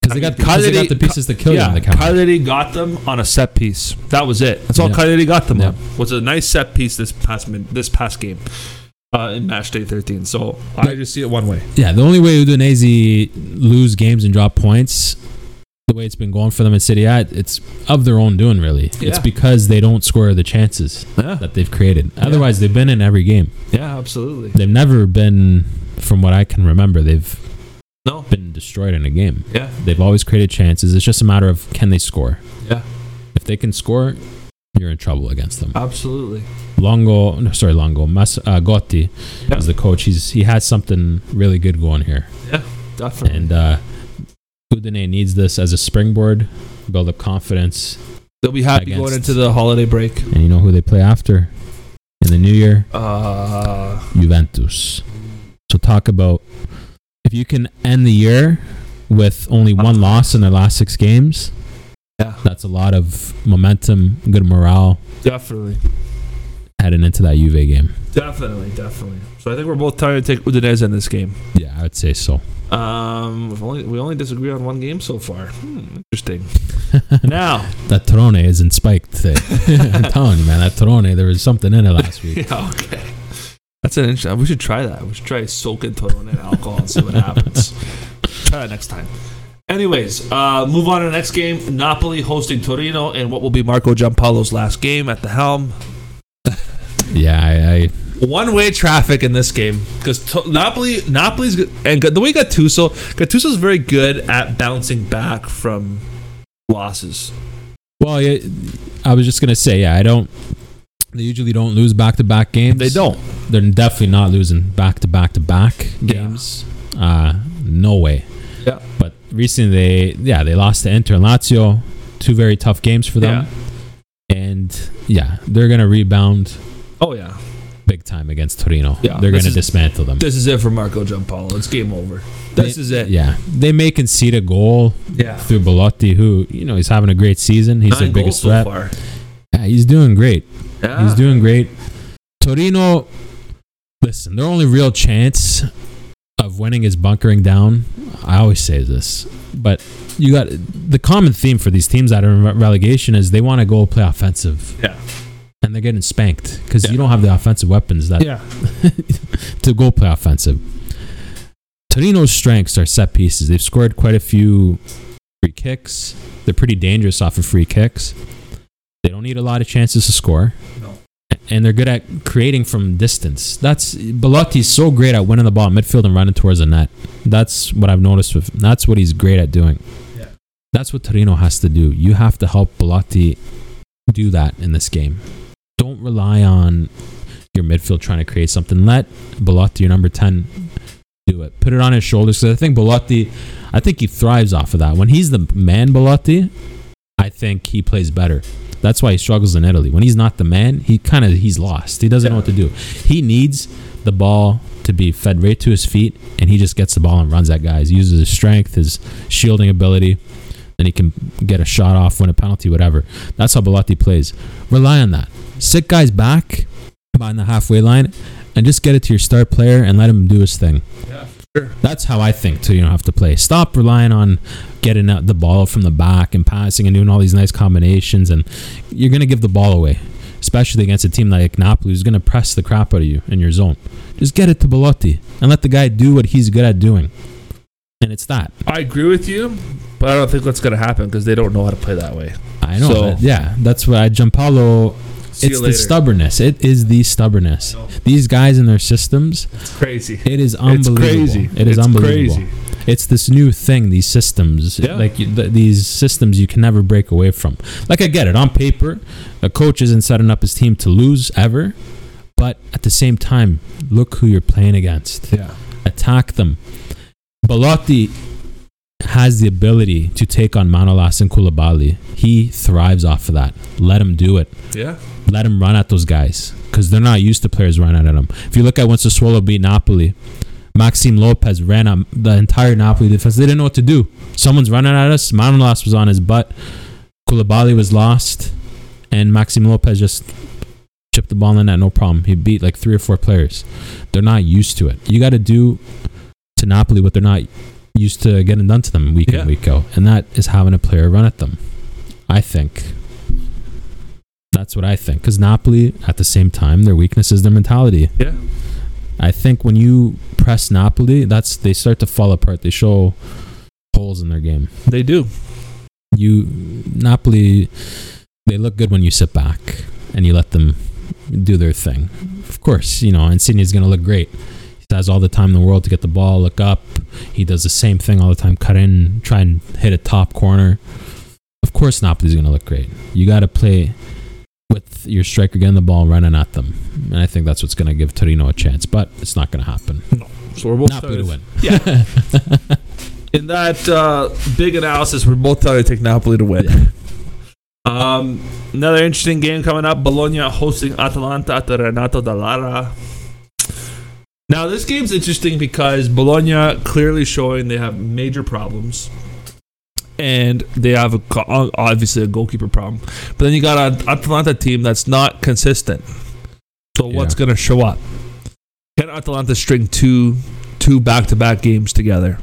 Speaker 2: because they got they got the pieces to kill you
Speaker 1: yeah,
Speaker 2: on the.
Speaker 1: Cagliari got them on a set piece. That was it. That's all
Speaker 2: Yeah.
Speaker 1: Cagliari got them
Speaker 2: Yeah.
Speaker 1: on. Was a nice set piece this past this past game uh, in match day 13. So I just see it one way.
Speaker 2: Yeah, the only way Udinese lose games and drop points, the way it's been going for them in Serie A it's of their own doing, really. It's because they don't score the chances
Speaker 1: Yeah.
Speaker 2: that they've created. Otherwise, they've been in every game.
Speaker 1: Yeah, absolutely.
Speaker 2: They've never been, from what I can remember, they've
Speaker 1: No.
Speaker 2: been destroyed in a game.
Speaker 1: Yeah.
Speaker 2: They've always created chances. It's just a matter of can they score.
Speaker 1: Yeah.
Speaker 2: If they can score, you're in trouble against them.
Speaker 1: Absolutely.
Speaker 2: Longo, no, sorry, Longo, Mas, uh, Gotti
Speaker 1: Yeah.
Speaker 2: is the coach. He's he has something really good going here.
Speaker 1: Yeah, definitely.
Speaker 2: And uh, Udine needs this as a springboard, build up confidence.
Speaker 1: They'll be happy
Speaker 2: against-
Speaker 1: going into the holiday break.
Speaker 2: And you know who they play after in the new year?
Speaker 1: Uh,
Speaker 2: Juventus. So talk about if you can end the year with only one loss in their last six games.
Speaker 1: Yeah.
Speaker 2: that's a lot of momentum, good morale
Speaker 1: definitely.
Speaker 2: heading into that Juve game.
Speaker 1: Definitely, definitely. So I think we're both trying to take Udinese in this game.
Speaker 2: Yeah, I would say so.
Speaker 1: Um, we've only, we only disagree on one game so far. Hmm, interesting. [laughs] now,
Speaker 2: That Torrone isn't spiked today. [laughs] I'm telling you, man, that Torrone, there was something in it last week. [laughs]
Speaker 1: yeah, okay. That's an interesting. We should try that. We should try soaking Torrone in alcohol and see what happens. try that next time. Anyways, uh, move on to the next game. Napoli hosting Torino and what will be Marco Giampaolo's last game at the helm. [laughs]
Speaker 2: Yeah, I, I
Speaker 1: One way traffic in this game because to- Napoli, Napoli's and the way Gattuso, Gattuso's very good at bouncing back from losses.
Speaker 2: well, yeah, I was just gonna say, yeah, I don't. They usually don't lose back to back games.
Speaker 1: They don't.
Speaker 2: They're definitely not losing back to back to back
Speaker 1: Yeah.
Speaker 2: games. Uh, no way.
Speaker 1: Yeah.
Speaker 2: Recently, they yeah they lost to Inter and Lazio, two very tough games for them. And yeah, they're gonna rebound
Speaker 1: Oh yeah.
Speaker 2: big time against Torino.
Speaker 1: Yeah,
Speaker 2: they're gonna
Speaker 1: is-
Speaker 2: dismantle them.
Speaker 1: This is it for Marco Giampaolo. It's game over. This
Speaker 2: They-
Speaker 1: is it.
Speaker 2: Yeah, they may concede a goal
Speaker 1: Yeah.
Speaker 2: through Belotti, who you know he's having a great season. He's their biggest threat.
Speaker 1: so far.
Speaker 2: Yeah, he's doing great.
Speaker 1: Yeah.
Speaker 2: He's doing great. Torino, listen, their only real chance of winning is bunkering down. I always say this, but you got the common theme for these teams that are in relegation is they want to go play offensive,
Speaker 1: Yeah.
Speaker 2: and they're getting spanked because
Speaker 1: Yeah.
Speaker 2: you don't have the offensive weapons that
Speaker 1: Yeah. [laughs]
Speaker 2: to go play offensive. Torino's strengths are set pieces. They've scored quite a few free kicks. They're pretty dangerous off of free kicks. They don't need a lot of chances to score. And they're good at creating from distance. That's Belotti's so great at winning the ball in midfield and running towards the net. That's what I've noticed with him. That's what he's great at doing.
Speaker 1: Yeah.
Speaker 2: That's what Torino has to do. You have to help Belotti do that in this game. Don't rely on your midfield trying to create something. Let Belotti, your number 10, do it. Put it on his shoulders. Because I think Belotti, I think he thrives off of that. When he's the man Belotti, I think he plays better. That's why he struggles in Italy. When he's not the man, he kind of he's lost. He doesn't know what to do. He needs the ball to be fed right to his feet, and he just gets the ball and runs at guys. He uses his strength, his shielding ability, and he can get a shot off, win a penalty, whatever. That's how Belotti plays. Rely on that. Sit guys back behind the halfway line, and just get it to your star player and let him do his thing.
Speaker 1: Yeah. Sure.
Speaker 2: That's how I think to you know have to play. Stop relying on getting out the ball from the back and passing and doing all these nice combinations, and you're gonna give the ball away, especially against a team like Napoli who's gonna press the crap out of you in your zone. Just get it to Belotti and let the guy do what he's good at doing, and it's that.
Speaker 1: I agree with you, but I don't think that's going to happen because they don't know how to play that way.
Speaker 2: I know.
Speaker 1: So-
Speaker 2: that- yeah, that's why Giampaolo.
Speaker 1: See
Speaker 2: it's the stubbornness. It is the stubbornness. These guys and their systems.
Speaker 1: It's crazy.
Speaker 2: It is
Speaker 1: It's
Speaker 2: unbelievable.
Speaker 1: crazy.
Speaker 2: It is
Speaker 1: it's
Speaker 2: unbelievable.
Speaker 1: Crazy.
Speaker 2: it's this new thing these systems
Speaker 1: Yeah.
Speaker 2: like you- th- these systems you can never break away from like i get it on paper a coach isn't setting up his team to lose ever but at the same time look who you're playing against
Speaker 1: Yeah.
Speaker 2: attack them Belotti has the ability to take on Manolas and Koulibaly. He thrives off of that. Let him do it.
Speaker 1: Yeah.
Speaker 2: Let him run at those guys because they're not used to players running at them. If you look at when Sassuolo beat Napoli, Maxime Lopez ran at the entire Napoli defense. They didn't know what to do. Someone's running at us. Manolas was on his butt. Koulibaly was lost, and Maxime Lopez just chipped the ball in the net, no problem. He beat like three or four players. They're not used to it. You got to do to Napoli what they're not used to getting done to them week
Speaker 1: Yeah.
Speaker 2: in week out, and that is having a player run at them. I think. That's what I think. Because Napoli, at the same time, their weakness is their mentality.
Speaker 1: Yeah.
Speaker 2: I think when you press Napoli, that's they start to fall apart. They show holes in their game.
Speaker 1: They do.
Speaker 2: You Napoli, they look good when you sit back and you let them do their thing. Of course, you know Insigne's going to look great. Has all the time in the world to get the ball, look up. He does the same thing all the time, cut in, try and hit a top corner. Of course, Napoli's going to look great. You got to play with your striker getting the ball, running at them, and I think that's what's going to give Torino a chance. But it's not going to happen.
Speaker 1: So we're both
Speaker 2: Napoli to win.
Speaker 1: Yeah. [laughs] In that uh, big analysis, we're both you to take Napoli to win. Um, another interesting game coming up: Bologna hosting Atalanta at the Renato Dall'Ara. Now, this game's interesting because Bologna clearly showing they have major problems, and they have a, obviously a goalkeeper problem. But then you got an Atalanta team that's not consistent. So what's going to show up? Can Atalanta string two two back to back games together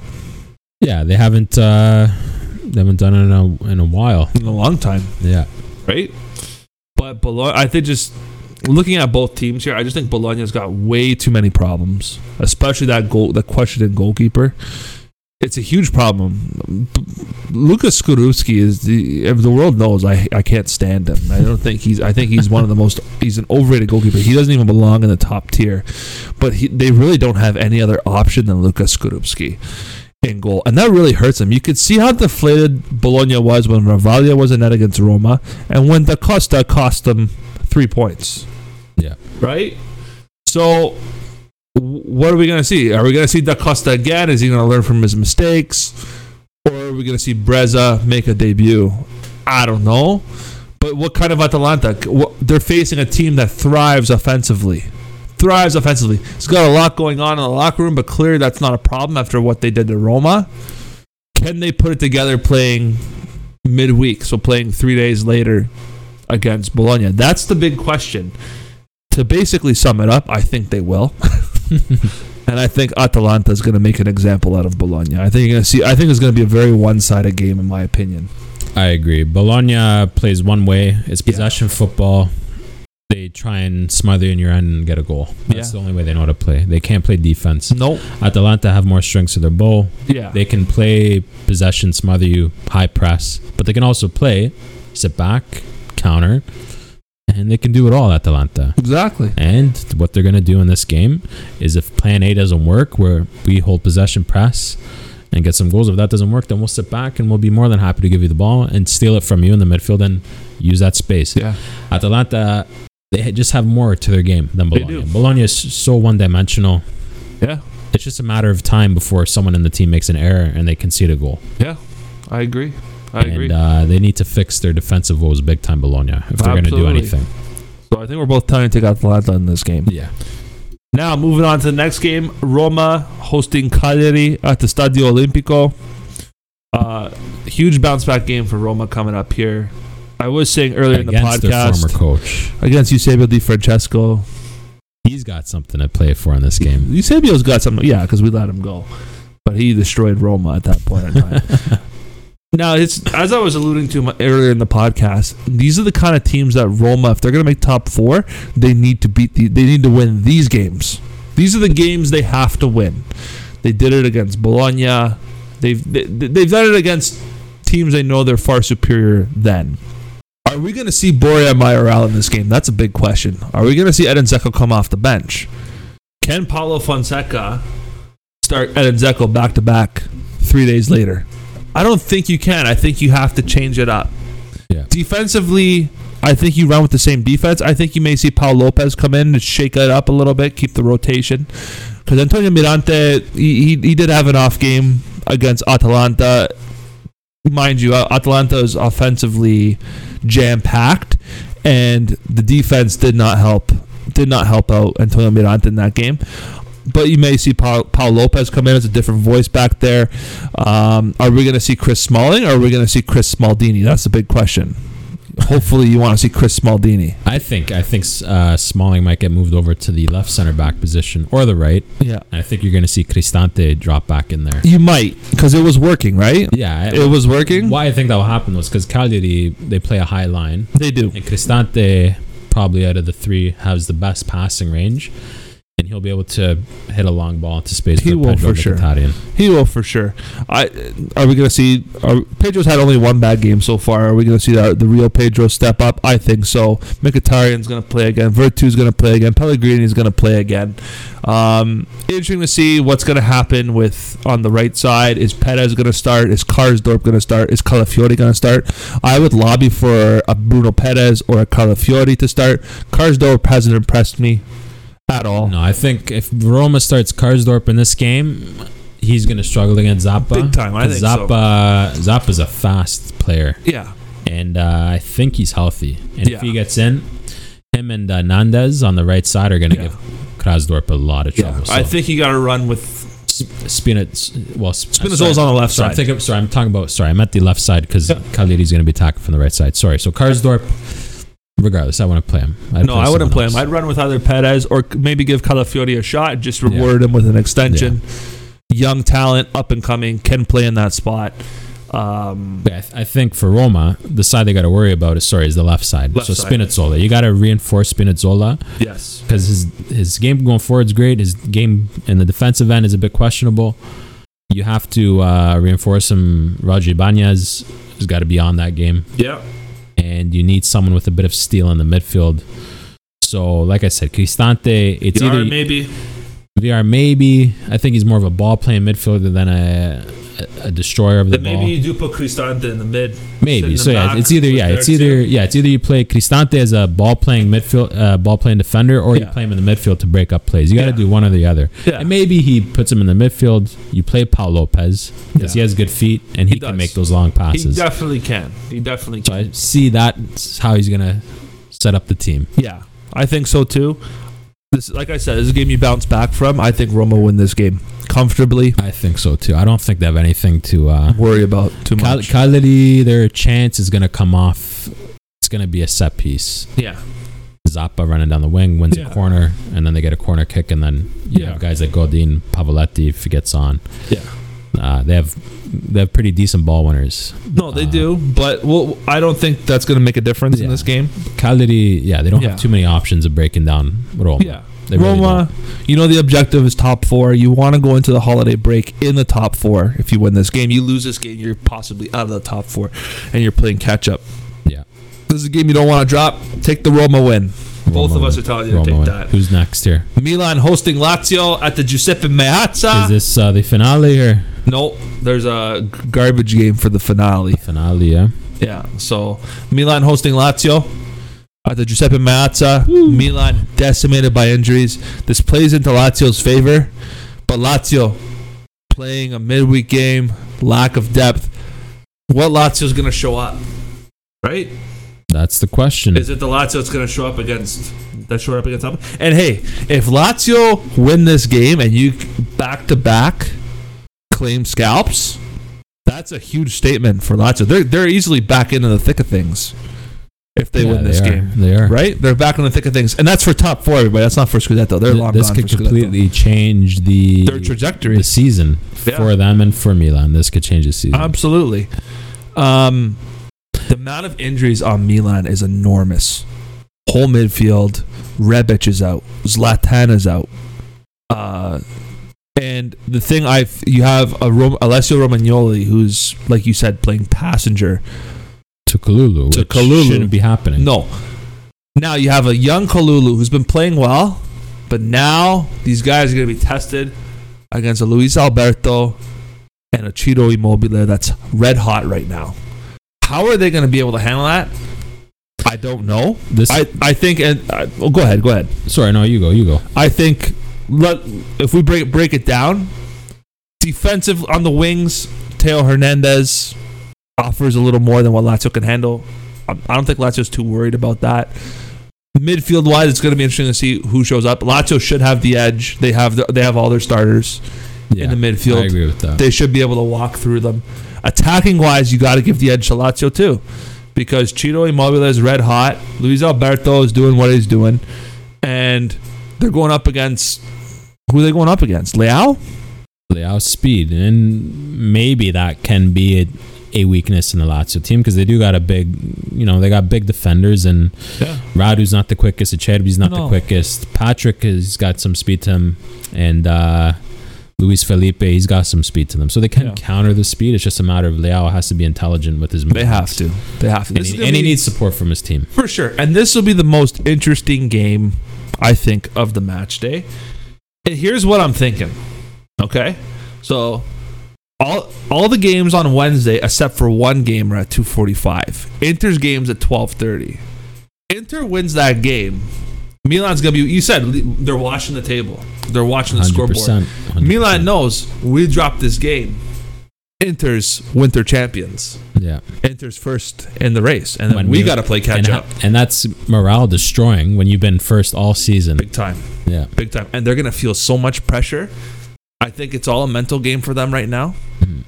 Speaker 2: Yeah, they haven't uh, they haven't done it in a in a while.
Speaker 1: in a long time,
Speaker 2: Yeah,
Speaker 1: right? But Bologna, I think just looking at both teams here, I just think Bologna's got way too many problems, especially that goal, the questioned goalkeeper. It's a huge problem. Lucas Skorupski is the if the world knows I I can't stand him. I don't think he's I think he's one of the most he's an overrated goalkeeper. He doesn't even belong in the top tier. But he, they really don't have any other option than Lucas Skorupski in goal. And that really hurts him. You could see how deflated Bologna was when Ravaglia was in net against Roma and when Da Costa cost them three points.
Speaker 2: Yeah.
Speaker 1: Right? So, what are we going to see? Are we going to see Da Costa again? Is he going to learn from his mistakes? Or are we going to see Breza make a debut? I don't know. But what kind of Atalanta? They're facing a team that thrives offensively. Thrives offensively. It's got a lot going on in the locker room, but clearly that's not a problem after what they did to Roma. Can they put it together playing midweek? So playing three days later against Bologna? That's the big question. To basically sum it up, I think they will. [laughs] And I think Atalanta is going to make an example out of Bologna. I think you're going to see. I think it's going to be a very one-sided game, in my opinion.
Speaker 2: I agree. Bologna plays one way. It's
Speaker 1: Yeah.
Speaker 2: possession football. They try and smother you in your end and get a goal. That's
Speaker 1: Yeah.
Speaker 2: the only way they know how to play. They can't play defense.
Speaker 1: Nope.
Speaker 2: Atalanta have more strings to their bow.
Speaker 1: Yeah.
Speaker 2: They can play possession, smother you, high press, but they can also play sit back, counter, and they can do it all. Atalanta.
Speaker 1: exactly.
Speaker 2: And what they're going to do in this game is if plan A doesn't work, where we hold possession press and get some goals, if that doesn't work, then we'll sit back and we'll be more than happy to give you the ball and steal it from you in the midfield and use that space.
Speaker 1: Yeah.
Speaker 2: Atalanta, they just have more to their game than
Speaker 1: They
Speaker 2: Bologna.
Speaker 1: do.
Speaker 2: Bologna is so one dimensional.
Speaker 1: Yeah.
Speaker 2: It's just a matter of time before someone in the team makes an error and they concede a goal.
Speaker 1: Yeah. I agree. I agree.
Speaker 2: And uh, they need to fix their defensive woes big time, Bologna, if they're going to do anything.
Speaker 1: so I think we're both telling to take out the Atalanta in this game.
Speaker 2: Yeah.
Speaker 1: Now moving on to the next game, Roma hosting Cagliari at the Stadio Olimpico. Uh, huge bounce back game for Roma coming up here. I was saying earlier in the
Speaker 2: Against their
Speaker 1: podcast
Speaker 2: former coach.
Speaker 1: against Eusebio Di Francesco.
Speaker 2: He's got something to play for in this game.
Speaker 1: Eusebio's got something, yeah, because we let him go, but he destroyed Roma at that point in time. [laughs] Now, it's as I was alluding to earlier in the podcast. These are the kind of teams that Roma, if they're going to make top four, they need to beat. The, they need to win these games. These are the games they have to win. They did it against Bologna. They've they, they've done it against teams they know they're far superior than. Are we going to see Borja Mayoral in this game? That's a big question. Are we going to see Edin Dzeko come off the bench? Can Paulo Fonseca start Edin Dzeko back to back three days later? I don't think you can. I think you have to change it up.
Speaker 2: Yeah.
Speaker 1: Defensively, I think you run with the same defense. I think you may see Pau Lopez come in and shake it up a little bit, keep the rotation. Because Antonio Mirante, he, he, he did have an off game against Atalanta. Mind you, uh, Atalanta is offensively jam packed, and the defense did not help. Did not help out Antonio Mirante in that game. But you may see Paul, Pau Lopez come in as a different voice back there. Um, are we going to see Chris Smalling or are we going to see Chris Smaldini? That's the big question. Hopefully, you want to see Chris Smaldini.
Speaker 2: I think I think uh, Smalling might get moved over to the left center back position or the right.
Speaker 1: Yeah,
Speaker 2: And I think you're going to see Cristante drop back in there.
Speaker 1: you might because it was working, right?
Speaker 2: Yeah, I-
Speaker 1: It was working.
Speaker 2: Why I think that will happen was because Cagliari they play a high line,
Speaker 1: They do.
Speaker 2: and Cristante probably out of the three has the best passing range, he'll be able to hit a long ball into space.
Speaker 1: He will
Speaker 2: Pedro
Speaker 1: for sure. He will for sure. I are we going to see? Are, Pedro's had only one bad game so far. Are we going to see that the real Pedro step up? I think so. Mkhitaryan's going to play again. Veretout's going to play again. Pellegrini's going to play again. Um, interesting to see what's going to happen with on the right side. Is Perez going to start? Is Karsdorp going to start? Is Calafiori going to start? I would lobby for a Bruno Perez or a Calafiori to start. Karsdorp hasn't impressed me at all.
Speaker 2: No, I think if Roma starts Karsdorp in this game, he's going to struggle against Zappa.
Speaker 1: Big time, I think so.
Speaker 2: Zappa Zappa's a fast player.
Speaker 1: Yeah.
Speaker 2: and uh, I think he's healthy. And
Speaker 1: Yeah.
Speaker 2: if he gets in, him and uh, Nandez on the right side are going to
Speaker 1: Yeah.
Speaker 2: give Karsdorp a lot of
Speaker 1: Yeah,
Speaker 2: trouble.
Speaker 1: I think he got to run with
Speaker 2: Spinaz. Well, Sp-
Speaker 1: Spinazzola's on the left
Speaker 2: Sorry, I'm
Speaker 1: side.
Speaker 2: thinking. Sorry, I'm talking about. Sorry, I'm at the left side because
Speaker 1: Yeah.
Speaker 2: Cagliari's going to be attacking from the right side. Sorry. So Karsdorp. Regardless, I want to play him. I'd
Speaker 1: no, I wouldn't play him. I'd run with either Perez or maybe give Calafiori a shot and just reward him with an extension. Young talent, up and coming, can play in that spot. Um,
Speaker 2: Yeah, I, th- I think for Roma, the side they got to worry about is sorry is the left side.
Speaker 1: Left
Speaker 2: so
Speaker 1: side.
Speaker 2: Spinazzola, you got to reinforce Spinazzola
Speaker 1: yes.
Speaker 2: because his his game going forward is great. His game in the defensive end is a bit questionable. You have to uh, reinforce him. Roger Ibanez has got to be on that game,
Speaker 1: Yeah.
Speaker 2: And you need someone with a bit of steel in the midfield. So, like I said, Cristante, it's
Speaker 1: Yara
Speaker 2: either
Speaker 1: maybe.
Speaker 2: Villar maybe. I think he's more of a ball playing midfielder than a a, a destroyer of the
Speaker 1: Then
Speaker 2: ball.
Speaker 1: maybe you do put Cristante in the mid.
Speaker 2: Maybe. So yeah, it's either yeah, it's either
Speaker 1: too.
Speaker 2: yeah, it's either you play Cristante as a ball playing midfield, uh, ball playing defender, or you play him in the midfield to break up plays. You got to
Speaker 1: Yeah.
Speaker 2: do one or the other.
Speaker 1: Yeah.
Speaker 2: And maybe he puts him in the midfield. You play Pau Lopez because
Speaker 1: Yeah.
Speaker 2: he has good feet and he,
Speaker 1: He
Speaker 2: can make those long passes.
Speaker 1: He definitely can. He definitely
Speaker 2: So
Speaker 1: can.
Speaker 2: I see that's how he's gonna set up the team.
Speaker 1: Yeah, I think so too. This, like I said, this is a game you bounce back from. I think Roma win this game comfortably.
Speaker 2: I think so too. I don't think they have anything to uh,
Speaker 1: Worry about too
Speaker 2: Cal-
Speaker 1: much.
Speaker 2: Cagliari, their chance is gonna come off. It's gonna be a set piece.
Speaker 1: yeah,
Speaker 2: Zappa running down the wing wins
Speaker 1: Yeah.
Speaker 2: a corner, and then they get a corner kick, and then you
Speaker 1: Yeah.
Speaker 2: have guys like Godin, Pavoletti if he gets on.
Speaker 1: Yeah.
Speaker 2: uh, they have they have pretty decent ball winners.
Speaker 1: no, they
Speaker 2: Uh,
Speaker 1: do, but well, I don't think that's going to make a difference in this game.
Speaker 2: Cagliari, yeah, they don't
Speaker 1: Yeah.
Speaker 2: have too many options of breaking down Roma.
Speaker 1: Yeah,
Speaker 2: They really
Speaker 1: Roma. you know the objective is top four. You want to go into the holiday break in the top four. If you win this game, you lose this game, you're possibly out of the top four, and you're playing catch up.
Speaker 2: Yeah.
Speaker 1: This is a game you don't want to drop. Take the Roma win. Both
Speaker 2: Roma
Speaker 1: of us are telling you to
Speaker 2: Roma
Speaker 1: take
Speaker 2: win.
Speaker 1: that.
Speaker 2: Who's next here?
Speaker 1: Milan hosting Lazio at the Giuseppe Meazza.
Speaker 2: Is this uh, the finale or
Speaker 1: No, there's a garbage game for the finale.
Speaker 2: finale? Yeah.
Speaker 1: Yeah, so Milan hosting Lazio at the Giuseppe Meazza. Milan decimated by injuries. This plays into Lazio's favor, but Lazio playing a midweek game, lack of depth. What Lazio's going to show up? Right?
Speaker 2: That's the question.
Speaker 1: Is it the Lazio that's going to show up against that show up against them? And hey, if Lazio win this game and you back to back claim scalps, that's a huge statement for Lazio. They're they're easily back into the thick of things if they
Speaker 2: Yeah,
Speaker 1: win this
Speaker 2: are.
Speaker 1: game.
Speaker 2: They are.
Speaker 1: Right? They're back in the thick of things. And that's for top four, everybody. That's not for Scudetto. They're
Speaker 2: Th-
Speaker 1: long
Speaker 2: this could completely change the
Speaker 1: Their trajectory.
Speaker 2: the season
Speaker 1: Yeah.
Speaker 2: for them and for Milan. This could change the season.
Speaker 1: Absolutely. Um, the amount of injuries on Milan is enormous. Whole midfield, Rebic is out, Zlatan is out. Uh, and the thing I've you have a Rom- Alessio Romagnoli who's like you said playing passenger.
Speaker 2: to Kalulu,
Speaker 1: To
Speaker 2: which
Speaker 1: Kalulu.
Speaker 2: shouldn't be happening.
Speaker 1: No. Now you have a young Kalulu who's been playing well, but now these guys are going to be tested against a Luis Alberto and a Ciro Immobile that's red hot right now. How are they going to be able to handle that? I don't know.
Speaker 2: This,
Speaker 1: I, I think, and uh, well, go ahead, go ahead.
Speaker 2: sorry, no, you go, you go.
Speaker 1: I think let if we break break it down, defensive on the wings, Theo Hernandez offers a little more than what Lazio can handle. I I don't think Lazio's too worried about that. Midfield wise, it's going to be interesting to see who shows up. Lazio should have the edge. They have the, they have all their starters
Speaker 2: Yeah,
Speaker 1: in the midfield.
Speaker 2: I agree with that.
Speaker 1: They should be able to walk through them. Attacking wise, you got to give the edge to Lazio too, because Ciro Immobile is red hot. Luis Alberto is doing what he's doing, and they're going up against who are they going up against? Leao.
Speaker 2: Leao's speed, and maybe that can be a, a weakness in the Lazio team because they do got a big, you know, they got big defenders, and
Speaker 1: Yeah.
Speaker 2: Radu's not the quickest, Acerbi's not the quickest. Patrick has got some speed to him, and uh, Luis Felipe, he's got some speed to them, so they can
Speaker 1: Yeah.
Speaker 2: counter the speed. It's just a matter of Leao has to be intelligent with his.
Speaker 1: They have to. They have to.
Speaker 2: and, he,
Speaker 1: gonna
Speaker 2: and he needs support from his team.
Speaker 1: for sure. And this will be the most interesting game, I think, of the match day. And here's what I'm thinking. Okay, so all all the games on Wednesday, except for one game, are at 2:45. Inter's games at 12:30. Inter wins that game. Milan's gonna be. You said they're watching the table. They're watching the
Speaker 2: Hundred
Speaker 1: scoreboard.
Speaker 2: percent.
Speaker 1: Milan knows we dropped this game. Inter's winter champions.
Speaker 2: Yeah.
Speaker 1: Inter's first in the race, and then
Speaker 2: When
Speaker 1: we
Speaker 2: Mil-
Speaker 1: got to play catch
Speaker 2: and,
Speaker 1: up.
Speaker 2: and that's morale destroying when you've been first all season.
Speaker 1: Big time.
Speaker 2: Yeah.
Speaker 1: big time, and they're gonna feel so much pressure. I think it's all a mental game for them right now.
Speaker 2: Mhm.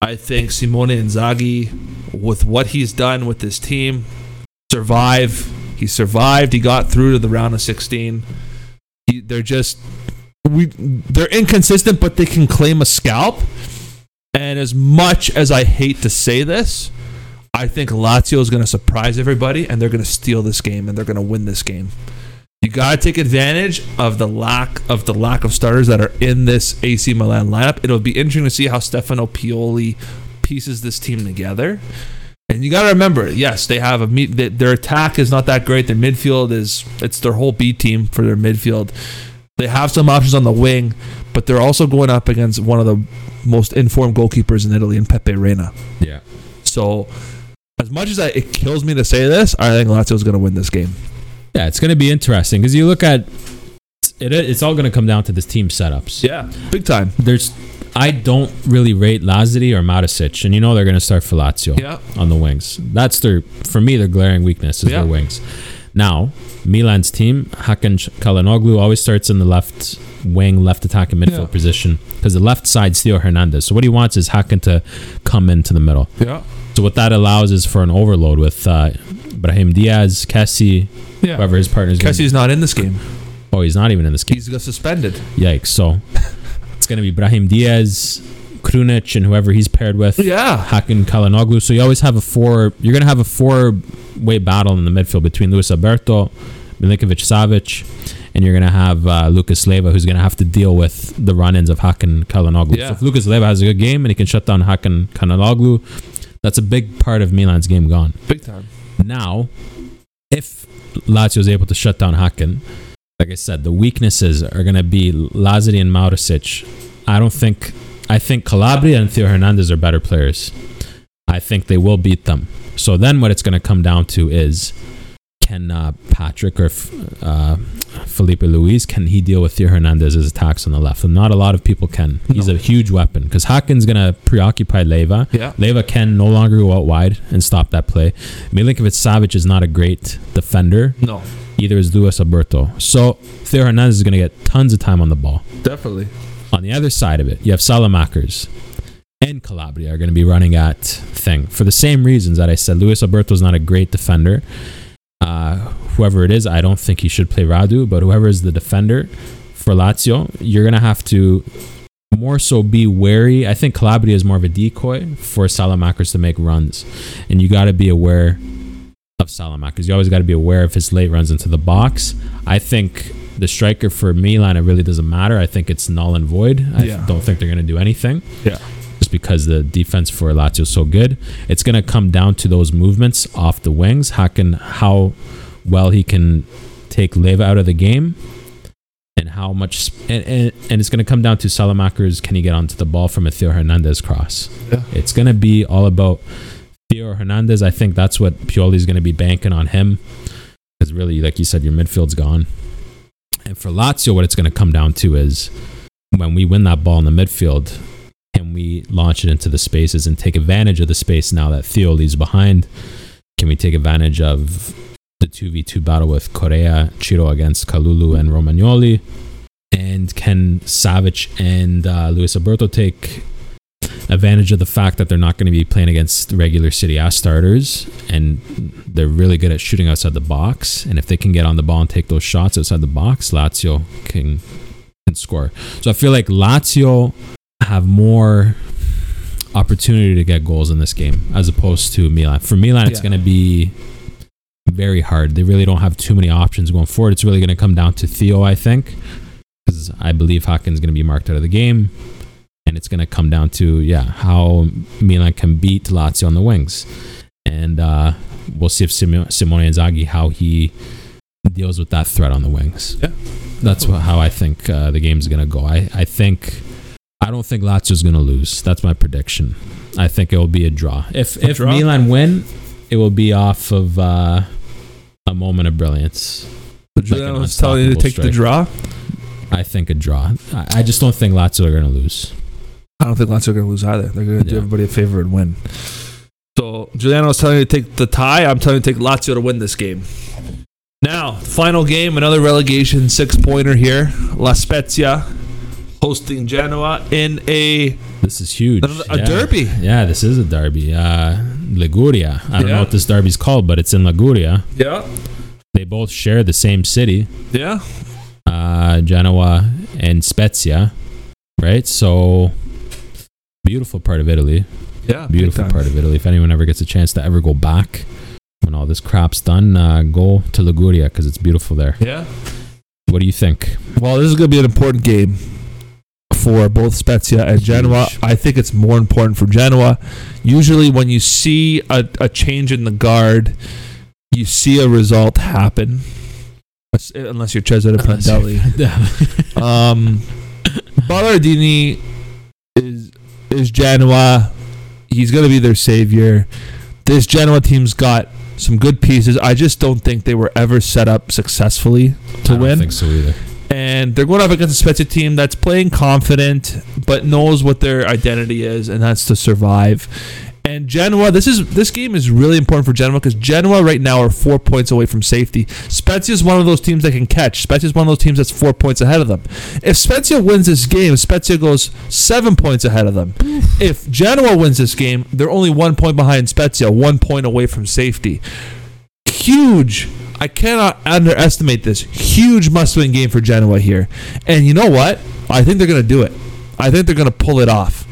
Speaker 1: I think Simone Inzaghi, with what he's done with this team, survive. He survived. He got through to the round of 16. He, they're just we. They're inconsistent, but they can claim a scalp. And as much as I hate to say this, I think Lazio is going to surprise everybody, and they're going to steal this game, and they're going to win this game. You got to take advantage of the lack of the lack of starters that are in this AC Milan lineup. It'll be interesting to see how Stefano Pioli pieces this team together. And you got to remember, yes, they have a meet. Their attack is not that great. Their midfield is it's their whole B team for their midfield. They have some options on the wing, but they're also going up against one of the most informed goalkeepers in Italy, in Pepe Reina.
Speaker 2: Yeah.
Speaker 1: So, as much as I, it kills me to say this, I think Lazio's going to win this game.
Speaker 2: Yeah, it's going to be interesting because you look at it. It's all going to come down to this team setups.
Speaker 1: Yeah, big time.
Speaker 2: There's, I don't really rate Lazzari or Marusic, and you know they're going to start for Lazio
Speaker 1: Yeah,
Speaker 2: on the wings. That's their, for me, their glaring weakness is
Speaker 1: Yeah.
Speaker 2: their wings. Now, Milan's team, Hakan Calhanoglu always starts in the left wing, left attacking midfield
Speaker 1: Yeah.
Speaker 2: position because the left side's Theo Hernandez. So what he wants is Hakan to come into the middle.
Speaker 1: yeah,
Speaker 2: So what that allows is for an overload with uh, Brahim Diaz, Kessie,
Speaker 1: yeah.
Speaker 2: whoever his partner is.
Speaker 1: Kessie's not in this game.
Speaker 2: Oh, he's not even in this game.
Speaker 1: He's got suspended.
Speaker 2: Yikes! So [laughs] it's going to be Brahim Diaz, Krunic, and whoever he's paired with.
Speaker 1: Yeah,
Speaker 2: Hakan Calhanoglu. So you always have a four. You're going to have a four-way battle in the midfield between Luis Alberto, Milinkovic Savic, and you're going to have uh, Lucas Leiva, who's going to have to deal with the run-ins of Hakan Calhanoglu.
Speaker 1: Yeah.
Speaker 2: So if Lucas Leiva has a good game and he can shut down Hakan Calhanoglu, that's a big part of Milan's game gone.
Speaker 1: big time.
Speaker 2: Now, if Lazio is able to shut down Hakan, like I said, the weaknesses are going to be Lazzari and Marusic. I don't think. I think Calabria and Theo Hernandez are better players. I think they will beat them. So then, what it's going to come down to is, can uh, Patrick or uh, Felipe Luis can he deal with Theo Hernandez's attacks on the left? And not a lot of people can. He's
Speaker 1: No.
Speaker 2: a huge weapon because Hakan's going to preoccupy Leiva.
Speaker 1: Yeah,
Speaker 2: Leiva can no longer go out wide and stop that play. Milinkovic Savic is not a great defender.
Speaker 1: no,
Speaker 2: Either is Luis Alberto. So Theo Hernandez is going to get tons of time on the ball.
Speaker 1: definitely.
Speaker 3: On the other side of it, you have Saelemaekers and Calabria are going to be running at thing for the same reasons that I said. Luis Alberto is not a great defender. Uh, whoever it is, I don't think he should play Radu, but whoever is the defender for Lazio, you're going to have to more so be wary. I think Calabria is more of a decoy for Saelemaekers to make runs, and you got to be aware of Saelemaekers. You always got to be aware of his late runs into the box. I think the striker for Milan, it really doesn't matter. I think it's null and void. I
Speaker 1: Yeah.
Speaker 2: don't think they're going to do anything.
Speaker 1: Yeah.
Speaker 2: Just because the defense for Lazio is so good. It's going to come down to those movements off the wings. How can how well he can take Leiva out of the game and how much and, and, and it's going to come down to Saelemaekers can he get onto the ball from a Theo Hernandez cross.
Speaker 1: Yeah.
Speaker 2: It's going to be all about Theo Hernandez. I think that's what Pioli's going to be banking on him because really, like you said, your midfield's gone. And for Lazio, what it's going to come down to is when we win that ball in the midfield, can we launch it into the spaces and take advantage of the space now that Theo leaves behind? Can we take advantage of the 2v2 battle with Correa, Ciro against Kalulu and Romagnoli? And can Savic and uh, Luis Alberto take advantage of the fact that they're not going to be playing against regular Serie A starters and they're really good at shooting outside the box. And if they can get on the ball and take those shots outside the box, Lazio can can score. So I feel like Lazio have more opportunity to get goals in this game as opposed to Milan. For Milan, it's
Speaker 1: Yeah.
Speaker 2: going to be very hard. They really don't have too many options going forward. It's really going to come down to Theo, I think, because I believe Hakan's going to be marked out of the game. And it's going to come down to, yeah, how Milan can beat Lazio on the wings. And uh, we'll see if Simo- Simone Inzaghi, how he deals with that threat on the wings.
Speaker 1: Yeah.
Speaker 2: That's wha- how I think uh, the game's going to go. I, I think, I don't think Lazio's going to lose. That's my prediction. I think it will be a draw. If,
Speaker 1: A
Speaker 2: if
Speaker 1: draw?
Speaker 2: Milan win, it will be off of uh, a moment of brilliance.
Speaker 1: But
Speaker 2: Like
Speaker 1: Julian was telling you to take
Speaker 2: unstoppable
Speaker 1: the draw.
Speaker 2: I think a draw. I, I just don't think Lazio are going to lose.
Speaker 1: I don't think Lazio are going to lose either. They're going to do everybody a favor and win. So Giuliano was telling you to take the tie. I'm telling you to take Lazio to win this game. Now, final game, another relegation six pointer here. La Spezia hosting Genoa in a
Speaker 2: This is huge.
Speaker 1: Another- a
Speaker 2: Yeah.
Speaker 1: derby.
Speaker 2: Yeah, this is a derby. Uh, Liguria. I don't
Speaker 1: Yeah.
Speaker 2: know what this derby's called, but it's in Liguria.
Speaker 1: yeah
Speaker 2: They both share the same city,
Speaker 1: yeah
Speaker 2: uh, Genoa and Spezia, right? So, beautiful part of Italy.
Speaker 1: yeah
Speaker 2: Beautiful part of Italy. If anyone ever gets a chance to ever go back when all this crap's done, uh, go to Liguria because it's beautiful there.
Speaker 1: Yeah.
Speaker 2: What do you think?
Speaker 1: Well, this is going to be an important game for both Spezia and Genoa. I think it's more important for Genoa. Usually, when you see a, a change in the guard, you see a result happen. Unless unless you're Cesare Prandelli. Um, Ballardini is is Genoa. He's going to be their savior. This Genoa team's got some good pieces. I just don't think they were ever set up successfully to
Speaker 2: I don't
Speaker 1: win.
Speaker 2: think so either.
Speaker 1: And they're going up against a Spezia team that's playing confident, but knows what their identity is, and that's to survive. And Genoa, this is this game is really important for Genoa because Genoa right now are four points away from safety. Spezia is one of those teams that can catch. Spezia is one of those teams that's four points ahead of them. If Spezia wins this game, Spezia goes seven points ahead of them. If Genoa wins this game, they're only one point behind Spezia, one point away from safety. Huge. I cannot underestimate this. Huge must-win game for Genoa here. And you know what? I think they're going to do it. I think they're going to pull it off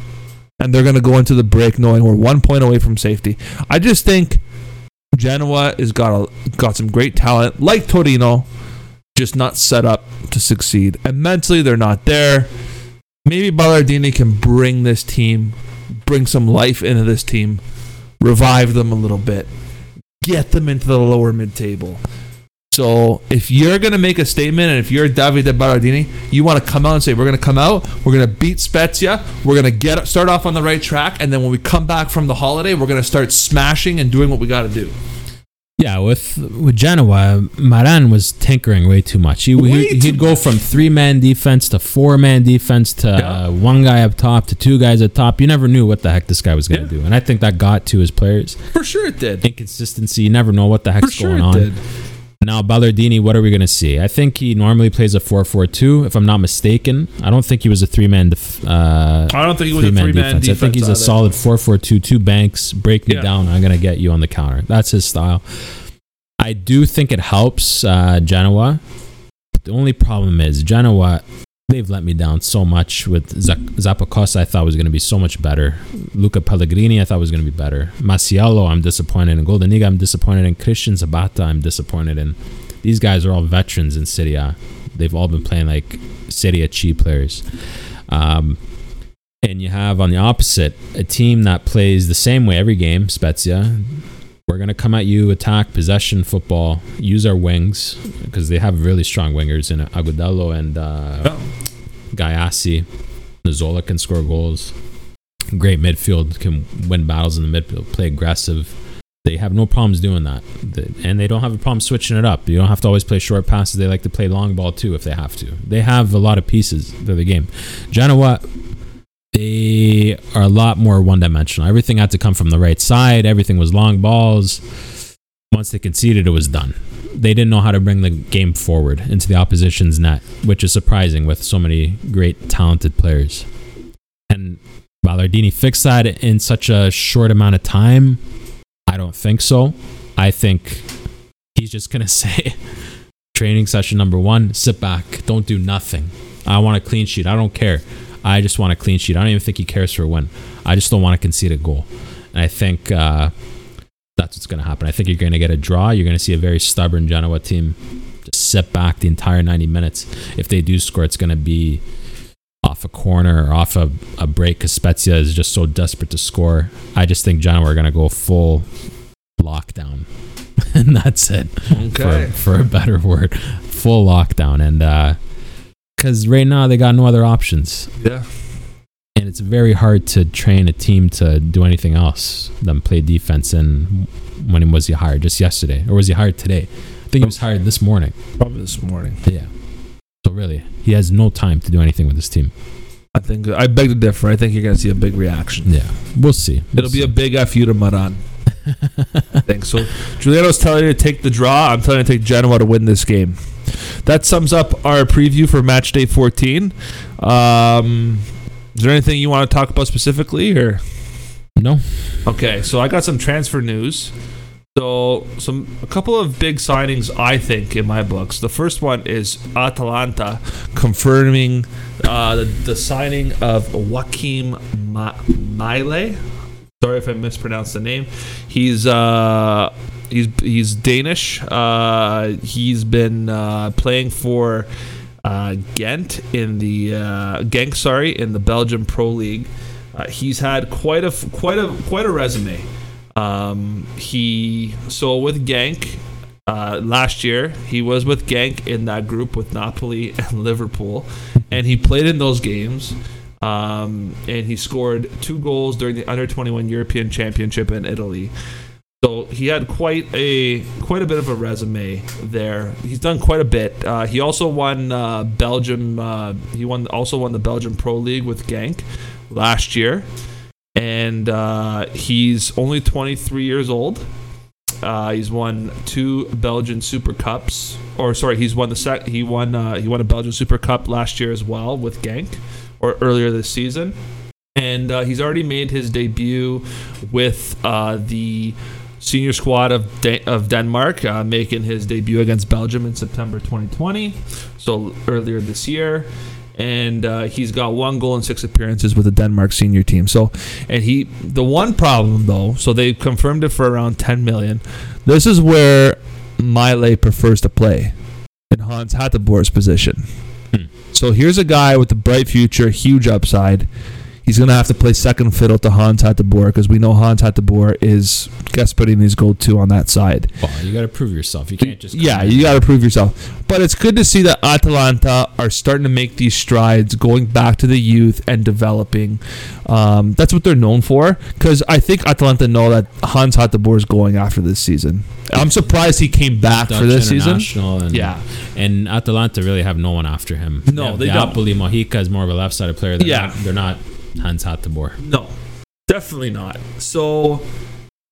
Speaker 1: and they're going to go into the break knowing we're one point away from safety. I just think Genoa has got a, got some great talent, like Torino, just not set up to succeed. And mentally, they're not there. Maybe Ballardini can bring this team, bring some life into this team, revive them a little bit, get them into the lower mid table. So if you're gonna make a statement, and if you're Davide Ballardini, you want to come out and say, "We're gonna come out, we're gonna beat Spezia, we're gonna get start off on the right track, and then when we come back from the holiday, we're gonna start smashing and doing what we got to do."
Speaker 2: Yeah, with with Genoa, Maran was tinkering way too much. He, he would go from three man defense to four man defense to
Speaker 1: Yeah.
Speaker 2: uh, one guy up top to two guys up top. You never knew what the heck this guy was going to
Speaker 1: Yeah.
Speaker 2: do, and I think that got to his players.
Speaker 1: For sure, it did.
Speaker 2: Inconsistency. You never know what the
Speaker 1: For
Speaker 2: heck's
Speaker 1: sure,
Speaker 2: going
Speaker 1: it
Speaker 2: on.
Speaker 1: did.
Speaker 2: Now Ballardini, what are we going to see? I think he normally plays a 4-4-2, if I'm not mistaken. I don't think he was a three man. Def- uh,
Speaker 1: I don't think he was a
Speaker 2: three-man
Speaker 1: three-man defense.
Speaker 2: I think he's a solid 4-4-2, two banks, break me
Speaker 1: Yeah.
Speaker 2: down, I'm going to get you on the counter. That's his style. I do think it helps uh, Genoa. The only problem is Genoa, they've let me down so much with Zap- Zappacosta. I thought was going to be so much better. Luca Pellegrini, I thought was going to be better. Masiello, I'm disappointed in. Goldaniga, I'm disappointed in. Cristian Zapata, I'm disappointed in. These guys are all veterans in Serie A. They've all been playing like Serie cheap players. Um, and you have on the opposite a team that plays the same way every game, Spezia. We're going to come at you, attack, possession football, use our wings because they have really strong wingers in Agudelo and uh,
Speaker 1: Yeah.
Speaker 2: Gyasi. Nzola can score goals. Great midfield, can win battles in the midfield, play aggressive. They have no problems doing that. And they don't have a problem switching it up. You don't have to always play short passes. They like to play long ball too if they have to. They have a lot of pieces to the game. Genoa, they are a lot more one dimensional. Everything had to come from the right side, everything was long balls. Once they conceded, it was done. They didn't know how to bring the game forward into the opposition's net, which is surprising with so many great, talented players. And Ballardini fixed that in such a short amount of time. I don't think so. I think he's just going [laughs] to say, training session number one, sit back, don't do nothing. I want a clean sheet. I don't care. I just want a clean sheet. I don't even think he cares for a win. I just don't want to concede a goal. And I think uh, that's what's going to happen. I think you're going to get a draw. You're going to see a very stubborn Genoa team just sit back the entire 90 minutes. If they do score, it's going to be off a corner or off a, a break because Spezia is just so desperate to score. I just think Genoa are going to go full lockdown. [laughs] and that's it
Speaker 1: Okay.
Speaker 2: for, for a better word. Full lockdown. And because right now they got no other options.
Speaker 1: Yeah.
Speaker 2: And it's very hard to train a team to do anything else than play defense. And when was he hired? Just yesterday? Or was he hired today? I think he was hired this morning.
Speaker 1: Probably this morning.
Speaker 2: Yeah. So really, he has no time to do anything with his team.
Speaker 1: I think I beg to differ. I think you're gonna see a big reaction.
Speaker 2: Yeah. We'll see. We'll
Speaker 1: It'll be a big F you to Maran. I [laughs] think so. Giuliano's telling you to take the draw. I'm telling you to take Genoa to win this game. That sums up our preview for match day 14. Um, is there anything you want to talk about specifically, or
Speaker 2: No.
Speaker 1: okay? So I got some transfer news. So some a couple of big signings I think in my books. The first one is Atalanta confirming uh, the, the signing of Joakim Ma- Maehle. Sorry if I mispronounced the name. He's uh he's he's Danish. Uh, he's been uh, playing for uh, Ghent in the uh, Genk, sorry, in the Belgian Pro League. Uh, he's had quite a quite a quite a resume. Um, he so with Genk, Uh, last year, he was with Genk in that group with Napoli [laughs] and Liverpool, and he played in those games. Um, and he scored two goals during the under 21 European Championship in Italy. So he had quite a quite a bit of a resume there. He's done quite a bit. Uh, he also won uh, Belgium. Uh, he won also won the Belgian Pro League with Genk last year, and uh, he's only 23 years old. Uh, he's won two Belgian Super Cups, or sorry, he's won the sec. He won uh, he won a Belgian Super Cup last year as well with Genk, or earlier this season, and he's already made his debut with the senior squad of De- of Denmark, uh, making his debut against Belgium in September 2020, so earlier this year. And uh, he's got one goal in six appearances with the Denmark senior team. So, and he the one problem though, so they confirmed it for around 10 million. This is where Miley prefers to play in Hans Hateboer's position.
Speaker 2: Hmm.
Speaker 1: So here's a guy with a bright future, huge upside. He's going to have to play second fiddle to Hans Hateboer because we know Hans Hateboer is Gasperini's go-to on that side.
Speaker 2: Well, you got to prove yourself. You can't just.
Speaker 1: Yeah, you got to prove yourself. But it's good to see that Atalanta are starting to make these strides, going back to the youth and developing. Um, that's what they're known for. Because I think Atalanta know that Hans Hateboer is going after this season. I'm surprised he came back
Speaker 2: Dutch
Speaker 1: for this season.
Speaker 2: And,
Speaker 1: Yeah.
Speaker 2: and Atalanta really have no one after him.
Speaker 1: No, they don't.
Speaker 2: Napoli Mojica is more of a left-sided player. They're
Speaker 1: Yeah.
Speaker 2: not, they're not Hans Hateboer.
Speaker 1: No, definitely not. So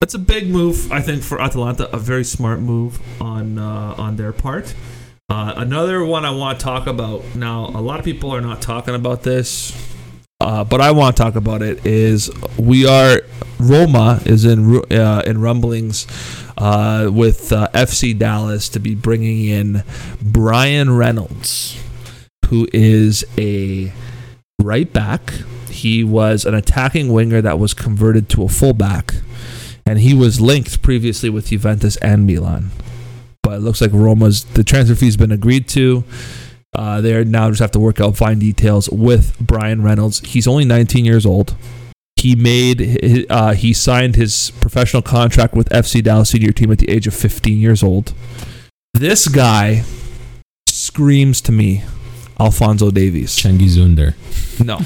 Speaker 1: that's a big move, I think, for Atalanta. A very smart move on uh, on their part. Uh, another one I want to talk about now. A lot of people are not talking about this, uh, but I want to talk about it. Is we are Roma is in uh, in rumblings uh, with uh, FC Dallas to be bringing in Bryan Reynolds, who is a right back. He was an attacking winger that was converted to a fullback, and he was linked previously with Juventus and Milan. But it looks like Roma's the transfer fee's been agreed to. Uh, they now just have to work out fine details with Bryan Reynolds. He's only 19 years old. He made uh, he signed his professional contract with FC Dallas senior team at the age of 15 years old. This guy screams to me, Alphonso Davies.
Speaker 2: Cengiz Under.
Speaker 1: No.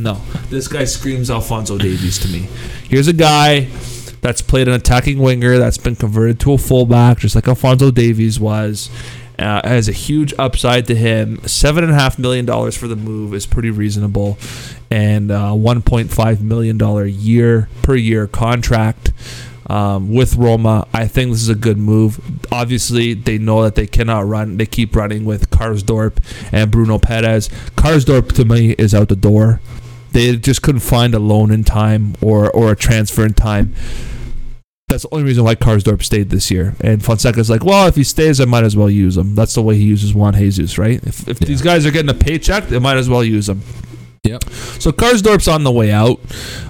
Speaker 1: no. This guy screams Alphonso Davies to me. Here's a guy that's played an attacking winger that's been converted to a fullback, just like Alphonso Davies was. Uh, has a huge upside to him. Seven and a half million dollars for the move is pretty reasonable, and uh, 1.5 million dollar year per year contract um, with Roma. I think this is a good move. Obviously, they know that they cannot run. They keep running with Karsdorp and Bruno Perez. Karsdorp to me is out the door. They just couldn't find a loan in time or or a transfer in time. That's the only reason why Karsdorp stayed this year. And Fonseca's like, well, if he stays, I might as well use him. That's the way he uses Juan Jesus, right? If, if
Speaker 2: Yeah.
Speaker 1: these guys are getting a paycheck, they might as well use him.
Speaker 2: Yep.
Speaker 1: So Karsdorp's on the way out.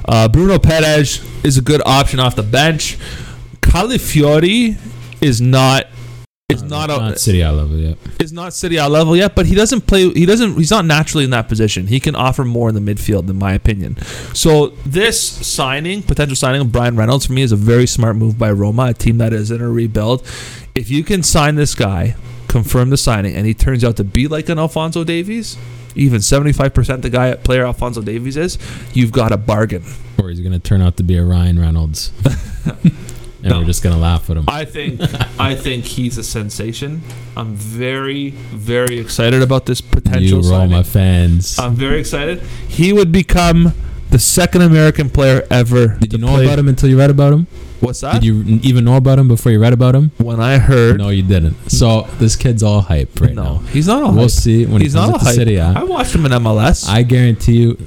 Speaker 1: Uh, Bruno Perez is a good option off the bench. Calafiori is not is not, a,
Speaker 2: City I level yet.
Speaker 1: is not Serie A level yet, but he doesn't play. He doesn't. He's not naturally in that position. He can offer more in the midfield, in my opinion. So this signing, potential signing of Bryan Reynolds, for me is a very smart move by Roma, a team that is in a rebuild. If you can sign this guy, confirm the signing, and he turns out to be like an Alphonso Davies, even seventy five percent the guy at player Alphonso Davies is, you've got a bargain.
Speaker 2: Or he's going to turn out to be a Ryan Reynolds. [laughs] and
Speaker 1: No.
Speaker 2: we're just going to laugh at him.
Speaker 1: I think I think he's a sensation. I'm very very excited about this potential
Speaker 2: You
Speaker 1: signing.
Speaker 2: Roma fans.
Speaker 1: I'm very excited. He would become the second American player ever.
Speaker 2: Did you know
Speaker 1: play-
Speaker 2: about him until you read about him?
Speaker 1: What's that?
Speaker 2: Did you even know about him before you read about him?
Speaker 1: when I heard,
Speaker 2: No, you didn't. So this kid's all hype right
Speaker 1: no,
Speaker 2: now.
Speaker 1: he's not a
Speaker 2: We'll
Speaker 1: hype.
Speaker 2: see when
Speaker 1: he's
Speaker 2: he comes
Speaker 1: not a
Speaker 2: into
Speaker 1: hype.
Speaker 2: City.
Speaker 1: I watched him in MLS.
Speaker 2: I guarantee you,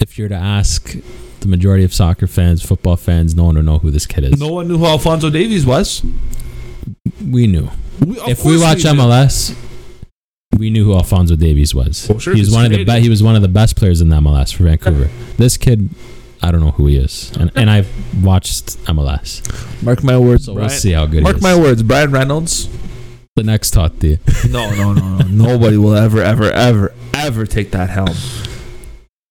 Speaker 2: if you're to ask the majority of soccer fans, football fans, no one will know who this kid is.
Speaker 1: no one knew who Alphonso Davies was.
Speaker 2: We knew.
Speaker 1: We,
Speaker 2: if we watch
Speaker 1: did.
Speaker 2: MLS, we knew who Alphonso Davies was.
Speaker 1: Well, sure,
Speaker 2: he was
Speaker 1: he's
Speaker 2: one of the be- he was one of the best players in the MLS for Vancouver. this kid, I don't know who he is, and, and I've watched MLS,
Speaker 1: mark my words.
Speaker 2: so
Speaker 1: Bryan,
Speaker 2: we'll see how good.
Speaker 1: Mark
Speaker 2: he is.
Speaker 1: my words. Bryan Reynolds.
Speaker 2: The next Totti. [laughs]
Speaker 1: No, no, no, no. Nobody will ever, ever, ever, ever take that helm.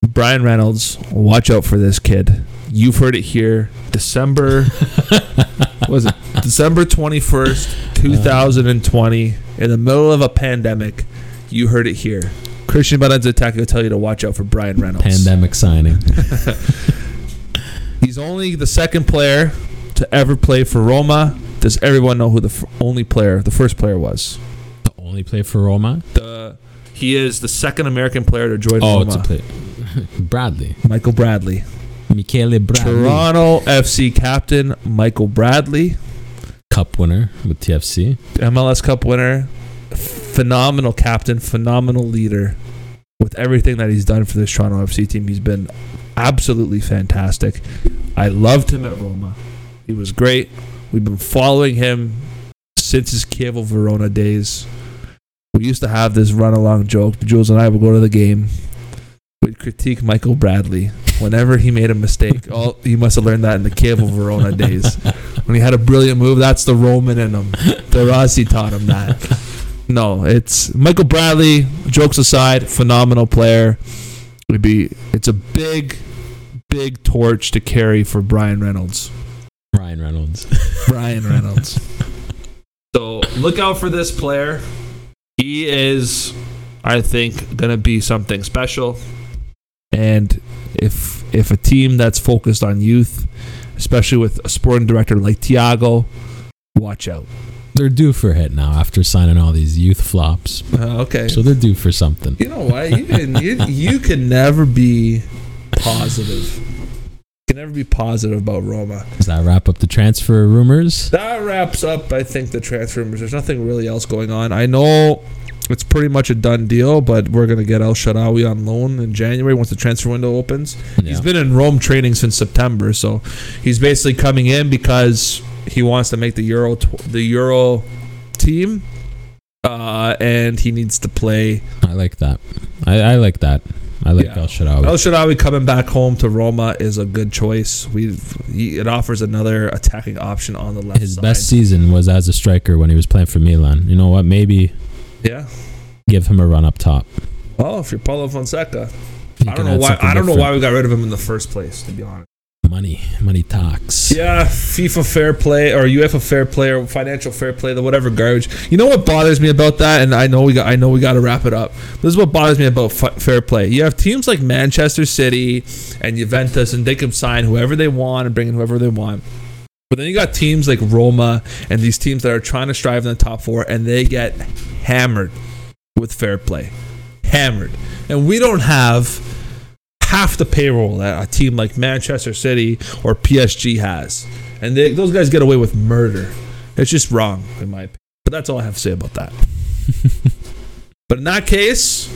Speaker 1: Bryan Reynolds, watch out for this kid. You've heard it here. December, what [laughs] was it December 21st, uh. 2020, in the middle of a pandemic. You heard it here. Christian Benazzataki will tell you to watch out for Bryan Reynolds.
Speaker 2: Pandemic signing. [laughs]
Speaker 1: He's only the second player to ever play for Roma. Does everyone know who the f- only player, the first player was?
Speaker 2: The only play for Roma.
Speaker 1: The he is the second American player to join
Speaker 2: Oh,
Speaker 1: Roma.
Speaker 2: to play. [laughs] Bradley.
Speaker 1: Michael Bradley.
Speaker 2: Michele Bradley.
Speaker 1: Toronto FC captain Michael Bradley,
Speaker 2: Cup winner with TFC.
Speaker 1: MLS Cup winner, phenomenal captain, phenomenal leader. With everything that he's done for this Toronto FC team, he's been absolutely fantastic. I loved him at Roma. He was great. We've been following him since his Chievo Verona days. We used to have this run along joke. Jules and I would go to the game. We'd critique Michael Bradley whenever he made a mistake. [laughs] Oh, he must have learned that in the Chievo Verona days. [laughs] When he had a brilliant move, that's the Roman in him. [laughs] The Rossi taught him that. No, it's Michael Bradley. Jokes aside, phenomenal player. Would be. It's a big, big torch to carry for Bryan Reynolds.
Speaker 2: Bryan Reynolds. [laughs]
Speaker 1: Bryan Reynolds. so look out for this player. He is, I think, gonna be something special. And if if a team that's focused on youth, especially with a sporting director like Tiago, watch out.
Speaker 2: They're due for a hit now after signing all these youth flops.
Speaker 1: Uh, okay.
Speaker 2: So they're due for something.
Speaker 1: You know what? You can you, you can never be positive. You can never be positive about Roma.
Speaker 2: Does that wrap up the transfer rumors?
Speaker 1: That wraps up, I think, the transfer rumors. There's nothing really else going on. I know it's pretty much a done deal, but we're gonna get El Shaarawy on loan in January once the transfer window opens.
Speaker 2: Yeah.
Speaker 1: He's been in Rome training since September, so he's basically coming in because he wants to make the Euro the Euro team, uh, and he needs to play
Speaker 2: I like that. I, I like that. I like
Speaker 1: Yeah.
Speaker 2: El Shaarawy.
Speaker 1: El Shaarawy coming back home to Roma is a good choice. We it offers another attacking option on the left
Speaker 2: His
Speaker 1: side.
Speaker 2: best season was as a striker when he was playing for Milan. You know what? Maybe
Speaker 1: yeah.
Speaker 2: give him a run up top.
Speaker 1: Well, if you're Paulo Fonseca, I don't know why. I don't know why we got rid of him in the first place. To be honest.
Speaker 2: Money, money talks.
Speaker 1: Yeah, FIFA fair play or UEFA fair play or financial fair play, the whatever garbage. You know what bothers me about that, and I know we got, I know we got to wrap it up. This is what bothers me about fa- fair play. You have teams like Manchester City and Juventus, and they can sign whoever they want and bring in whoever they want. But then you got teams like Roma and these teams that are trying to strive in the top four, and they get hammered with fair play, hammered, and we don't have half the payroll that a team like Manchester City or PSG has. And they, those guys get away with murder. It's just wrong, in my opinion. But that's all I have to say about that. [laughs] but in that case,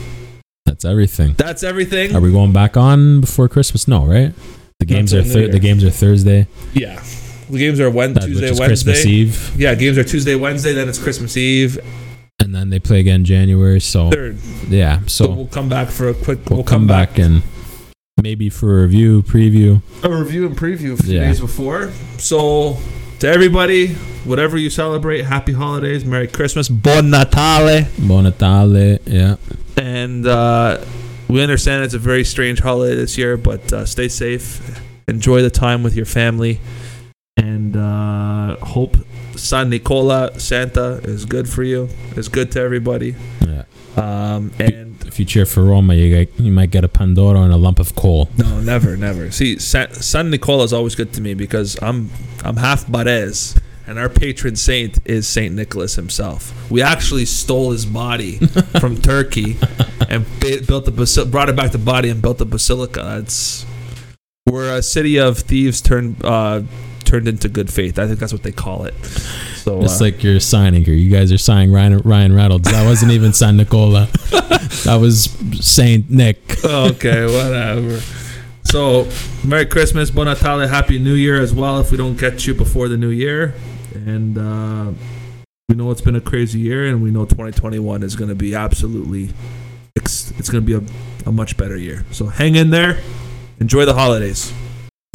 Speaker 2: That's everything.
Speaker 1: that's everything.
Speaker 2: Are we going back on before Christmas? No, right? The games are thir- the games are Thursday.
Speaker 1: yeah. The games are Wednesday,
Speaker 2: That,
Speaker 1: Tuesday, Wednesday.
Speaker 2: Christmas Eve,
Speaker 1: Yeah, games are Tuesday, Wednesday, then it's Christmas Eve,
Speaker 2: and then they play again January. So
Speaker 1: third.
Speaker 2: yeah,
Speaker 1: So,
Speaker 2: so
Speaker 1: we'll come back for a quick.
Speaker 2: we'll,
Speaker 1: We'll,
Speaker 2: come, back, and maybe for a review, preview.
Speaker 1: a review and preview a few
Speaker 2: Yeah.
Speaker 1: days before. So, to everybody, whatever you celebrate, happy holidays, Merry Christmas, Buon Natale.
Speaker 2: Buon Natale. Yeah.
Speaker 1: and uh, we understand it's a very strange holiday this year, but uh, stay safe, enjoy the time with your family, and uh, hope San Nicola Santa is good for you, is good to everybody.
Speaker 2: Yeah.
Speaker 1: Um, and
Speaker 2: If you cheer for Roma, you get, you might get a Pandora and a lump of coal.
Speaker 1: no, never, never. See, San, San Nicola is always good to me because I'm I'm half Barese. And our patron saint is Saint Nicholas himself. We actually stole his body [laughs] from Turkey and built the brought it back to body and built the basilica. That's we're a city of thieves turned uh, turned into good faith. I think that's what they call it. So
Speaker 2: It's
Speaker 1: uh,
Speaker 2: like you're signing here. You guys are signing Ryan Ryan Reynolds. That wasn't even San Nicola. [laughs] that was Saint Nick.
Speaker 1: okay, whatever. So, Merry Christmas, Buon Natale, Happy New Year as well. If we don't get you before the new year, and uh, we know it's been a crazy year, and we know 2021 is going to be absolutely, it's, it's going to be a, a much better year. So, hang in there, enjoy the holidays.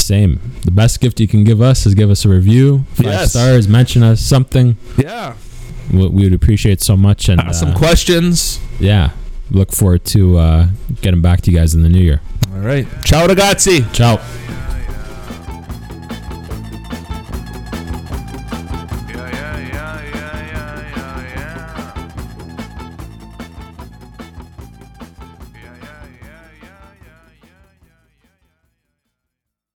Speaker 2: Same. The best gift you can give us is give us a review, five
Speaker 1: Yes.
Speaker 2: stars, mention us something.
Speaker 1: Yeah,
Speaker 2: We, we would appreciate so much. And
Speaker 1: ask some
Speaker 2: uh,
Speaker 1: questions.
Speaker 2: yeah, look forward to uh, getting back to you guys in the new year.
Speaker 1: All right, ciao ragazzi.
Speaker 2: Ciao.